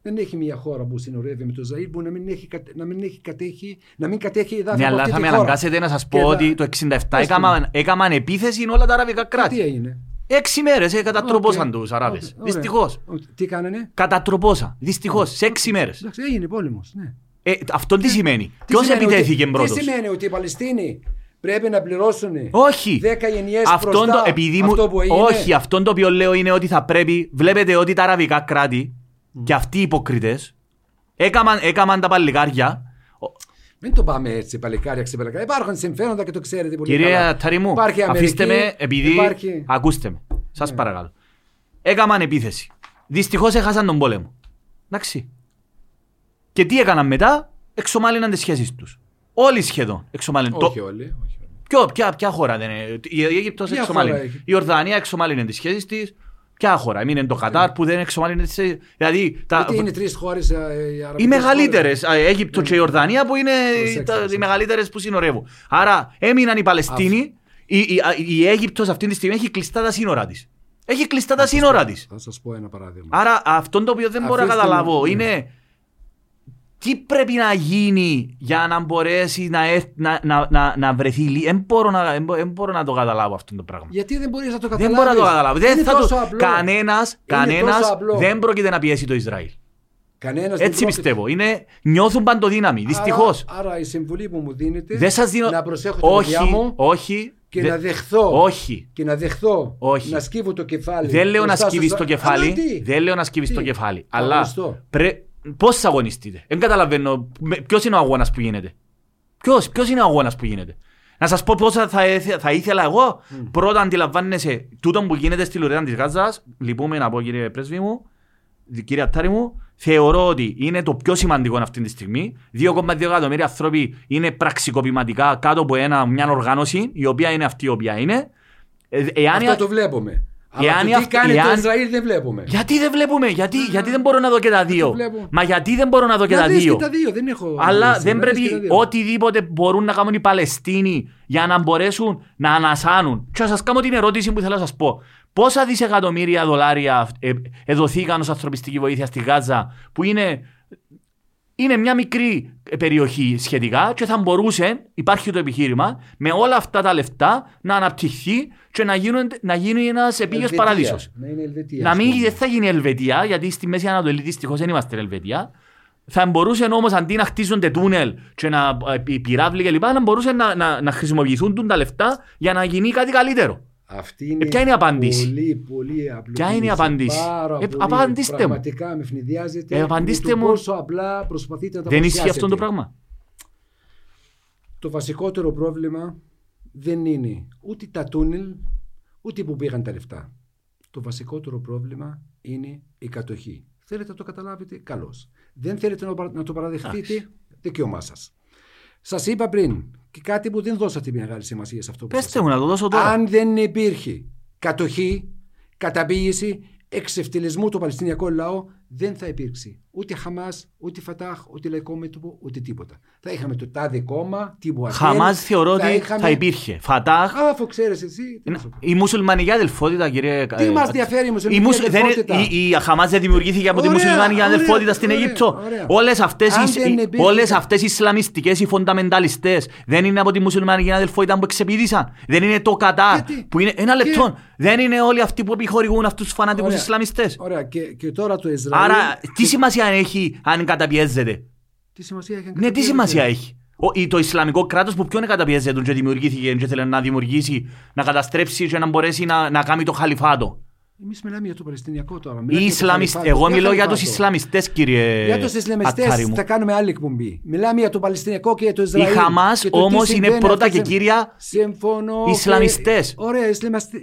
Δεν έχει μια χώρα που συνορεύει με το Ισραήλ που να μην έχει, κατε- να μην έχει κατέχει, να μην κατέχει εδάφη Ναι, από αλλά αυτή θα τη με χώρα. αναγκάσετε να σας Και πω θα- ότι το 67 Πες του. έκαναν, έκαναν επίθεση όλα τα αραβικά Τι κράτη. έγινε; Έξι μέρες ε, κατατροπώσαν Οκ. τους Αράβες. Οκ, ωραία. Δυστυχώς. Οκ. Τι κάνανε; Κατατροπώσαν. Δυστυχώς. Σε έξι μέρες. Εντάξει, έγινε πόλεμος. Ναι. Ε, αυτό τι σημαίνει; Τι Ποιος σημαίνει επιτέθηκε ότι- πρώτος; Τι σημαίνει ότι οι Παλαιστίνιοι πρέπει να πληρώσουν Όχι. 10 γενιές Αυτόν μπροστά το, επειδή μου, αυτό που έγινε; όχι, αυτό το οποίο λέω είναι ότι θα πρέπει. Βλέπετε ότι τα αραβικά κράτη και αυτοί οι υποκριτές έκαναν, έκαναν τα παλικάρια. Ο- Μην το πάμε έτσι, παλικάρια, ξεπαλικάρια. Υπάρχουν συμφέροντα και το ξέρετε πολύ Κυρία καλά. Ταριμού, Υπάρχει Αμερική, αφήστε με επειδή. Υπάρχει... Ακούστε με. Σας Ναι. παρακαλώ. Έκαναν επίθεση. Δυστυχώς έχασαν τον πόλεμο. Εντάξει. Και τι έκαναν μετά, εξομάλυναν τις σχέσεις τους. Όλοι σχεδόν εξομάλυναν. Το- Όχι όλοι. Όχι όλοι. Ποιο, ποια, ποια χώρα δεν είναι; Η Αίγυπτος Ποια εξομάλυνε. χώρα έχει; Η Ορδανία εξομάλυνε τις σχέσεις της. Ποια χώρα. Έμεινε το Κατάρ που δεν εξομάλυνε τις σχέσεις. Δηλαδή τα, Γιατί είναι τρεις χώρες. οι μεγαλύτερες. Αίγυπτο και η Ορδανία που είναι Προσέξτε, τα, οι προσέξτε. μεγαλύτερες που συνορεύουν. Άρα έμειναν οι Παλαιστίνοι. Η, η, η Αίγυπτος αυτή τη στιγμή έχει κλειστά τα σύνορα της. Έχει κλειστά τα σύνορα της. Θα σας πω ένα παράδειγμα. Άρα αυτό το οποίο δεν μπορώ να Αφήστε με, καταλάβω ναι. είναι τι πρέπει να γίνει για να μπορέσει να, έρθ- να, να, να, να βρεθεί λύση. Δεν μπορώ, να- δεν μπο- δεν μπορώ να το καταλάβω αυτό το πράγμα. Γιατί δεν μπορείς να το Δεν καταλάβει. μπορώ να το καταλάβω. Δεν είναι θα τόσο το... απλό. Κανένας, Είναι κανένας τόσο απλό. δεν πρόκειται να πιέσει το Ισραήλ. Κανένας δεν Έτσι πρόκειται- πιστεύω. Είναι, νιώθουν παντοδύναμη. Δυστυχώς. Άρα, άρα η συμβουλή που μου δίνετε Δεν σας δίνω. να προσέχω την όχι, παιδιά μου όχι. και δεν- να δεχθώ. Όχι. Και να δεχθώ Όχι. να σκύβω το κεφάλι. Δεν λέω να μπροστά σκύβεις στους- το Αλλά κεφάλι. τι; Δεν λέω να σκύβεις Τι; το κεφάλι. Θα Αλλά αγωνιστώ. πρέ... πώς θα αγωνιστείτε; Δεν καταλαβαίνω. Ποιος είναι ο αγώνας που γίνεται; Ποιος είναι ο αγώνας που γίνεται; Να σας πω πόσα θα, έθε- θα ήθελα εγώ. Πρώτα αντιλαμβάνεσαι τούτο που γίνεται στη Λωρίδα της Γάζας. Λυπούμε να πω κύριε πρέσβη μου, κύριε Ατάρη μου. Θεωρώ ότι είναι το πιο σημαντικό αυτή τη στιγμή. 2,2 εκατομμύρια άνθρωποι είναι πραξικοπηματικά κάτω από ένα, μια οργάνωση, η οποία είναι αυτή η οποία είναι. Ε, εάν Αυτό η- το βλέπουμε. Αλλά Εάν το η τι αυ- κάνει το εάν- Ισραήλ δεν βλέπουμε. γιατί δεν βλέπουμε, γιατί, γιατί δεν μπορώ να δω και τα δύο. βλέπω. Μα γιατί δεν μπορώ να δω και Να τα δεις δύο. και τα δύο, δεν έχω... Αλλά αντίρρηση. δεν Να δεις και τα πρέπει δύο. οτιδήποτε μπορούν να κάνουν οι Παλαιστίνοι για να μπορέσουν να ανασάνουν. Και θα σας κάνω την ερώτηση που θέλω να σας πω. Πόσα δισεκατομμύρια δολάρια ε, ε, δοθήκαν ως ανθρωπιστική βοήθεια στη Γάζα, που είναι, είναι μια μικρή ε, περιοχή σχετικά και θα μπορούσε, υπάρχει το επιχείρημα, με όλα αυτά τα λεφτά να αναπτυχθεί και να, γίνουν, να γίνει ένας επίγειος Ελβετία. παράδεισο. Να είναι Ελβετία. Να ας μην πούμε. δεν θα γίνει Ελβετία, γιατί στη Μέση Ανατολή δυστυχώς δεν είμαστε Ελβετία. Θα μπορούσε όμως αντί να χτίζονται τούνελ και να ε, πυράβλοι κλπ. να μπορούσε να, να, να χρησιμοποιηθούν τούν τα λεφτά για να γίνει κάτι καλύτερο. Αυτή είναι, Ε, ποια είναι η απάντηση; Πολύ, πολύ απλή. Ποια είναι η απάντηση; Πάρα Ε, πολύ. απαντήστε μου. Πραγματικά με φνηδιάζετε. Ε, απαντήστε με το μου. Πόσο απλά προσπαθείτε να τα δεν ισχύει παρουσιάσετε. αυτό το πράγμα; Το βασικότερο πρόβλημα δεν είναι ούτε τα τούνελ, ούτε που πήγαν τα λεφτά. Το βασικότερο πρόβλημα είναι η κατοχή. Θέλετε να το καταλάβετε, καλώς. Δεν θέλετε να παρα- να το παραδεχτείτε, δικαίωμά σας. Σας είπα πριν και κάτι που δεν δώσατε μεγάλη σημασία σε αυτό που σας Πετε μου να το δώσω τώρα. αν δεν υπήρχε κατοχή, καταποίηση, εξευτελισμού του Παλαιστινιακού λαού, δεν θα υπήρξε ούτε Χαμάς, ούτε Φατάχ, ούτε Λαϊκό Μέτωπο, ούτε τίποτα. Θα είχαμε το τάδε κόμμα, τύπου Χαμάς θεωρώ ότι θα υπήρχε. Φατάχ. Αφού ξέρεις εσύ. τι να σου πω. Η μουσουλμανική αδελφότητα, κύριε. Τι ε, μας διαφέρει η Η, μουσουλμανική μουσ... δεν... αδελφότητα. η, η Χαμάς δεν δημιουργήθηκε από τη Ωραία, μουσουλμανική ωραία, αδελφότητα στην ωραία, Αίγυπτο. ωραία. Όλες αυτές, Αν οι, δεν οι- υπήρχε- όλες αυτές οι Ισλαμιστικές, οι φονταμενταλιστές δεν είναι από τη μουσουλμανική αδελφότητα που εξεπίδησαν. Δεν είναι το Κατάρ Γιατί; που είναι... Ένα Και- λεπτό. Δεν είναι όλοι αυτοί που επιχορηγούν αυτούς τους φανατικούς Ωραία. Ισλαμιστές. Ωραία, και, και τώρα το Ισραήλ. Άρα τι σημασία έχει αν καταπιέζεται; Τι σημασία έχει. αν Ναι, τι καταπιέζεται; σημασία έχει; Ο, η- το Ισλαμικό κράτος που ποιον καταπιέζεται και δημιουργήθηκε και θέλει να δημιουργήσει, να καταστρέψει και να μπορέσει να, να κάνει το χαλιφάτο; Εμείς μιλάμε για το Παλαιστινιακό τώρα. Οι μιλάμε για το Ισλαμιστές, χαλιφάτο. εγώ Για μιλώ για τους χαλιφάτο. Ισλαμιστές κύριε Για τους Ισλαμιστές Αττάρη μου. θα κάνουμε άλλη εκπομπή. Μιλάμε για το Παλαιστινιακό και για το Οι Ισραήλ. Χαμάς και το τι όμως είναι συμβαίνει πρώτα αυτή και τη- κύρια Συμφωνώ. Ισλαμιστές. Και... Ωραία, οι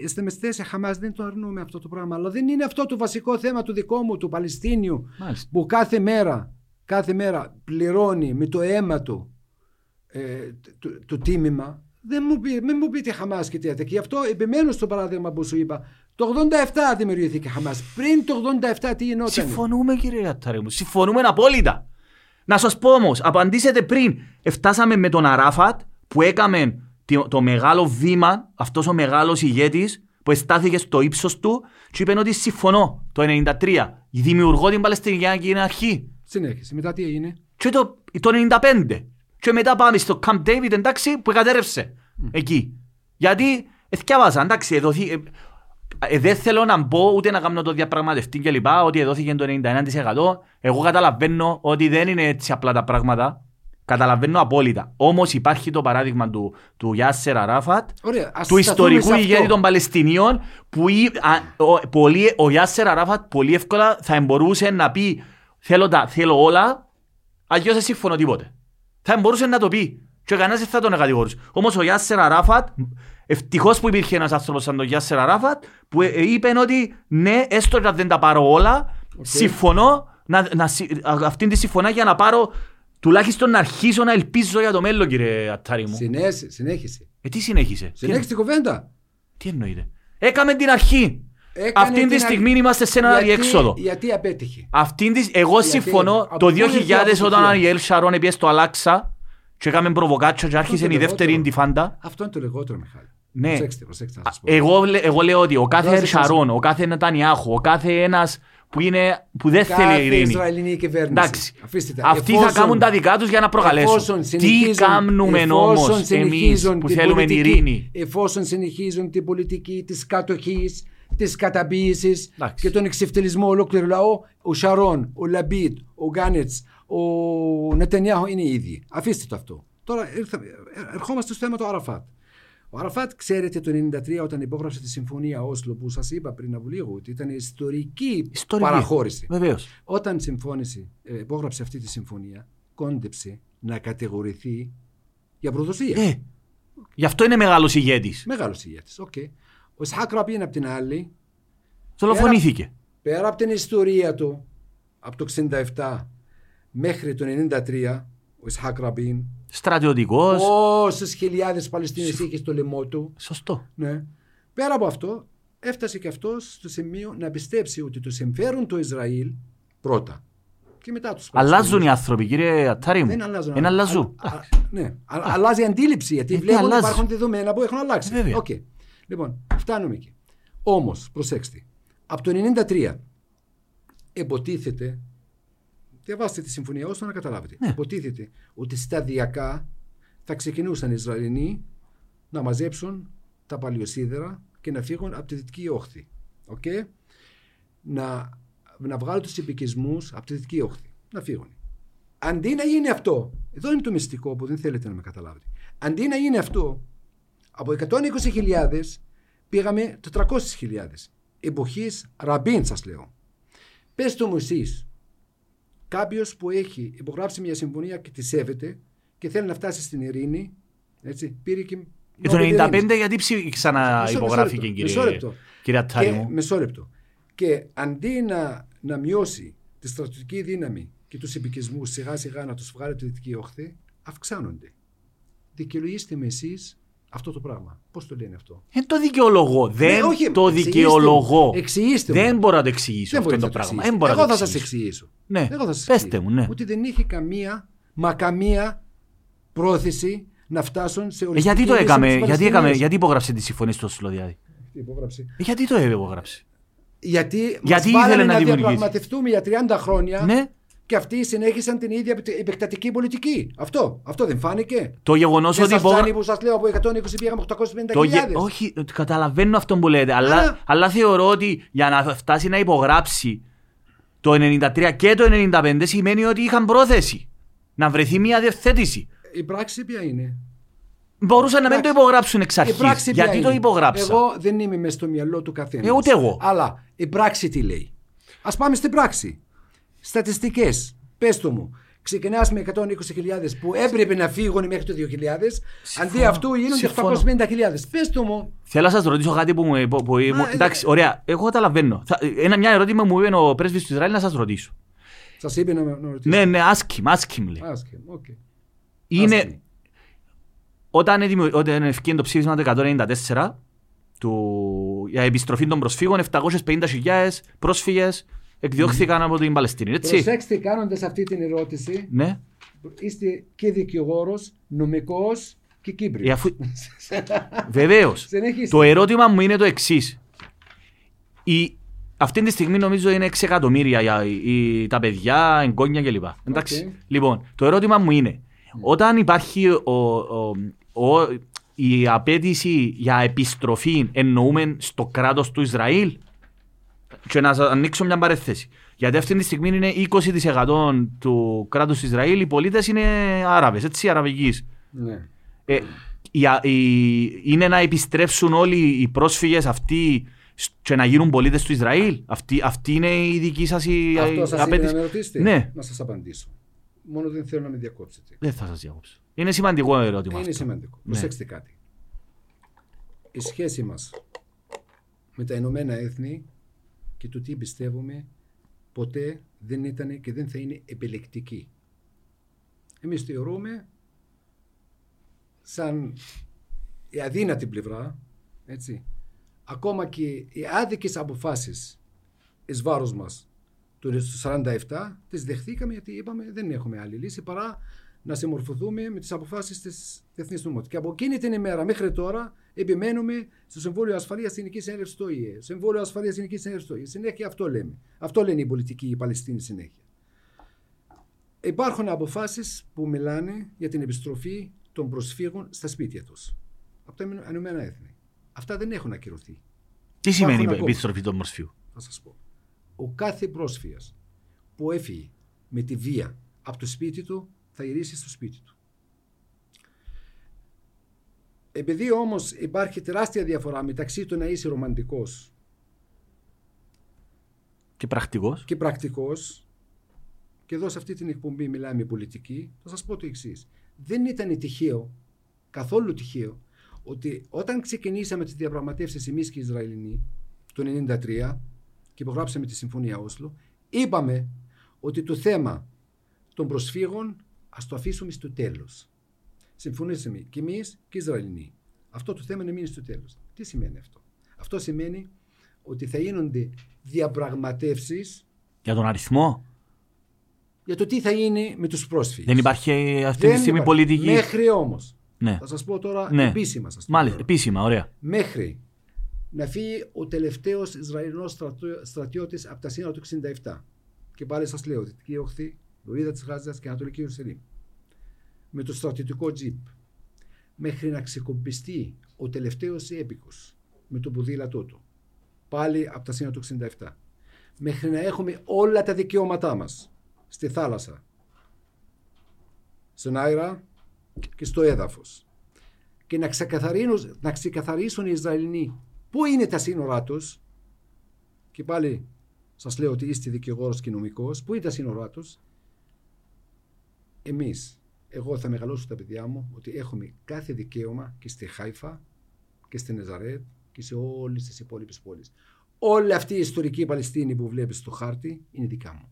Ισλαμιστές, οι Χαμάς δεν το αρνούμε αυτό το πράγμα. Αλλά δεν είναι αυτό το βασικό θέμα του δικό μου, του Παλαιστίνιου. Μάλιστα. Που κάθε μέρα, κάθε μέρα πληρώνει με το αίμα του ε, το, το τίμημα. Δεν μου, πει, μην μου πείτε Χαμάς και τέτοια. Και γι' αυτό επιμένω στο παράδειγμα που σου είπα. Το 87 δημιουργήθηκε Χαμάς. Πριν το 87 τι γινόταν. Συμφωνούμε κύριε Αττάρη μου, συμφωνούμε απόλυτα. Να σας πω όμως, απαντήσετε πριν, φτάσαμε με τον Αράφατ που έκαμε το, το μεγάλο βήμα, αυτός ο μεγάλος ηγέτης που στάθηκε στο ύψος του και είπε ότι συμφωνώ το 1993, δημιουργώ την Παλαιστινιακή αρχή. Συνέχισε. Μετά τι έγινε; Και το, το 95. Και μετά πάμε στο Camp David, εντάξει, που κατέρευσε εκεί. Γιατί, εθιάβασα, εντάξει, εδωθεί, ε, ε, δεν θέλω να μπω ούτε να κάνω το διαπραγματευτή και λοιπά, ότι εδώθηκε το 91%. Εγώ καταλαβαίνω ότι δεν είναι έτσι απλά τα πράγματα. Καταλαβαίνω απόλυτα. Όμως υπάρχει το παράδειγμα του, του Γιάσερ Αράφατ, Ωραία, ας του σταθούμε ιστορικού σε αυτό. ηγέτη των Παλαιστινίων, που η- α, ο, πολύ, ο Γιάσερ Αράφατ πολύ εύκολα θα μπορούσε να πει θέλω, τα, θέλω όλα, αλλιώς δεν συμφωνώ τίποτε. Θα μπορούσε να το πει. Και κανένας δεν θα τον κατηγορούσε. Όμως ο Γιάσερ Αράφατ, ευτυχώς που υπήρχε ένας άνθρωπος σαν τον Γιάσερ Αράφατ, που ε, ε, είπε ότι ναι, έστω και αν δεν τα πάρω όλα, συμφωνώ να, να, συ- α- αυτή τη συμφωνία για να πάρω τουλάχιστον να αρχίσω να ελπίζω για το μέλλον, κύριε Αττάρη μου. Συνέχισε. συνέχισε. Ε, τι συνέχισε; Τι, Συνέχισε την κουβέντα. τι εννοείται; Έκαμε την αρχή. Έκανε Αυτή τη την στιγμή αρχή. είμαστε σε ένα Γιατί- διέξοδο. Γιατί απέτυχε; Αυτήν της, εγώ Γιατί, συμφωνώ από το πού είναι 2000 η αποτυχία; όταν ο Αριέλ Σαρών πήγε στο Αλάξα και έκαμε προβοκάτσια και άρχισε το η δεύτερη λιγότερο. ντιφάντα. Αυτό είναι το λιγότερο, Μιχάλη. Ναι. Προσέξτε, προσέξτε να σας πω. Εγώ, λέ- εγώ λέω ότι ο κάθε Πρόσεξε. Σαρών, ο κάθε Νετανιάχου, ο κάθε ένας που, είναι, που δεν Κάθε θέλει ειρήνη. Ισραηλινή κυβέρνηση. Εντάξει. Αφήστε τα. Αυτοί θα Εφόσον- κάνουν τα δικά τους για να προκαλέσουν. εφόσον Τι συνεχίζουν- κάνουμε εφόσον όμως εμείς συνεχίζουν που την θέλουμε πολιτική- ειρήνη; Εφόσον συνεχίζουν την πολιτική της κατοχής, της καταπίεσης Εντάξει. και τον εξευτελισμό ολόκληρου λαού, ο Σαρών, ο Λαμπίτ, ο Γκαντς, ο Νετανιάχου είναι οι ίδιοι. Αφήστε το αυτό. Τώρα ήρθα- ε, ερχόμαστε στο θέμα του Αραφάτ. Ο Αραφάτ, ξέρετε, το 1993 όταν υπόγραψε τη συμφωνία Όσλο που σας είπα πριν από λίγο ότι ήταν ιστορική, Ιστορική. παραχώρηση. Βεβαίως. Όταν συμφώνησε, ε, υπόγραψε αυτή τη συμφωνία, κόντεψε να κατηγορηθεί για προδοσία. Ε, γι' αυτό είναι μεγάλος ηγέτης. Μεγάλος ηγέτης. Οκ. Ο Ισαάκ Ράμπιν απ' την άλλη, Δολοφονήθηκε. πέρα από την ιστορία του, από το 67 μέχρι το 93, ο Ισχάκ Ραπίν, Στρατιωτικός. πόσες χιλιάδες Παλαιστίνιους είχε στο λαιμό του. Σωστό. Ναι. Πέρα από αυτό, έφτασε και αυτός στο σημείο να πιστέψει ότι το συμφέρον του Ισραήλ πρώτα και μετά τους Αλλάζουν οι άνθρωποι, κύριε Αττάρη μου. Δεν αλλάζουν. Δεν αλλάζουν. Α- α- ναι. Α- αλλάζει η αντίληψη γιατί Ε, τι βλέπουν ότι αλλάζει. υπάρχουν δεδομένα που έχουν αλλάξει. Βέβαια. Οκ. Λοιπόν, φτάνουμε εκεί. Όμως, προσέξτε, από το 1993 υποτίθεται. Διαβάστε τη συμφωνία ώστε να καταλάβετε. Ναι. Υποτίθεται ότι σταδιακά θα ξεκινούσαν οι Ισραηλινοί να μαζέψουν τα παλιοσίδερα και να φύγουν από τη δυτική όχθη. Οκ; Να, να βγάλουν τους εποικισμούς από τη δυτική όχθη. Να φύγουν. Αντί να γίνει αυτό, εδώ είναι το μυστικό που δεν θέλετε να με καταλάβετε. Αντί να γίνει αυτό, από 120.000 πήγαμε 400.000. Εποχής Ραμπίν σας λέω. Πες το μου εσείς, κάποιος που έχει υπογράψει μια συμφωνία και τη σέβεται και θέλει να φτάσει στην ειρήνη, έτσι, πήρε και... Και το Νόμπελ ειρήνης. 95 γιατί ψη- ξανά Μισό- υπογράφηκε, μισό λεπτό, κύριε, μισό λεπτό. κύριε Αττάρη Και, μου. μισό λεπτό. Και αντί να, να μειώσει τη στρατιωτική δύναμη και τους επικισμούς σιγά σιγά να τους βγάλει από τη δυτική όχθη, αυξάνονται. Δικαιολογήστε με εσείς αυτό το πράγμα. Πώς το λένε αυτό; Δεν το δικαιολογώ. Δεν Ναι, όχι, το εξηγήστε δικαιολογώ. μου. Εξηγήστε μου. Δεν μπορώ να το εξηγήσω Δεν αυτό μπορείτε το να το πράγμα. εξηγήσετε. Δεν μπορώ να Εγώ το θα σας εξηγήσω. εξηγήσω. Ναι, Εγώ θα σας πέστε εξηγήσω. μου, ναι. Ότι δεν είχε καμία, μα καμία πρόθεση να φτάσουν σε Ε, οριστική γιατί το λύση έκαμε, με τους γιατί, έκαμε, Παλαιστινίους. γιατί υπογράψε τη συμφωνία στο Σλοδιάδη. Τι υπόγραψε; Ε, Γιατί το υπογράψε. Γιατί, Γιατί μας ήθελε βάλανε να να δημιουργήσει; διαπραγματευτούμε για 30 χρόνια Ναι, και αυτοί συνέχισαν την ίδια επεκτατική πολιτική. Αυτό, αυτό δεν φάνηκε. το γεγονός Δεν ότι σας φτάνει υπογράψε. που σας λέω από 120 πήγαμε 850 Το γε... Όχι, καταλαβαίνω αυτό που λέτε, αλλά, Άρα- αλλά θεωρώ ότι για να φτάσει να υπογράψει το 93 και το 95 σημαίνει ότι είχαν πρόθεση να βρεθεί μια διευθέτηση. Η πράξη ποια είναι; Μπορούσαν να μην το Εντάξει. υπογράψουν εξ Η αρχής. πράξη ποια Γιατί είναι; το υπογράψα. Εγώ δεν είμαι μέσα στο μυαλό του καθένας. Ε, ούτε εγώ. Αλλά η πράξη τι λέει; Α πάμε στην πράξη. Στατιστικές. Πες το μου. Ξεκινάς με 120.000 που έπρεπε να φύγουν μέχρι το 2000. Αντί αυτού γίνονται Συμφωνώ. 850.000. Πες το μου. Θέλω να σας ρωτήσω κάτι που μου. Που, που, ε, εντάξει, ωραία, εγώ καταλαβαίνω. Θα, ένα, μια ερώτημα μου είπε ο πρέσβης του Ισραήλ να σας ρωτήσω. Σας είπε να, να ρωτήσω. Ναι, ναι, άσκημ, άσκημ λέει. Άσκε, οκ. Είναι, Άσκημ. όταν, δημιου- όταν ευκαιρία το ψήφισμα το 194 του, για επιστροφή των προσφύγων, 750.000 πρόσφυγες εκδιώχθηκαν από την Παλαιστίνη, έτσι. Προσέξτε κάνοντας αυτή την ερώτηση. Ναι. Είστε και δικηγόρος, νομικός και Ε, Κύπριο. αφού... *laughs* Βεβαίως. Συνεχίστε. Το ερώτημα μου είναι το εξής. Η... Αυτή τη στιγμή νομίζω είναι 6 εκατομμύρια για η- τα παιδιά, εγγόνια κλπ. Εντάξει. Οκ. Λοιπόν, το ερώτημα μου είναι, όταν υπάρχει ο, ο, ο- η απαίτηση για επιστροφή εννοούμε στο κράτος του Ισραήλ και να σας ανοίξω μια παρένθεση. Γιατί αυτή τη στιγμή είναι 20% του κράτους του Ισραήλ, οι πολίτες είναι Άραβες, έτσι, Αραβικής. Ναι. Ε, η- η- είναι να επιστρέψουν όλοι οι πρόσφυγες αυτοί σ- και να γίνουν πολίτες του Ισραήλ. Αυτή, αυτή είναι η δική σας η, Αυτό η σας είπε απέτηση. να με ρωτήσετε. Ναι, Να σας απαντήσω. Μόνο δεν θέλω να με διακόψετε. δεν θα σας διακόψω. Είναι σημαντικό ερώτημα Είναι αυτό. σημαντικό. Ναι. Προσέξτε κάτι. Η σχέση μας με τα Ηνωμένα Έθνη και το τι πιστεύουμε ποτέ δεν ήταν και δεν θα είναι επιλεκτική. Εμείς θεωρούμε σαν η αδύνατη πλευρά, έτσι, ακόμα και οι άδικες αποφάσεις εις βάρος μας του 47 τις δεχθήκαμε γιατί είπαμε δεν έχουμε άλλη λύση παρά να συμμορφωθούμε με τις αποφάσεις της Διεθνής Νομότητας. Και από εκείνη την ημέρα μέχρι τώρα επιμένουμε στο Συμβούλιο Ασφαλείας της Ελληνικής Ένωσης του ΟΗΕ. Συμβούλιο Ασφαλείας της Ελληνικής Ένωσης του ΟΗΕ. Συνέχεια αυτό λέμε. Αυτό λένε οι πολιτικοί, οι Παλαιστίνοι συνέχεια. Υπάρχουν αποφάσεις που μιλάνε για την επιστροφή των προσφύγων στα σπίτια τους. Από τα Ηνωμένα Έθνη. Αυτά δεν έχουν ακυρωθεί. Τι σημαίνει η Υπάρχουν ακόμα. επιστροφή των προσφύγων; Θα σας πω. Ο κάθε πρόσφυγας που έφυγε με τη βία από το σπίτι του θα γυρίσει στο σπίτι του. Επειδή όμως υπάρχει τεράστια διαφορά μεταξύ του να είσαι ρομαντικός Και πρακτικός. και πρακτικός και εδώ σε αυτή την εκπομπή μιλάμε πολιτική, θα σας πω το εξής. Δεν ήταν τυχαίο, καθόλου τυχαίο, ότι όταν ξεκινήσαμε τις διαπραγματεύσεις εμείς και οι Ισραηλινοί το 1993 και υπογράψαμε τη Συμφωνία Όσλο, είπαμε ότι το θέμα των προσφύγων ας το αφήσουμε στο τέλος. Συμφωνήσαμε και εμείς και οι Ισραηλινοί. Αυτό το θέμα να μείνει στο τέλος. Τι σημαίνει αυτό; Αυτό σημαίνει ότι θα γίνονται διαπραγματεύσεις Για τον αριθμό; για το τι θα γίνει με τους πρόσφυγες. Δεν υπάρχει αυτή τη Δεν στιγμή υπάρχει. πολιτική. Μέχρι όμως, Ναι. θα σας πω τώρα Ναι. επίσημα σας το Μάλιστα, πω. επίσημα, ωραία. Μέχρι να φύγει ο τελευταίος Ισραηλινός στρατιώ- στρατιώτης από τα σύνορα του 67. Και πάλι σας λέω, Δυτική Οχθή, Λωρίδα της Γάζας και Ανατολική Ιερουσαλήμ. Με το στρατιωτικό τζιπ. Μέχρι να ξεκομπιστεί ο τελευταίος έπικος με το ποδήλατό του. Πάλι από τα σύνορα του 67. Μέχρι να έχουμε όλα τα δικαιώματά μας στη θάλασσα, στον αέρα και στο έδαφος και να ξεκαθαρίσουν, να ξεκαθαρίσουν οι Ισραηλινοί πού είναι τα σύνορά τους και πάλι σας λέω ότι είστε δικηγόρος και νομικός πού είναι τα σύνορά τους εμείς εγώ θα μεγαλώσω τα παιδιά μου ότι έχουμε κάθε δικαίωμα και στη Χάιφα και στη Νεζαρέτ και σε όλες τις υπόλοιπες πόλεις όλη αυτή η ιστορική Παλαιστίνη που βλέπεις στο χάρτη είναι δικά μου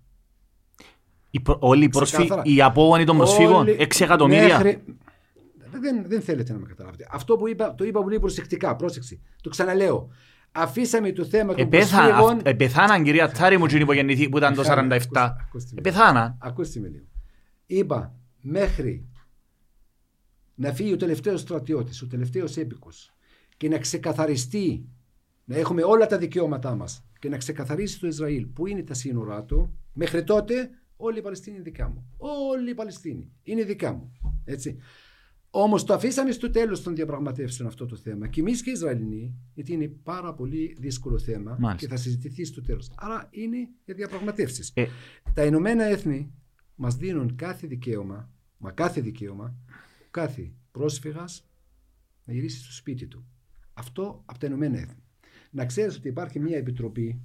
Οι προ- όλοι οι πρόσφυγες, Ξεκάθαρα. οι απόγονοι των προσφύγων, Όλοι- 6 εκατομμύρια. Μέχρι... Δεν, δεν θέλετε να με καταλάβετε. Αυτό που είπα, το είπα πολύ προσεκτικά. Πρόσεξε. Το ξαναλέω. Αφήσαμε το θέμα των Επέθα- προσφύγων. αυ- Επεθάναν κυρία Τσάρη μου εκείνη που γεννηθεί που ήταν το Μιχάλη, 47. ακούστε- ακούστε με. Επεθάναν. Ακούστε με λίγο. Είπα μέχρι να φύγει ο τελευταίος στρατιώτης, ο τελευταίος έπικος και να ξεκαθαριστεί, να έχουμε όλα τα δικαιώματά μας και να ξεκαθαρίσει το Ισραήλ που είναι τα σύνορά του, μέχρι τότε όλη η Παλαιστίνη είναι δικά μου. Όλη η Παλαιστίνη είναι δικά μου. Έτσι. Όμως το αφήσαμε στο τέλος των διαπραγματεύσεων αυτό το θέμα και εμείς και οι Ισραηλινοί, γιατί είναι πάρα πολύ δύσκολο θέμα Μάλιστα. και θα συζητηθεί στο τέλος. Άρα είναι για διαπραγματεύσεις. Ε, Τα Ηνωμένα Έθνη μας δίνουν κάθε δικαίωμα, μα κάθε δικαίωμα, κάθε πρόσφυγας να γυρίσει στο σπίτι του. Αυτό από τα Ηνωμένα Έθνη. Να ξέρεις ότι υπάρχει μια επιτροπή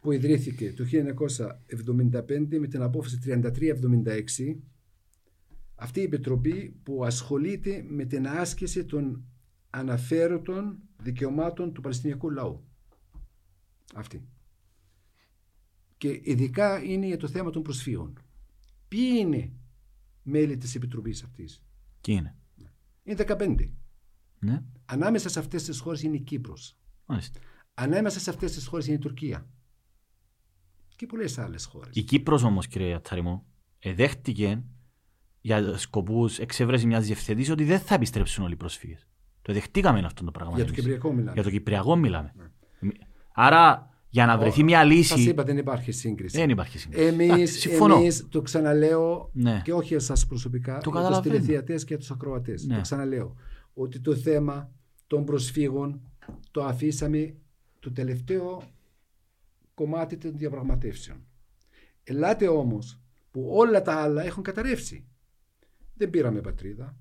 που ιδρύθηκε το 1975 με την απόφαση 3376 αυτή η επιτροπή που ασχολείται με την άσκηση των αναφέρωτων δικαιωμάτων του Παλαιστινιακού λαού. Αυτή. Και ειδικά είναι για το θέμα των προσφύγων. Ποιοι είναι μέλη της επιτροπής αυτής; τι είναι; Είναι 15. Ναι. Ανάμεσα σε αυτές τις χώρες είναι η Κύπρος. Μάλιστα. Ανάμεσα σε αυτές τις χώρες είναι η Τουρκία. Και πολλές άλλες χώρες. Η Κύπρος όμως κύριε Τσάρη μου εδέχτηκε για σκοπούς εξέβρεση μιας διευθετήσης ότι δεν θα επιστρέψουν όλοι οι πρόσφυγες. Το δεχτήκαμε αυτό το πράγμα. Για το εμείς. Κυπριακό μιλάμε. Για το Κυπριακό μιλάμε. Άρα για να βρεθεί μια Σας λύση είπα δεν υπάρχει σύγκριση. δεν υπάρχει σύγκριση. Εντάξει, Εμείς, συμφωνώ. εμείς το ξαναλέω Ναι. και όχι εσάς προσωπικά, Το για τους καταλαβαίνω. τηλεθεατές και τους ακροατές. Ναι. Το ξαναλέω. Ότι το θέμα των προσφύγων το αφήσαμε το τελευταίο κομμάτι των διαπραγματεύσεων. Ελάτε όμως που όλα τα άλλα έχουν καταρρεύσει. Δεν πήραμε πατρίδα,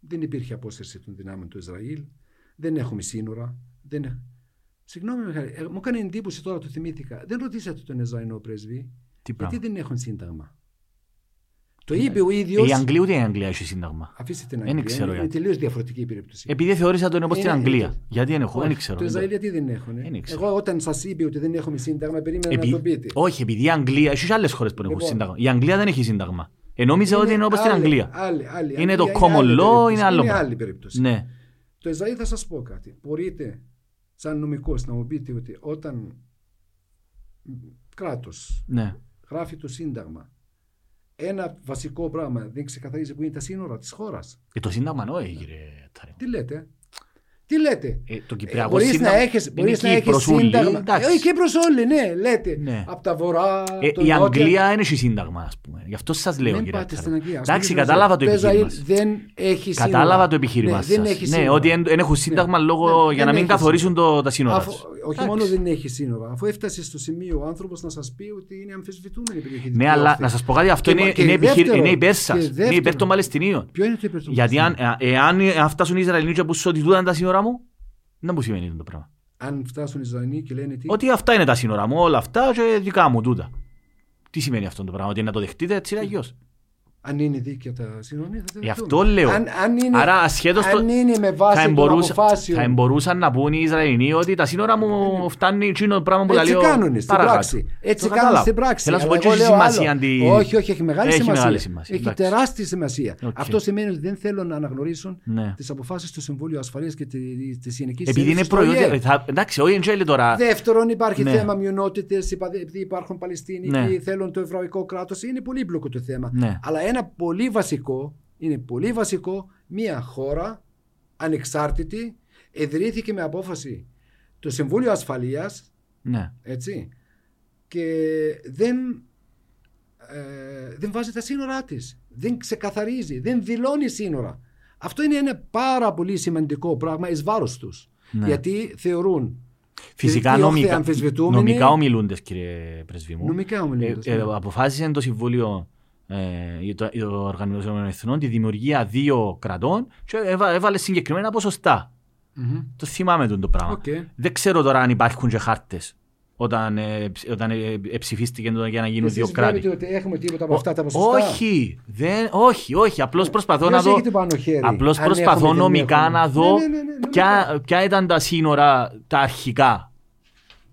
δεν υπήρχε απόσταση των δυνάμεων του Ισραήλ, δεν έχουμε σύνορα, δεν... Συγγνώμη, Μιχάλη, ε, μου έκανε εντύπωση τώρα το θυμήθηκα. Δεν ρωτήσατε τον Ισραηλινό πρέσβη Τι γιατί πράγμα; δεν έχουν σύνταγμα. Το είπε ο ίδιος. Η Αγγλία ούτε η Αγγλία έχει σύνταγμα. Αφήστε την Δεν Αγγλία. ξέρω είναι, είναι γιατί. τελείως διαφορετική η περίπτωση. Επειδή θεώρησα τον όπως στην Είναι- Αγγλία. είναι- Γιατί δεν έχω, Όχι, δεν ξέρω. Το δεν το- Ισραήλ γιατί δεν έχουν. Δεν ξέρω. Εγώ όταν σας είπε ότι δεν έχουμε σύνταγμα, περίμενα Επει- να το πείτε. Όχι, επειδή η Αγγλία, έχει και άλλες χώρες που δεν έχουν Λοιπόν. σύνταγμα. Η Αγγλία δεν έχει σύνταγμα. Ε, νόμιζα ότι είναι όπως στην άλλη- Αγγλία. άλλη- άλλη. Είναι το Αγγλία common άλλη law, περίπτωση. είναι άλλο Είναι πράγμα. άλλη περίπτωση. Ναι. Το Ισραήλ θα σας πω κάτι. Μπορείτε, σαν νομικός, να μου πείτε ότι όταν κράτος Ναι. γράφει το σύνταγμα, ένα βασικό πράγμα δεν ξεκαθαρίζει που είναι τα σύνορα της χώρας. Ε, το σύνταγμα όχι, κύριε Τσάρη. Τι λέτε; Τι λέτε; Ε, το Ε, Κυπριακό μπορείς σύνταγμα να έχεις, είναι μπορείς να έχεις Κύπρος ούλη, σύνταγμα. εντάξει. Ε, η Κύπρος όλη, ναι, λέτε. Ναι. Από τα βορρά, Ε, το η νότια. Αγγλία δεν έχει σύνταγμα, ας πούμε. Γι' αυτό σας λέω, Δεν κύριε πάτε Τσάρη. στην Αγγλία. Ας Εντάξει, πούμε, κατάλαβα το Ισραήλ επιχείρημα σας. δεν έχει σύνορα. Κατάλαβα το επιχείρημα Ναι, σας. δεν έχει Ναι, σύνορα. ότι δεν δεν έχουν σύνταγμα Ναι. λόγω Ναι, για να δεν μην έχει καθορίσουν σύνορα. το- τα σύνορα Αφού- τους. όχι Εντάξει. μόνο δεν έχει σύνορα, αφού έφτασε στο σημείο ο άνθρωπος να σας πει ότι είναι αμφισβητούμενη η περιοχή. Ναι, αλλά να σας πω κάτι, αυτό Και- είναι, και είναι, επιχείρη- δεύτερο- είναι υπέρ και σας. Είναι δεύτερο- υπέρ των Παλαιστινίων. Ποιο είναι το υπέρ των Γιατί αν, Παλαιστινίων; ε, εάν, εάν φτάσουν οι Ισραηλοί και πούσουν ότι τούτα είναι τα σύνορά μου, δεν μου σημαίνει αυτό το πράγμα. Αν φτάσουν οι Ισραηλοί και λένε τι. Ότι αυτά είναι τα σύνορα μου, όλα αυτά και δικά μου τούτα. Τι σημαίνει αυτό το πράγμα, ότι να το δεχτείτε έτσι αλλιώς. Αν είναι δίκαια τα σύνορα, ναι, θα τα Γι' δεχτούμε. αυτό λέω. Αν, αν είναι, Άρα ασχέτως το- αν είναι με Θα βάση των εμπορούσα- αποφάσεων. θα μπορούσαν να πούν οι Ισραηλοί ότι τα σύνορα μου φτάνει εκείνο το πράγμα που τα Έτσι λέω κάνουν στην παρακάτω. πράξη. Έτσι Το κάνουν κατάλαβα. στην πράξη. Θέλω να σου πω Αλλά και εγώ έχει λέω σημασία άλλο. αντι- Όχι, όχι, έχει μεγάλη Έχει σημασία. μεγάλη σημασία, Έχει εντάξει. τεράστια σημασία. Οκ. Αυτό σημαίνει ότι δεν θέλουν να αναγνωρίσουν Ναι. τις αποφάσεις του Συμβούλου Ασφαλείας και τη Γενικής Επειδή είναι προϊόν. θα- Εντάξει, όχι Εντζέλη τώρα. Δεύτερον, υπάρχει Ναι. θέμα μειονότητες, επειδή υπάρχουν Παλαιστίνοι Ναι. και θέλουν το εβραϊκό κράτος. Είναι πολύπλοκο το θέμα. Ναι. Αλλά ένα πολύ βασικό, είναι πολύ βασικό, μια χώρα ανεξάρτητη ιδρύθηκε με απόφαση το Συμβούλιο Ασφαλείας Ναι. έτσι και δεν, ε, δεν βάζει τα σύνορά της δεν ξεκαθαρίζει, δεν δηλώνει σύνορα αυτό είναι ένα πάρα πολύ σημαντικό πράγμα εις βάρος τους Ναι. γιατί θεωρούν Φυσικά οι όχθη νομικά, αμφισβητούμενοι- νομικά ομιλούντες κύριε πρεσβή μου. νομικά ομιλούντες, Ε, ε, ναι. αποφάσισε το Συμβούλιο ε, για το, για το Οργανισμός των Εθνών τη δημιουργία δύο κρατών και έβα- έβαλε συγκεκριμένα ποσοστά. Μμμ. Το θυμάμαι τον το πράγμα. Οκ. Δεν ξέρω τώρα αν υπάρχουν και χάρτες όταν, ε, ψ- όταν ε, ε, ψηφίστηκε το για να γίνουν Εσείς δύο κράτη. βλέπετε ότι έχουμε τίποτα από αυτά τα Ό- ποσοστά Όχι, δεν, όχι, όχι. Απλώς προσπαθώ Ποιος να δω. έχει το πάνω χέρι, Απλώς αν προσπαθώ έχουμε, δεν νομικά έχουμε. να δω Ναι, ναι, ναι, ναι, νομικά. ποια, ποια ήταν τα σύνορα τα αρχικά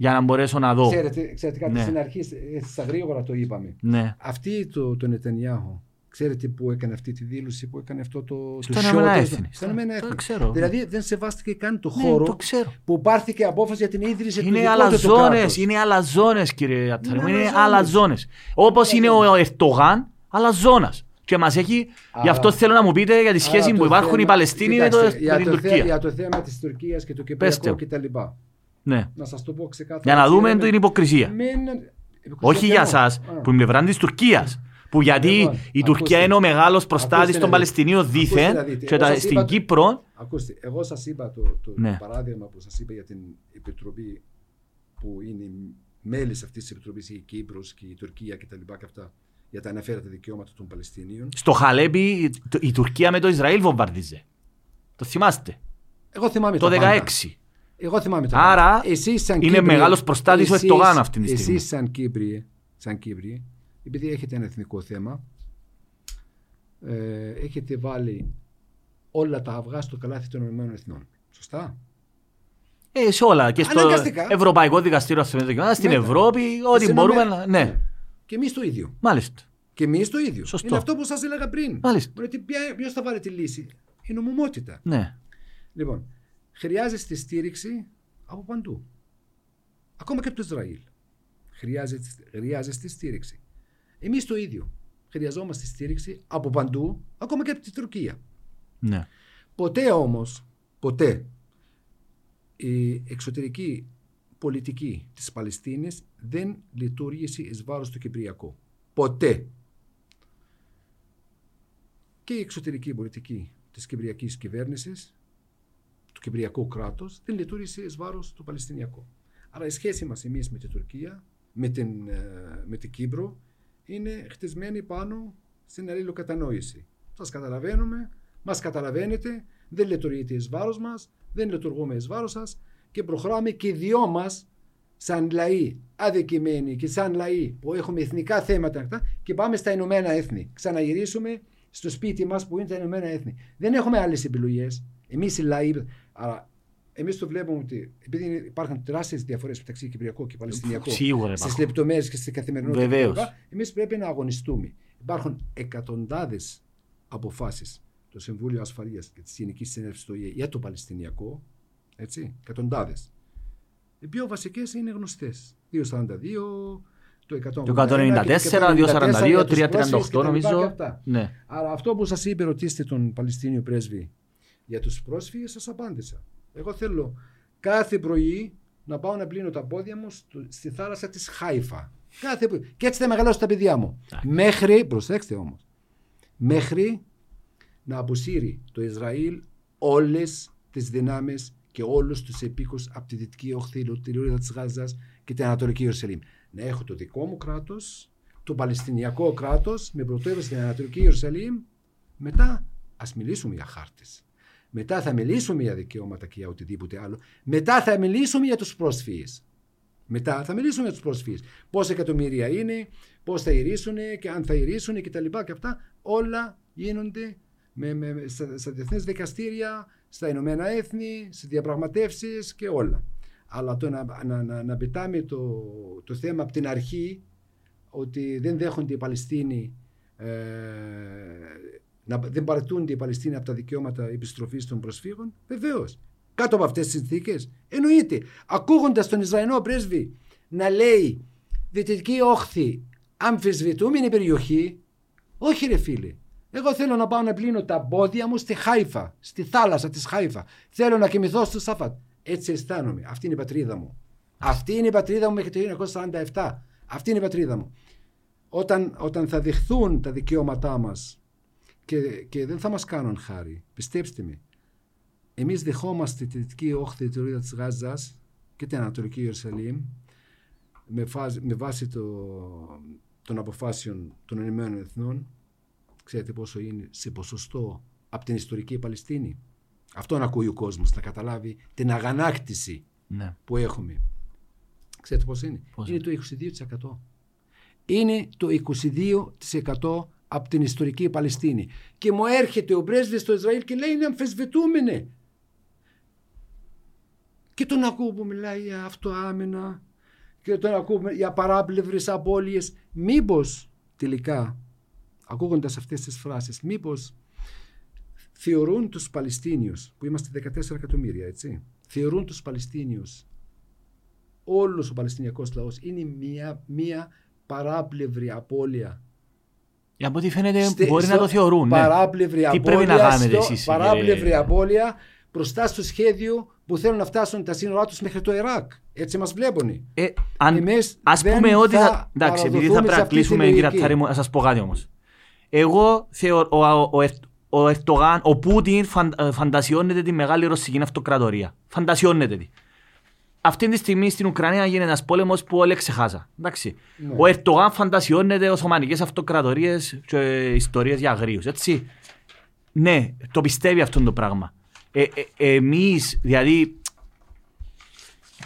για να μπορέσω να δω. Ξέρετε, ξέρετε κάτι Ναι. στην αρχή, ε, στα γρήγορα το είπαμε Ναι, Αυτοί το, το Νετανιάχου Ξέρετε που έκανε αυτή τη δήλωση, που έκανε αυτό το. Στα το Ηνωμένα show, Έθνη. Στα Ηνωμένα Το Έθνη. ξέρω. Δηλαδή δεν σεβάστηκε καν το Ναι, χώρο το ξέρω. που πάρθηκε απόφαση για την ίδρυση του Είναι δικού του του αλαζόνε, κράτους. είναι αλαζόνες, κύριε Ατθαρή μου. Είναι αλαζόνες. αλαζόνες. Όπως είναι ο Ερτογάν, αλαζόνας. Και μας έχει. Γι' αυτό Άρα- θέλω να μου πείτε για τη σχέση Άρα που το υπάρχουν οι θέμα- Παλαιστίνοι με, το, Κοιτάξτε, με για την το θε- Τουρκία. Για το θέμα της Τουρκίας και του Πεστε Κυπριακού κτλ. Ναι. Να σας το πω ξεκάθαρα. Για να δούμε Κύριε, την υποκρισία. μην- Όχι για υποκρισία εσά, ποιανού; που είναι πλευρά της Τουρκίας. Που γιατί Λοιπόν, η Τουρκία ακούστε. είναι ο μεγάλος προστάτης Ακούστε των να Παλαιστινίων δείτε. Ακούστε δίθεν να δείτε. και Εγώ τα- σας στην είπα- Κύπρο. Ακούστε, εγώ σας είπα το, το, Ναι. το παράδειγμα που σας είπα για την επιτροπή που είναι μέλη αυτής της επιτροπής, η Κύπρος και η Τουρκία κτλ. Και, και αυτά για τα αναφέρετα δικαιώματα των Παλαιστινίων. Στο Χαλέπι η- το- η Τουρκία με το Ισραήλ βομβαρδίζε. Το θυμάστε; Εγώ θυμάμαι Το τα πάντα. 16. Εγώ θυμάμαι τα Άρα, πάντα. Εσείς σαν είναι Κύπριοι- μεγάλος προστάτης ο εσείς- Ερντογάν αυτή τη στιγμή. Εσείς σαν Κύπριοι, σαν Κύπριοι, επειδή έχετε ένα εθνικό θέμα, ε, έχετε βάλει όλα τα αυγά στο καλάθι των Ηνωμένων Εθνών. Σωστά; Ε, σε όλα. Και στο Αναγκαστικά. Ευρωπαϊκό Δικαστήριο Ανθρωπίνων Δικαιωμάτων, στην Μετά. Ευρώπη, ό,τι Στις μπορούμε Ηνωμέ- να. Ναι, Και εμείς το ίδιο. μάλιστα. Και εμείς το ίδιο. Σωστό. Είναι αυτό που σας έλεγα πριν. Μάλιστα. Ποιος θα βάλει τη λύση, η νομιμότητα. Ναι. Λοιπόν, χρειάζεστε στήριξη από παντού. Ακόμα και από το Ισραήλ. Χρειάζεστε, χρειάζεστε στήριξη. Εμείς το ίδιο. Χρειαζόμαστε στήριξη από παντού, ακόμα και από την Τουρκία. ναι. Ποτέ όμως, ποτέ η εξωτερική πολιτική της Παλαιστίνης δεν λειτουργήσε εις βάρος του Κυπριακού. Ποτέ. Και η εξωτερική πολιτική της Κυπριακής κυβέρνησης, του Κυπριακού κράτους, δεν λειτουργήσε εις βάρος του Παλαιστινιακού. Άρα η σχέση μας εμείς με την Τουρκία, με την, ε, με την Κύπρο, είναι χτισμένη πάνω στην αλληλοκατανόηση. Σας καταλαβαίνουμε, μας καταλαβαίνετε, δεν λειτουργείτε εις βάρος μας, δεν λειτουργούμε εις βάρος σας και προχωράμε και οι δυο μας σαν λαοί αδικημένοι και σαν λαοί που έχουμε εθνικά θέματα αυτά, και πάμε στα Ηνωμένα Έθνη. Ξαναγυρίσουμε στο σπίτι μας που είναι τα Ηνωμένα Έθνη. Δεν έχουμε άλλες επιλογές. Εμείς οι λαοί, αλλά εμείς το βλέπουμε ότι επειδή είναι- υπάρχουν τεράστιες διαφορές μεταξύ Κυπριακού και Παλαιστινιακού Σίγουρα στις υπάρχουν. λεπτομέρειες και στην καθημερινότητα. Βεβαίως. κτλ. Εμείς πρέπει να αγωνιστούμε. Υπάρχουν εκατοντάδες αποφάσεις το Συμβούλιο Ασφαλείας και της Γενικής Συνέλευσης του ΙΕ για το Παλαιστινιακό, έτσι, εκατοντάδες. Οι πιο βασικές είναι γνωστές. 242, το 181, Το 194, 242, 338 νομίζω. Ναι. Άρα αυτό που σας είπε ρωτήστε τον Παλαιστίνιο πρέσβη για τους πρόσφυγες σας απάντησα. Εγώ θέλω κάθε πρωί να πάω να πλύνω τα πόδια μου στο- στη θάλασσα της Χάιφα. Κάθε πρωί. Και έτσι θα μεγαλώσω τα παιδιά μου. Μέχρι, προσέξτε όμως, μέχρι να αποσύρει το Ισραήλ όλες τις δυνάμεις και όλους τους επίκους από τη δυτική όχθη, τη λωρίδα της Γάζας και την Ανατολική Ιερουσαλήμ. Να έχω το δικό μου κράτος, το Παλαιστινιακό κράτος με πρωτεύουσα στην Ανατολική Ιερουσαλήμ. Μετά ας μιλήσουμε για χάρτες. Μετά θα μιλήσουμε για δικαιώματα και για οτιδήποτε άλλο. Μετά θα μιλήσουμε για τους πρόσφυγες. Μετά θα μιλήσουμε για τους πρόσφυγες. Πόσα εκατομμύρια είναι, πώς θα ηρήσουν και αν θα ηρήσουν και τα λοιπά και αυτά. Όλα γίνονται με, με, με- στα, στα διεθνές δικαστήρια, στα Ηνωμένα Έθνη, σε διαπραγματεύσεις και όλα. Αλλά το να, να, να, να πετάμε το, το θέμα από την αρχή ότι δεν δέχονται οι Παλαιστίνοι ε, να, δεν παρατούνται οι Παλαιστίνοι από τα δικαιώματα επιστροφής των προσφύγων, βεβαίως. Κάτω από αυτές τις συνθήκες. Εννοείται. Ακούγοντας τον Ισραηλινό πρέσβη να λέει Δυτική όχθη αμφισβητούμενη περιοχή, όχι ρε φίλε. Εγώ θέλω να πάω να πλύνω τα πόδια μου στη Χάιφα, στη θάλασσα της Χάιφα. Θέλω να κοιμηθώ στο Σαφάτ. Έτσι αισθάνομαι. Αυτή είναι η πατρίδα μου. Αυτή είναι η πατρίδα μου μέχρι το 1947. Αυτή είναι η πατρίδα μου. Όταν, όταν θα δεχθούν τα δικαιώματά μας και, και δεν θα μας κάνουν χάρη, πιστέψτε με, εμείς δεχόμαστε τη δυτική όχθη της Ρίδα της Γάζας και την Ανατολική Ιερουσαλήμ με, φάζ- με βάση το, των αποφάσεων των Ηνωμένων Εθνών ξέρετε πόσο είναι σε ποσοστό από την ιστορική Παλαιστίνη; Αυτό να ακούει ο κόσμος, να καταλάβει την αγανάκτηση ναι. που έχουμε. Ξέρετε πώς είναι; Πώς είναι το 22%. Είναι το 22% από την ιστορική Παλαιστίνη. Και μου έρχεται ο πρέσβης στο Ισραήλ και λέει είναι αμφισβητούμενε. Και τον ακούω που μιλάει για αυτοάμυνα και τον ακούω για παράπλευρες απώλειες. Μήπως τελικά ακούγοντας αυτές τις φράσεις, μήπως θεωρούν τους Παλαιστίνιους, που είμαστε 14 εκατομμύρια, έτσι, θεωρούν τους Παλαιστίνιους, όλος ο Παλαιστινιακός λαός είναι μια, μια παράπλευρη απώλεια. Για από ό,τι φαίνεται Στε- μπορεί στο- να το θεωρούν. Ναι. Παράπλευρη Τι απώλεια, πρέπει να κάνετε στο- εσείς, Παράπλευρη κύριε- απώλεια μπροστά στο σχέδιο που θέλουν να φτάσουν τα σύνορά τους μέχρι το Ιράκ. Έτσι μας βλέπουν. Ε, αν, Εμείς ας δεν πούμε ότι θα θα... Εντάξει, επειδή θα παραδοθούμε πρέπει σε να αυτή τη κλείσουμε κύριε λογική. Ατθάρη μου, να σας πω κάτι όμως. Εγώ θεωρώ, ο, ο, ο, Ερ- ο Ερτογάν, ο Πούτιν φαν, ε, φαντασιώνεται τη μεγάλη ρωσική αυτοκρατορία. Φαντασιώνεται τη. Αυτή τη στιγμή στην Ουκρανία γίνεται ένας πόλεμος που όλοι ξεχάσα. Εντάξει. Ναι. Ο Ερτογάν φαντασιώνεται Οθωμανικές αυτοκρατορίες και ε, ιστορίες για αγρίους. Έτσι. Ναι, το πιστεύει αυτό το πράγμα. Ε, ε, εμείς, δηλαδή,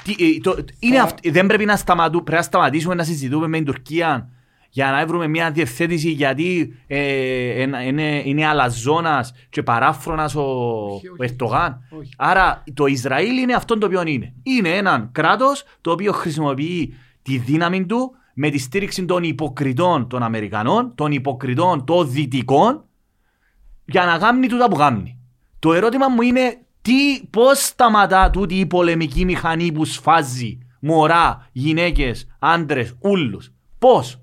τι, ε, το, είναι Τώρα- αυ- δεν πρέπει να, σταματού, πρέπει να σταματήσουμε να συζητούμε με την Τουρκία για να βρούμε μια διευθέτηση γιατί ε, ένα- είναι, είναι αλαζόνας και παράφρονας ο, Όχι, ο όχι. Ερτογάν. Όχι. Άρα το Ισραήλ είναι αυτό το οποίο είναι. Είναι ένα κράτος το οποίο χρησιμοποιεί τη δύναμη του με τη στήριξη των υποκριτών των Αμερικανών, των υποκριτών των Δυτικών για να κάνει τούτα που κάνει. Το ερώτημα μου είναι τι, πώς σταματά τούτη η πολεμική μηχανή που σφάζει μωρά, γυναίκες, άντρες, ούλους. Πώς;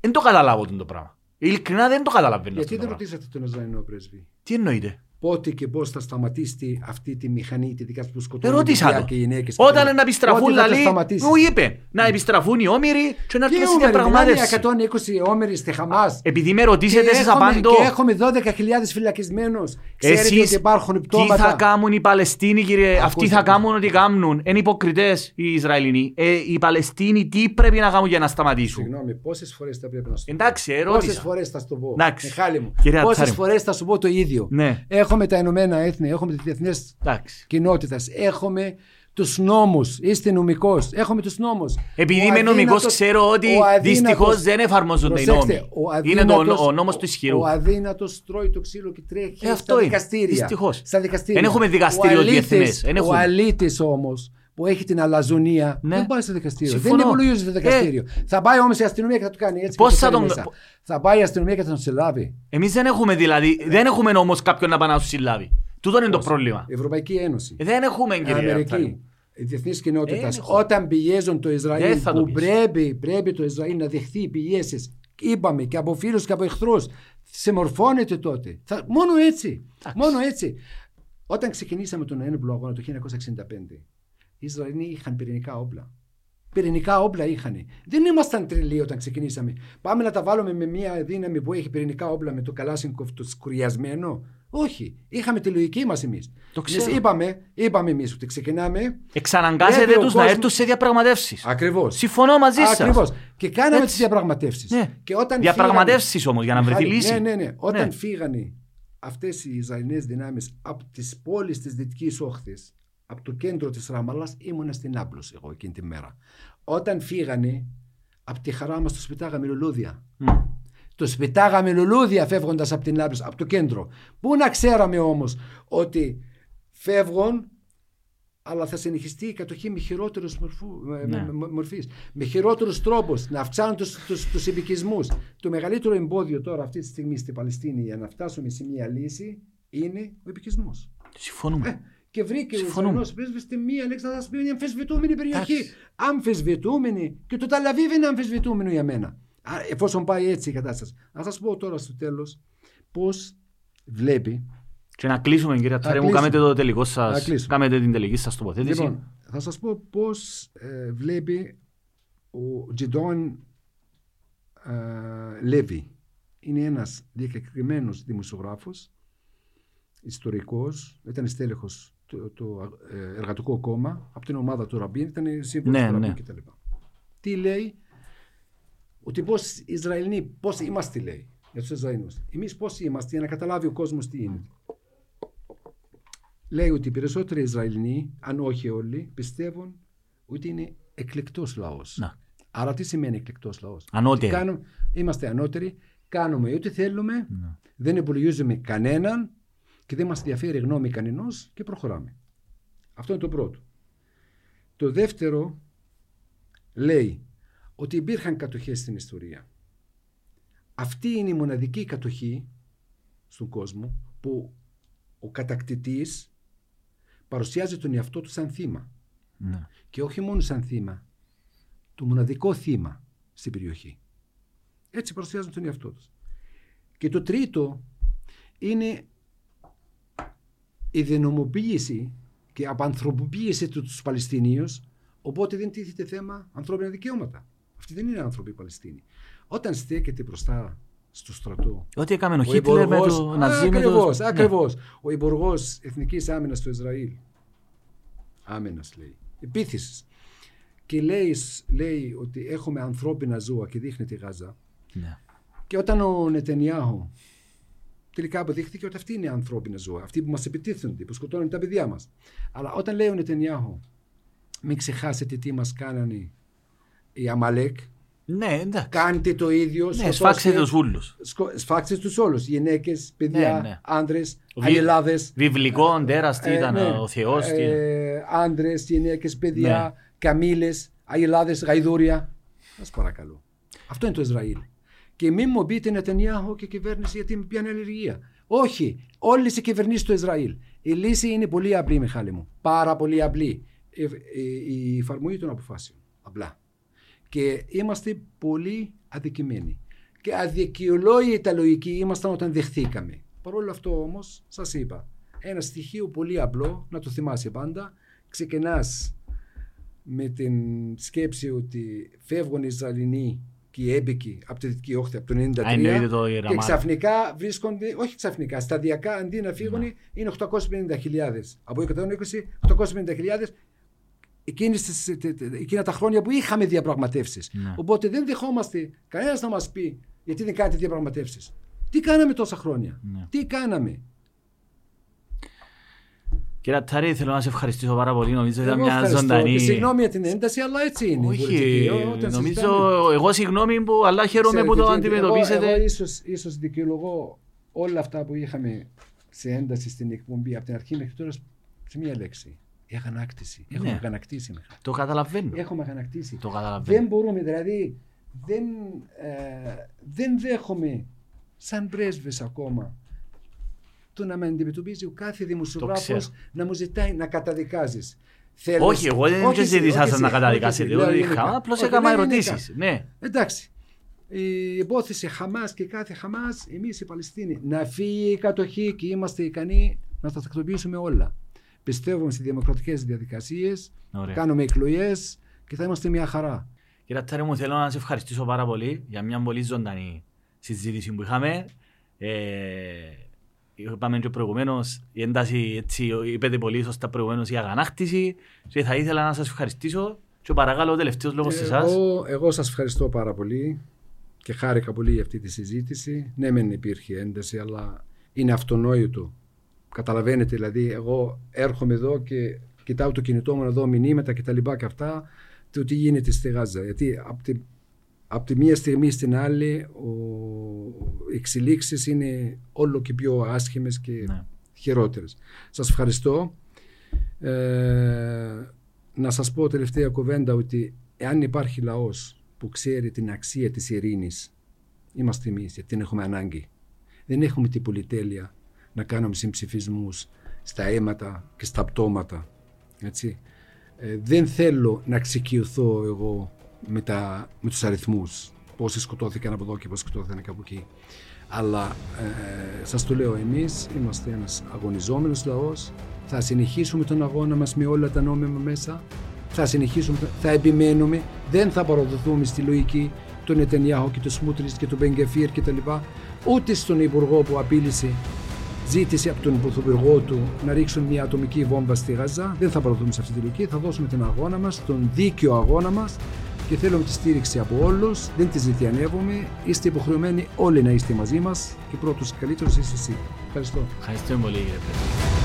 Δεν το καταλάβω αυτό το πράγμα. Ειλικρινά δεν το καταλαβαίνω Γιατί αυτό το δεν πράγμα. ρωτήσατε τον Ισραηλινό πρέσβη. Τι εννοείται; Πότε και πώς θα σταματήσει αυτή τη μηχανή τη δικά που σκοτώνουν Ερώτησα παιδιά το. και γυναίκες. Όταν να επιστραφούν, Πότε θα το λαλή, σταματήσει; μου είπε να επιστραφούν οι όμοιροι και να Τι έρθουν στη όμεροι, δηλαδή διαπραγμάτευση. 120 όμεροι στη Χαμάς. Επειδή με ρωτήσετε, σας απαντώ. και έχουμε 12.000 φυλακισμένους. Ξέρετε Εσείς ότι υπάρχουν τι πτώματα. θα κάνουν οι Παλαιστίνοι, κύριε; Αυτοί Ακούστε, θα ακούστε. κάνουν ό,τι κάνουν. Είναι υποκριτές οι Ισραηλινοί. Ε, οι Παλαιστίνοι τι πρέπει να κάνουν για να σταματήσουν; Συγγνώμη, πόσες φορές θα πρέπει να σου πω; Εντάξει, Πόσες ερώτησα. φορές θα σου το πω; Εντάξει. Μιχάλη μου. Κύριε Πόσες Ατσάρη μου. φορές θα σου πω το ίδιο; Ναι, Έχουμε τα Ηνωμένα Έθνη, έχουμε τις διεθνές εντάξει. κοινότητες, έχουμε τους νόμους. Είστε νομικός. Έχουμε τους νόμους. Επειδή είμαι νομικός ξέρω ότι δυστυχώς δεν εφαρμόζονται οι νόμοι. Είναι το, ο νόμος του ισχυρού. Ο αδύνατος τρώει το ξύλο και τρέχει Ε, αυτό στα είναι. δικαστήρια. Δυστυχώς. Στα δικαστήρια. Δεν έχουμε δικαστήριο Ο αλήτης- διεθνές. Δεν Ο έχουμε. αλήτης όμω που έχει την αλαζονία Ναι. δεν πάει στο δικαστήριο. Συμφωνώ. Δεν υπολογίζει το δικαστήριο. Θα πάει όμως η αστυνομία και θα του κάνει έτσι. Πώς και το θα φέρει τον- μέσα. Θα πάει η αστυνομία και θα τον συλλάβει. Εμείς δεν έχουμε δηλαδή, δεν έχουμε όμως κάποιον να πάει να τους συλλάβει. Τούτο είναι το πρόβλημα. Η Ευρωπαϊκή Ένωση. Ε, Δεν έχουμε κύριε Ατθάρη Αμερική. μου. Η διεθνής κοινότητας. Ε, έχω. όταν πιέζουν το Δεν Ισραήλ, θα το που πιέσει. πρέπει, πρέπει το Ισραήλ να δεχθεί πιέσεις, είπαμε και από φίλους και από εχθρούς, συμμορφώνεται τότε. Θα, μόνο έτσι. Μόνο έτσι. Όταν ξεκινήσαμε τον ένοπλο αγώνα το 1965, οι Ισραηλοί είχαν πυρηνικά όπλα. Πυρηνικά όπλα είχαν. Δεν ήμασταν τρελοί όταν ξεκινήσαμε. Πάμε να τα βάλουμε με μια δύναμη που έχει πυρηνικά όπλα με το Καλάσινκοφ το σκουριασμένο. Όχι. Είχαμε τη λογική μας εμείς. Το ξέρω. Είπαμε, είπαμε εμείς ότι ξεκινάμε. Εξαναγκάσετε Πρέπει ο τους να κόσμος- έρθουν σε διαπραγματεύσεις. Ακριβώς. Συμφωνώ μαζί σας. Ακριβώς. Και κάναμε Έτσι. τι διαπραγματεύσεις. Ναι. Και όταν Διαπραγματεύσεις όμως για να βρεθεί Μιχάλη, λύση. Ναι, ναι, ναι. Όταν Ναι. φύγανε αυτές οι Ισραηλινές δυνάμεις από τις πόλεις της Δυτικής Όχθης, από το κέντρο της Ραμαλά, ήμουνα στην Άπλωση εγώ εκείνη τη μέρα. Όταν φύγανε, από τη χαρά μας του σπιτάγαμε λουλούδια. Μμ. Το σπιτάγαμε λουλούδια φεύγοντας από την Άπλωση, από το κέντρο. Πού να ξέραμε όμως ότι φεύγουν αλλά θα συνεχιστεί η κατοχή με χειρότερους Ναι. μορφής. Με χειρότερους τρόπους. Να αυξάνουν τους τους, τους επικισμούς. Το μεγαλύτερο εμπόδιο τώρα αυτή τη στιγμή στην Παλαιστίνη για να φτάσουμε σε μια λύση είναι ο επικισμό. Συμφωνούμε. Και βρήκε ο Συμφωνούμε. Ισραηλινό πρέσβης στη μία λέξη να σας πει είναι αμφισβητούμενη περιοχή. Εντάξει. Αμφισβητούμενη. Και το Ταλαβίβ είναι αμφισβητούμενο για μένα. Α, Εφόσον πάει έτσι η κατάσταση. Να σας πω τώρα στο τέλος πώς βλέπει. Και να κλείσουμε κύριε Αττάρι μου, κλείσουμε. κάνετε το τελικό Να σας, κλείσουμε. κάνετε την τελική σας τοποθέτηση. Λοιπόν, θα σας πω πώς ε, βλέπει ο Τζιντόν ε, Λέβη. Είναι ένας διακεκριμένος δημοσιογράφος, ιστορικός, ήταν στέλεχος του το, ε, εργατικό κόμμα, από την ομάδα του Ραμπίν, ήταν σύμβουλος Ναι, του Ραμπίν ναι. κτλ. Τι λέει, ότι πώς οι Ισραηλοί, πώς είμαστε λέει, για τους Ισραηλινούς. Εμείς πώς είμαστε, για να καταλάβει ο κόσμος τι είναι. Λέει ότι οι περισσότεροι Ισραηλινοί, αν όχι όλοι, πιστεύουν ότι είναι εκλεκτός λαός. Να. Άρα τι σημαίνει εκλεκτός λαός; Ανώτεροι. Ότι κάνουμε- είμαστε ανώτεροι, κάνουμε ό,τι θέλουμε, Ναι. δεν υπολογίζουμε κανέναν και δεν μας ενδιαφέρει η γνώμη κανενός και προχωράμε. Αυτό είναι το πρώτο. Το δεύτερο λέει ότι υπήρχαν κατοχές στην ιστορία. αυτή είναι η μοναδική κατοχή στον κόσμο που ο κατακτητής παρουσιάζει τον εαυτό του σαν θύμα. Ναι. Και όχι μόνο σαν θύμα, το μοναδικό θύμα στην περιοχή. Έτσι παρουσιάζουν τον εαυτό τους. Και το τρίτο είναι η δυναμοποίηση και απανθρωποποίηση του τους Παλαιστινίους οπότε δεν τίθεται θέμα ανθρώπινα δικαιώματα. Αυτοί δεν είναι άνθρωποι Παλαιστίνοι. Όταν στέκεται μπροστά στο στρατό. Ό,τι έκαμε ο Χίτλερ με το Ναζί με Ακριβώς, το... ακριβώς. Ο υπουργός Εθνικής Άμυνας του Ισραήλ. Άμυνας λέει. Επίθεσης. Και λέει, λέει ότι έχουμε ανθρώπινα ζώα και δείχνει τη Γάζα. Ναι. Και όταν ο Νετενιάχου τελικά αποδείχθηκε ότι αυτοί είναι ανθρώπινα ζώα, αυτοί που μας επιτίθενται, που σκοτώνουν τα παιδιά μας. Αλλά όταν λέει ο Νετενιάχου, μην ξεχάσετε τι μας κάνανε οι Αμαλέκ, Ναι, εντάξει. κάντε το ίδιο. Ναι, σκοτώστε- σφάξτε τους ούλους. σκο- Σφάξτε τους όλους. Γυναίκες, παιδιά, Ναι, ναι. άντρε, Βι- αγελάδε. Βιβλικό, τέρας, τι Ε, ήταν, ναι. ο Θεός, τι ήταν. Ε, Άντρε, γυναίκες, παιδιά, Ναι. καμίλε, αγελάδε, γαϊδούρια. Σας παρακαλώ. Αυτό είναι το Ισραήλ. Και μην μου πείτε Νετανιάχου και κυβέρνηση γιατί με πιάνει αλλεργία. Όχι. Όλες οι κυβερνήσεις του Ισραήλ. Η λύση είναι πολύ απλή, Μιχάλη μου. Πάρα πολύ απλή. Ε, ε, Η εφαρμογή των αποφάσεων. Απλά. Και είμαστε πολύ αδικημένοι. Και αδικαιολόγητα λογικοί ήμασταν όταν δεχθήκαμε. Παρ' όλο αυτό όμως, σας είπα, ένα στοιχείο πολύ απλό, να το θυμάσαι πάντα. Ξεκινάς με την σκέψη ότι φεύγουν οι Ισραηλινοί και οι έμπικοι από τη Δυτική Όχθη από το 1993 Α, εννοείται το η και Ραμάλα. ξαφνικά βρίσκονται, όχι ξαφνικά, σταδιακά αντί να φύγουν Ναι. είναι 850.000. Από 120, 850.000 εκείνες τις, τε- τε- εκείνα τα χρόνια που είχαμε διαπραγματεύσεις. Ναι. Οπότε δεν δεχόμαστε κανένας να μας πει γιατί δεν κάνετε διαπραγματεύσεις. Τι κάναμε τόσα χρόνια, Ναι. τι κάναμε. Κύριε Τάρη, θέλω να σε ευχαριστήσω πάρα πολύ. Νομίζω ήταν Εγώ μια ευχαριστώ ζωντανή. και συγγνώμη για την ένταση, αλλά έτσι είναι. η Όχι, πολιτική. Όταν νομίζω συζητάμε- εγώ συγγνώμη που αλλά χαίρομαι Ξέρετε που το τι, Εγώ, αντιμετωπίσετε. εγώ ίσως, ίσως δικαιολογώ όλα αυτά που είχαμε σε ένταση στην εκπομπή από την αρχή μέχρι τώρα σε μία λέξη. Η αγανάκτηση. Έχουμε Ναι. αγανακτήσει. Μιχάλη. Το καταλαβαίνω. Έχουμε αγανακτήσει. Το καταλαβαίνω. Δεν μπορούμε, δηλαδή, δεν, ε, δεν δέχομαι σαν πρέσβες ακόμα το να με αντιμετωπίζει ο κάθε δημοσιογράφος ξέρω. να μου ζητάει να καταδικάζεις. Όχι, εγώ δεν Όχι εσύ, ζήτησα όχι σας να εσύ, καταδικάσετε. όχι εσύ, Εγώ λέω είχα, γενικά. απλώς Όχι, έκανα λέω γενικά. ερωτήσεις. Ναι. Εντάξει. Η υπόθεση Χαμάς και κάθε Χαμάς, εμείς οι Παλαιστίνοι, να φύγει η κατοχή και είμαστε ικανοί να τα τακτοποιήσουμε όλα. Πιστεύουμε στις δημοκρατικές διαδικασίες, Ωραία. κάνουμε εκλογές και θα είμαστε μια χαρά. Κύριε Τάρη μου, θέλω να σε ευχαριστήσω πάρα πολύ για μια πολύ ζωντανή συζήτηση που είχαμε. Ε, είπαμε και προηγουμένως, η ένταση, έτσι, είπετε πολύ σωστά προηγουμένως, η αγανάκτηση και θα ήθελα να σας ευχαριστήσω και παρακαλώ ο τελευταίος λόγος σε εσάς. Εγώ, εγώ σας ευχαριστώ πάρα πολύ και χάρηκα πολύ για αυτή τη συζήτηση. Ναι, μεν υπήρχε ένταση, αλλά είναι αυτονόητο. Καταλαβαίνετε, δηλαδή, εγώ έρχομαι εδώ και κοιτάω το κινητό μου να δω μηνύματα και τα λοιπά και αυτά, το τι γίνεται στη Γάζα. Γιατί από τη, απ' τη μία στιγμή στην άλλη ο, οι εξελίξεις είναι όλο και πιο άσχημες και Ναι. χειρότερες. Σας ευχαριστώ. Ε, να σας πω τελευταία κουβέντα ότι εάν υπάρχει λαός που ξέρει την αξία της ειρήνης είμαστε εμείς γιατί την έχουμε ανάγκη. Δεν έχουμε την πολυτέλεια να κάνουμε συμψηφισμούς στα αίματα και στα πτώματα. Έτσι. Ε, δεν θέλω να ξεκιωθώ εγώ με, τα, με τους αριθμούς πόσοι σκοτώθηκαν από εδώ και πόσοι σκοτώθηκαν από εκεί. Αλλά ε, σας το λέω εμείς είμαστε ένας αγωνιζόμενος λαός θα συνεχίσουμε τον αγώνα μας με όλα τα νόμιμα μέσα θα συνεχίσουμε, θα επιμένουμε δεν θα παραδοθούμε στη λογική του Νετενιάχου και του Σμούτρης και του Μπενγκεφίρ και τα λοιπά ούτε στον Υπουργό που απείλησε ζήτησε από τον Πρωθυπουργό του να ρίξουν μια ατομική βόμβα στη Γάζα. Δεν θα παραδούμε σε αυτή τη λογική. Θα δώσουμε τον αγώνα μας, τον δίκαιο αγώνα μας και θέλουμε τη στήριξη από όλους. Δεν τη ζητιανεύουμε. Είστε υποχρεωμένοι όλοι να είστε μαζί μας και πρώτος καλύτερος είσαι εσύ. Ευχαριστώ. Ευχαριστούμε πολύ κύριε Πέτρο.